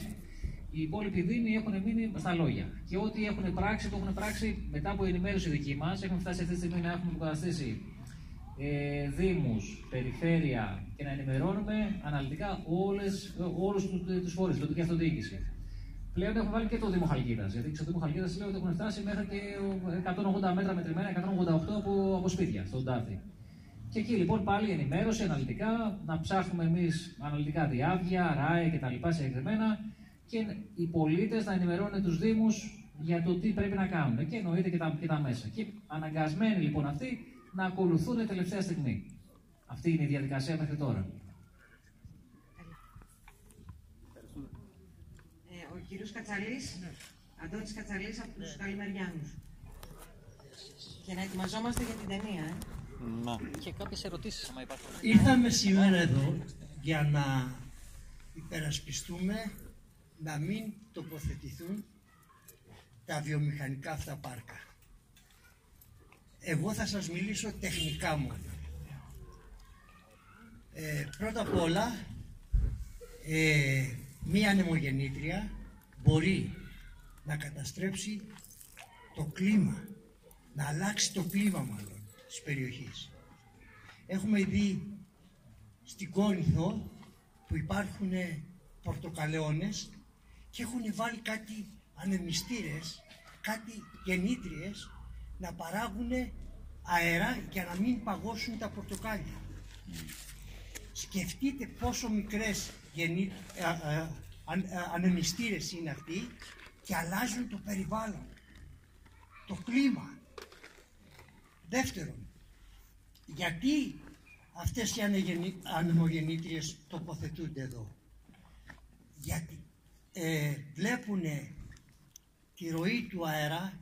Speaker 3: Οι υπόλοιποι Δήμοι έχουν μείνει στα λόγια. Και ό,τι έχουν πράξει, το έχουν πράξει μετά από ενημέρωση δική μας. Έχουμε φτάσει αυτή τη στιγμή να έχουμε υποκαταστήσει ε, δήμους, περιφέρεια και να ενημερώνουμε αναλυτικά όλες, όλους τους, τους φορείς, τοπική αυτοδιοίκηση. Πλέον έχουμε βάλει και το Δήμο Χαλκίδας. Γιατί στο Δήμο Χαλκίδας λέω ότι έχουν φτάσει μέχρι και 180 μέτρα μετρημένα, 188 από, από σπίτια στον Τάφη. Και εκεί λοιπόν πάλι ενημέρωση αναλυτικά, να ψάχνουμε εμείς αναλυτικά διάβια, ράε κτλ. συγκεκριμένα και οι πολίτες να ενημερώνουν τους Δήμους για το τι πρέπει να κάνουν. Και εννοείται και τα, και τα μέσα. Και αναγκασμένοι λοιπόν αυτοί να ακολουθούν τελευταία στιγμή. Αυτή είναι η διαδικασία μέχρι τώρα.
Speaker 1: Ε, ο κύριος Κατσαλής, ναι. Αντώνης Κατσαλής από τους Καλημεριάνους. Και να ετοιμαζόμαστε για την ταινία, ε.
Speaker 3: Να. Και κάποιες ερωτήσεις, άμα υπάρχουν.
Speaker 11: Ήρθαμε σήμερα εδώ για να υπερασπιστούμε να μην τοποθετηθούν τα βιομηχανικά αυτά πάρκα. Εγώ θα σας μιλήσω τεχνικά μόνο. Ε, πρώτα απ' όλα, ε, μία ανεμογεννήτρια μπορεί να καταστρέψει το κλίμα, να αλλάξει το κλίμα μάλλον της περιοχής. Έχουμε δει στην Κόρινθο που υπάρχουν πορτοκαλαιώνες και έχουν βάλει κάτι ανεμιστήρες, κάτι γεννήτριες να παράγουν αέρα για να μην παγώσουν τα πορτοκάλια. Σκεφτείτε πόσο μικρές γεννή, ανεμιστήρες είναι αυτοί και αλλάζουν το περιβάλλον, το κλίμα. Δεύτερον, γιατί αυτές οι ανεμογεννήτριες τοποθετούνται εδώ; Γιατί ε, βλέπουν τη ροή του αέρα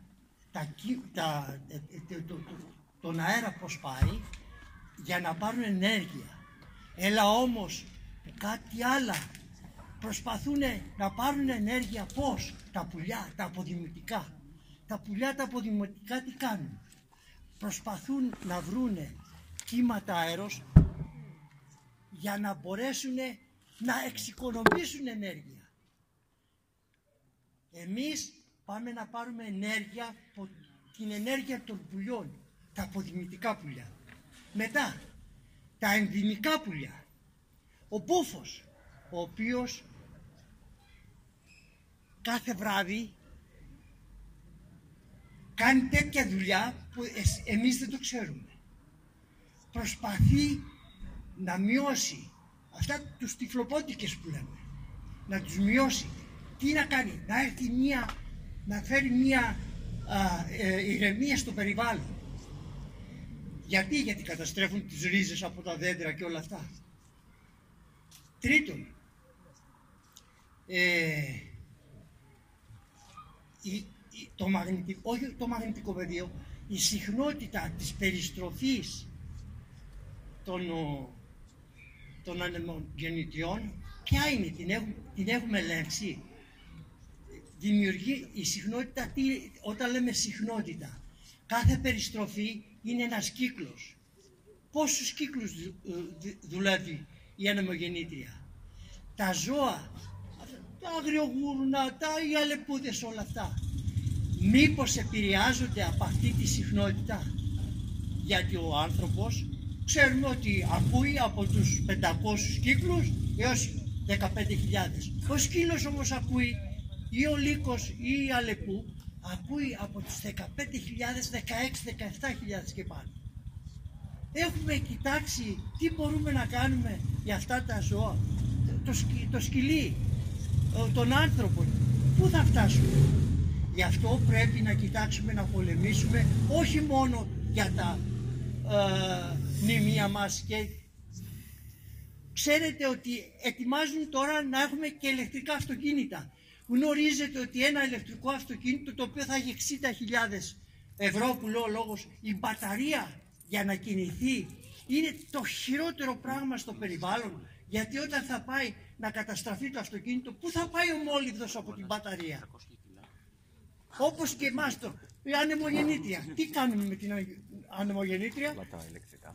Speaker 11: τα, τα, ε, ε, το, τον αέρα πώς πάει για να πάρουν ενέργεια. Έλα όμως κάτι άλλα προσπαθούν να πάρουν ενέργεια πώς, τα πουλιά, τα αποδημητικά. Τα πουλιά τα αποδημητικά τι κάνουν; Προσπαθούν να βρούνε κύματα αέρος για να μπορέσουν να εξοικονομήσουν ενέργεια. Εμείς πάμε να πάρουμε ενέργεια από την ενέργεια των πουλιών, τα αποδημητικά πουλιά. Μετά, τα ενδυμικά πουλιά. Ο πούφος, ο οποίος κάθε βράδυ κάνει τέτοια δουλειά που εμείς δεν το ξέρουμε. Προσπαθεί να μειώσει αυτά τους τυφλοπότικες που λέμε, να τους μειώσει. Τι να κάνει, να έρθει μία, να φέρει μία α, ε, ηρεμία στο περιβάλλον. Γιατί, γιατί καταστρέφουν τις ρίζες από τα δέντρα και όλα αυτά. Τρίτον, ε, το μαγνητικό, όχι το μαγνητικό πεδίο, η συχνότητα της περιστροφής των, των ανεμογεννητριών, ποια είναι, την έχουμε, την έχουμε ελέγξει. Δημιουργεί η συχνότητα, τι, όταν λέμε συχνότητα, κάθε περιστροφή είναι ένας κύκλος. Πόσους κύκλους δουλεύει η ανεμογεννήτρια; Τα ζώα, τα αγριογούρνα, τα οι αλεπούδες όλα αυτά. Μήπως επηρεάζονται από αυτή τη συχνότητα; Γιατί ο άνθρωπος ξέρουμε ότι ακούει από τους 500 κύκλους έως 15.000 ο σκύλος όμως ακούει ή ο λύκος ή η αλεπού ακούει από τους 15.000, 16, 17.000 και πάνω. Έχουμε κοιτάξει τι μπορούμε να κάνουμε για αυτά τα ζώα. Το, το σκυλί τον άνθρωπο πού θα φτάσουμε; Γι' αυτό πρέπει να κοιτάξουμε να πολεμήσουμε όχι μόνο για τα ε, μνημεία μας και ξέρετε ότι ετοιμάζουν τώρα να έχουμε και ηλεκτρικά αυτοκίνητα. Γνωρίζετε ότι ένα ηλεκτρικό αυτοκίνητο το οποίο θα έχει 60.000 ευρώ που λέω ο λόγος η μπαταρία για να κινηθεί είναι το χειρότερο πράγμα στο περιβάλλον γιατί όταν θα πάει να καταστραφεί το αυτοκίνητο πού θα πάει ο μόλυβδος από την μπαταρία; Όπως και εμάς το, η ανεμογεννήτρια. Τι κάνουμε με την ανεμογεννήτρια;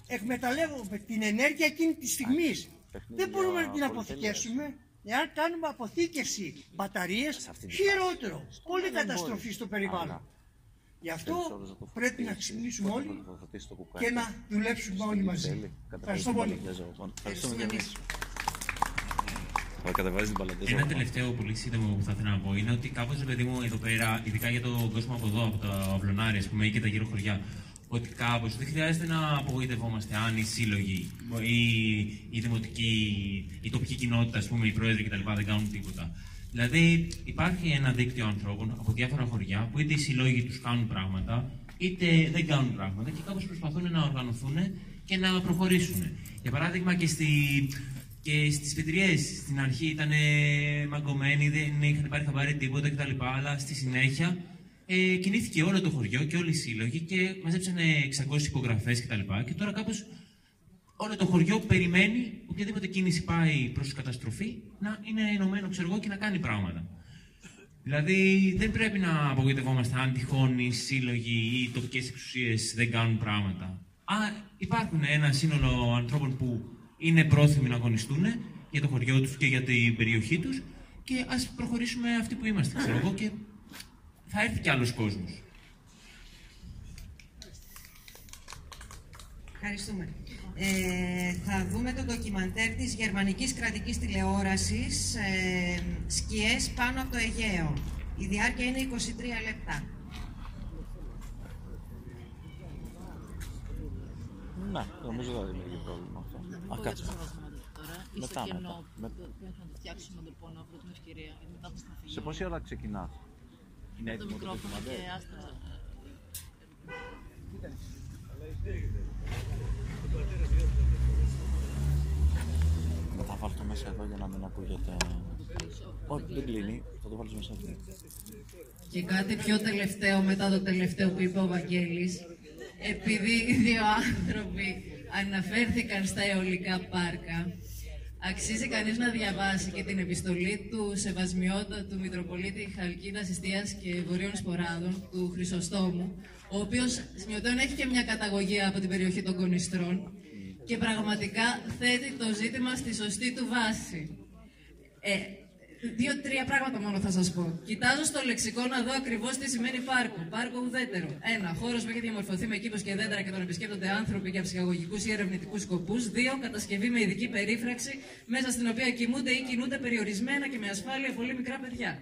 Speaker 11: Εκμεταλλεύουμε την ενέργεια εκείνη της στιγμής. Δεν μπορούμε να την αποθηκεύσουμε. Εάν κάνουμε αποθήκευση μπαταρίες, χειρότερο. Πολύ καταστροφή στο περιβάλλον. Γι' αυτό πρέπει να ξυπνήσουμε όλοι και να δουλέψουμε όλοι μαζί. Ευχαριστώ πολύ.
Speaker 5: Ένα τελευταίο πολύ σύντομο που θα ήθελα να πω είναι ότι κάπως παιδί μου εδώ πέρα, ειδικά για τον κόσμο από εδώ, από τα Αυλονάρια πούμε, ή και τα γύρω χωριά, ότι κάπως δεν χρειάζεται να απογοητευόμαστε αν οι σύλλογοι ή η δημοτική, η τοπική κοινότητα, ας πούμε, οι πρόεδροι κτλ. δεν κάνουν τίποτα. Δηλαδή, υπάρχει ένα δίκτυο ανθρώπων από διάφορα χωριά που είτε οι συλλόγοι τους κάνουν πράγματα, είτε δεν κάνουν πράγματα και κάπως προσπαθούν να οργανωθούν και να προχωρήσουν. Για παράδειγμα, και στη και στις πετριέ στην αρχή ήταν μαγκωμένοι, δεν είχαν πάρει χαμπάρι τίποτα κτλ. Αλλά στη συνέχεια ε, κινήθηκε όλο το χωριό και όλοι οι σύλλογοι και μαζέψανε 600 υπογραφές κτλ. Και, και τώρα κάπως όλο το χωριό περιμένει οποιαδήποτε κίνηση πάει προς καταστροφή να είναι ενωμένο ξέρω εγώ, και να κάνει πράγματα. Δηλαδή δεν πρέπει να απογοητευόμαστε αν τυχόν οι σύλλογοι ή οι τοπικές εξουσίες δεν κάνουν πράγματα. Α, υπάρχουν ένα σύνολο ανθρώπων που είναι πρόθυμοι να αγωνιστούν για το χωριό τους και για την περιοχή τους και ας προχωρήσουμε αυτοί που είμαστε, ξέρω εγώ, και θα έρθει κι άλλος κόσμος.
Speaker 1: Ευχαριστούμε. Ε, θα δούμε το ντοκιμαντέρ της γερμανικής κρατικής τηλεόρασης ε, «Σκιές πάνω από το Αιγαίο». Η διάρκεια είναι 23 λεπτά.
Speaker 2: Ναι, νομίζω δεν δημιουργεί πρόβλημα αυτό. Α, κάτσε. Μετά, μετά.
Speaker 12: Πρέπει να το φτιάξουμε λοιπόν από την ευκαιρία. Μετά
Speaker 2: Σε πόση ώρα ξεκινάς;
Speaker 12: Είναι έτοιμο το μικρόφωνο και άστα.
Speaker 2: Θα βάλω το μέσα εδώ για να μην ακούγεται. Όχι, δεν κλείνει. Θα το βάλω μέσα εδώ.
Speaker 4: Και κάτι πιο τελευταίο μετά το τελευταίο που είπε ο Βαγγέλης επειδή οι δύο άνθρωποι αναφέρθηκαν στα αιωλικά πάρκα, αξίζει κανείς να διαβάσει και την επιστολή του Σεβασμιώτα του Μητροπολίτη Χαλκίδας Ιστίας και Βορείων Σποράδων, του Χρυσοστόμου, ο οποίος σημειωτέων έχει και μια καταγωγή από την περιοχή των Κονιστρών και πραγματικά θέτει το ζήτημα στη σωστή του βάση. Ε, Δύο-τρία πράγματα μόνο θα σας πω. Κοιτάζω στο λεξικό να δω ακριβώς τι σημαίνει πάρκο. Πάρκο ουδέτερο. Ένα, χώρος που έχει διαμορφωθεί με κήπος και δέντρα και τον επισκέπτονται άνθρωποι για ψυχαγωγικούς ή ερευνητικούς σκοπούς. Δύο, κατασκευή με ειδική περίφραξη, μέσα στην οποία κοιμούνται ή κινούνται περιορισμένα και με ασφάλεια πολύ μικρά παιδιά.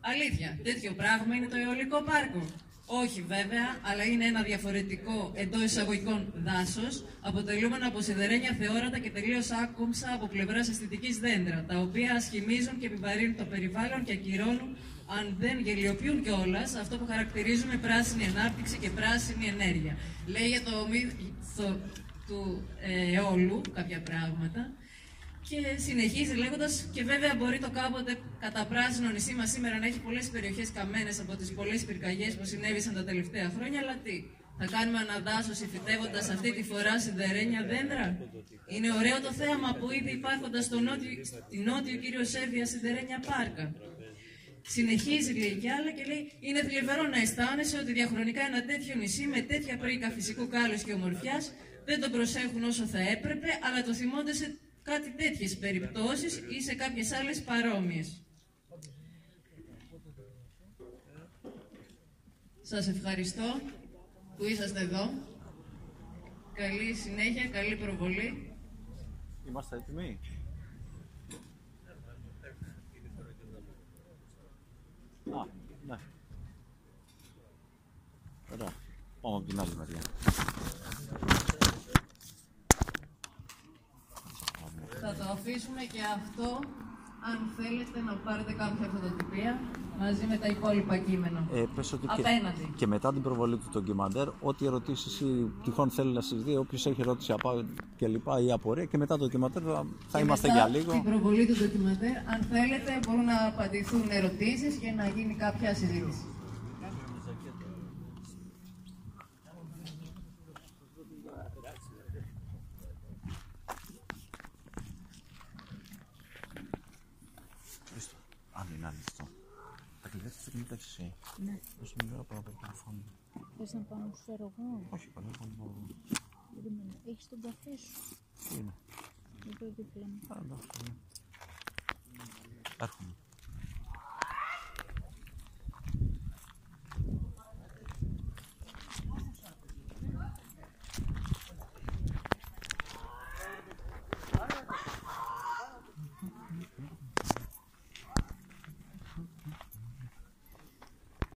Speaker 4: Αλήθεια, τέτοιο πράγμα είναι το αιωλικό πάρκο. Όχι βέβαια, αλλά είναι ένα διαφορετικό εντός εισαγωγικών δάσος, αποτελούμενο από σιδερένια θεόρατα και τελείως άκομψα από πλευράς αισθητικής δέντρα, τα οποία ασχημίζουν και επιβαρύνουν το περιβάλλον και ακυρώνουν, αν δεν γελιοποιούν κιόλας, αυτό που χαρακτηρίζουμε πράσινη ανάπτυξη και πράσινη ενέργεια. Λέει για το μύθο του ε, αιώλου κάποια πράγματα. Και συνεχίζει λέγοντας, και βέβαια μπορεί το κάποτε κατά πράσινο νησί μας σήμερα να έχει πολλές περιοχές καμένες από τις πολλές πυρκαγιές που συνέβησαν τα τελευταία χρόνια, αλλά τι, θα κάνουμε αναδάσωση φυτεύοντα αυτή τη φορά σιδερένια δέντρα; Είναι ωραίο το θέαμα που ήδη υπάρχοντας στο νότιο, στη νότιο κύριο Σέβια σιδερένια πάρκα. Συνεχίζει λέει κι άλλα και λέει: Είναι θλιβερό να αισθάνεσαι ότι διαχρονικά ένα τέτοιο νησί με τέτοια πρίκα φυσικού κάλους και ομορφιάς δεν το προσέχουν όσο θα έπρεπε, αλλά το θυμώνται σε κάτι τέτοιες περιπτώσεις ή σε κάποιες άλλες παρόμοιες. Σας ευχαριστώ που είσαστε εδώ. Καλή συνέχεια, καλή προβολή.
Speaker 2: Είμαστε έτοιμοι; Α, ναι. Ωραία. Πάμε από την άλλη μεριά.
Speaker 4: Θα το αφήσουμε και αυτό, αν θέλετε να πάρετε κάποια φωτοτυπία, μαζί με τα υπόλοιπα κείμενα.
Speaker 2: Ε, πες ότι
Speaker 4: Απέναντι.
Speaker 2: Και, και μετά την προβολή του ντοκιμαντέρ, ό,τι ερωτήσεις ή τυχόν θέλει να σα δει, όποιος έχει ερώτηση από και λοιπά ή απορία, και μετά το ντοκιμαντέρ θα, θα
Speaker 4: Και
Speaker 2: είμαστε
Speaker 4: μετά
Speaker 2: για λίγο.
Speaker 4: Στην προβολή του ντοκιμαντέρ, αν θέλετε, μπορούν να απαντηθούν ερωτήσεις και να γίνει κάποια συζήτηση.
Speaker 2: Χρήστο, αν είναι ανοιχτό. Τα κλειδιά της δεν τα έχεις εσύ.
Speaker 13: Ναι.
Speaker 2: Δώσε μου λίγο από το τηλεφώνο.
Speaker 13: Θες να πάω να σου φέρω εγώ;
Speaker 2: Όχι, καλά, εγώ
Speaker 13: Περίμενε. Έχεις τον καφέ σου.
Speaker 2: Τι είναι;
Speaker 13: Εδώ δίπλα μου.
Speaker 2: Α, εντάξει, ναι. Έρχομαι.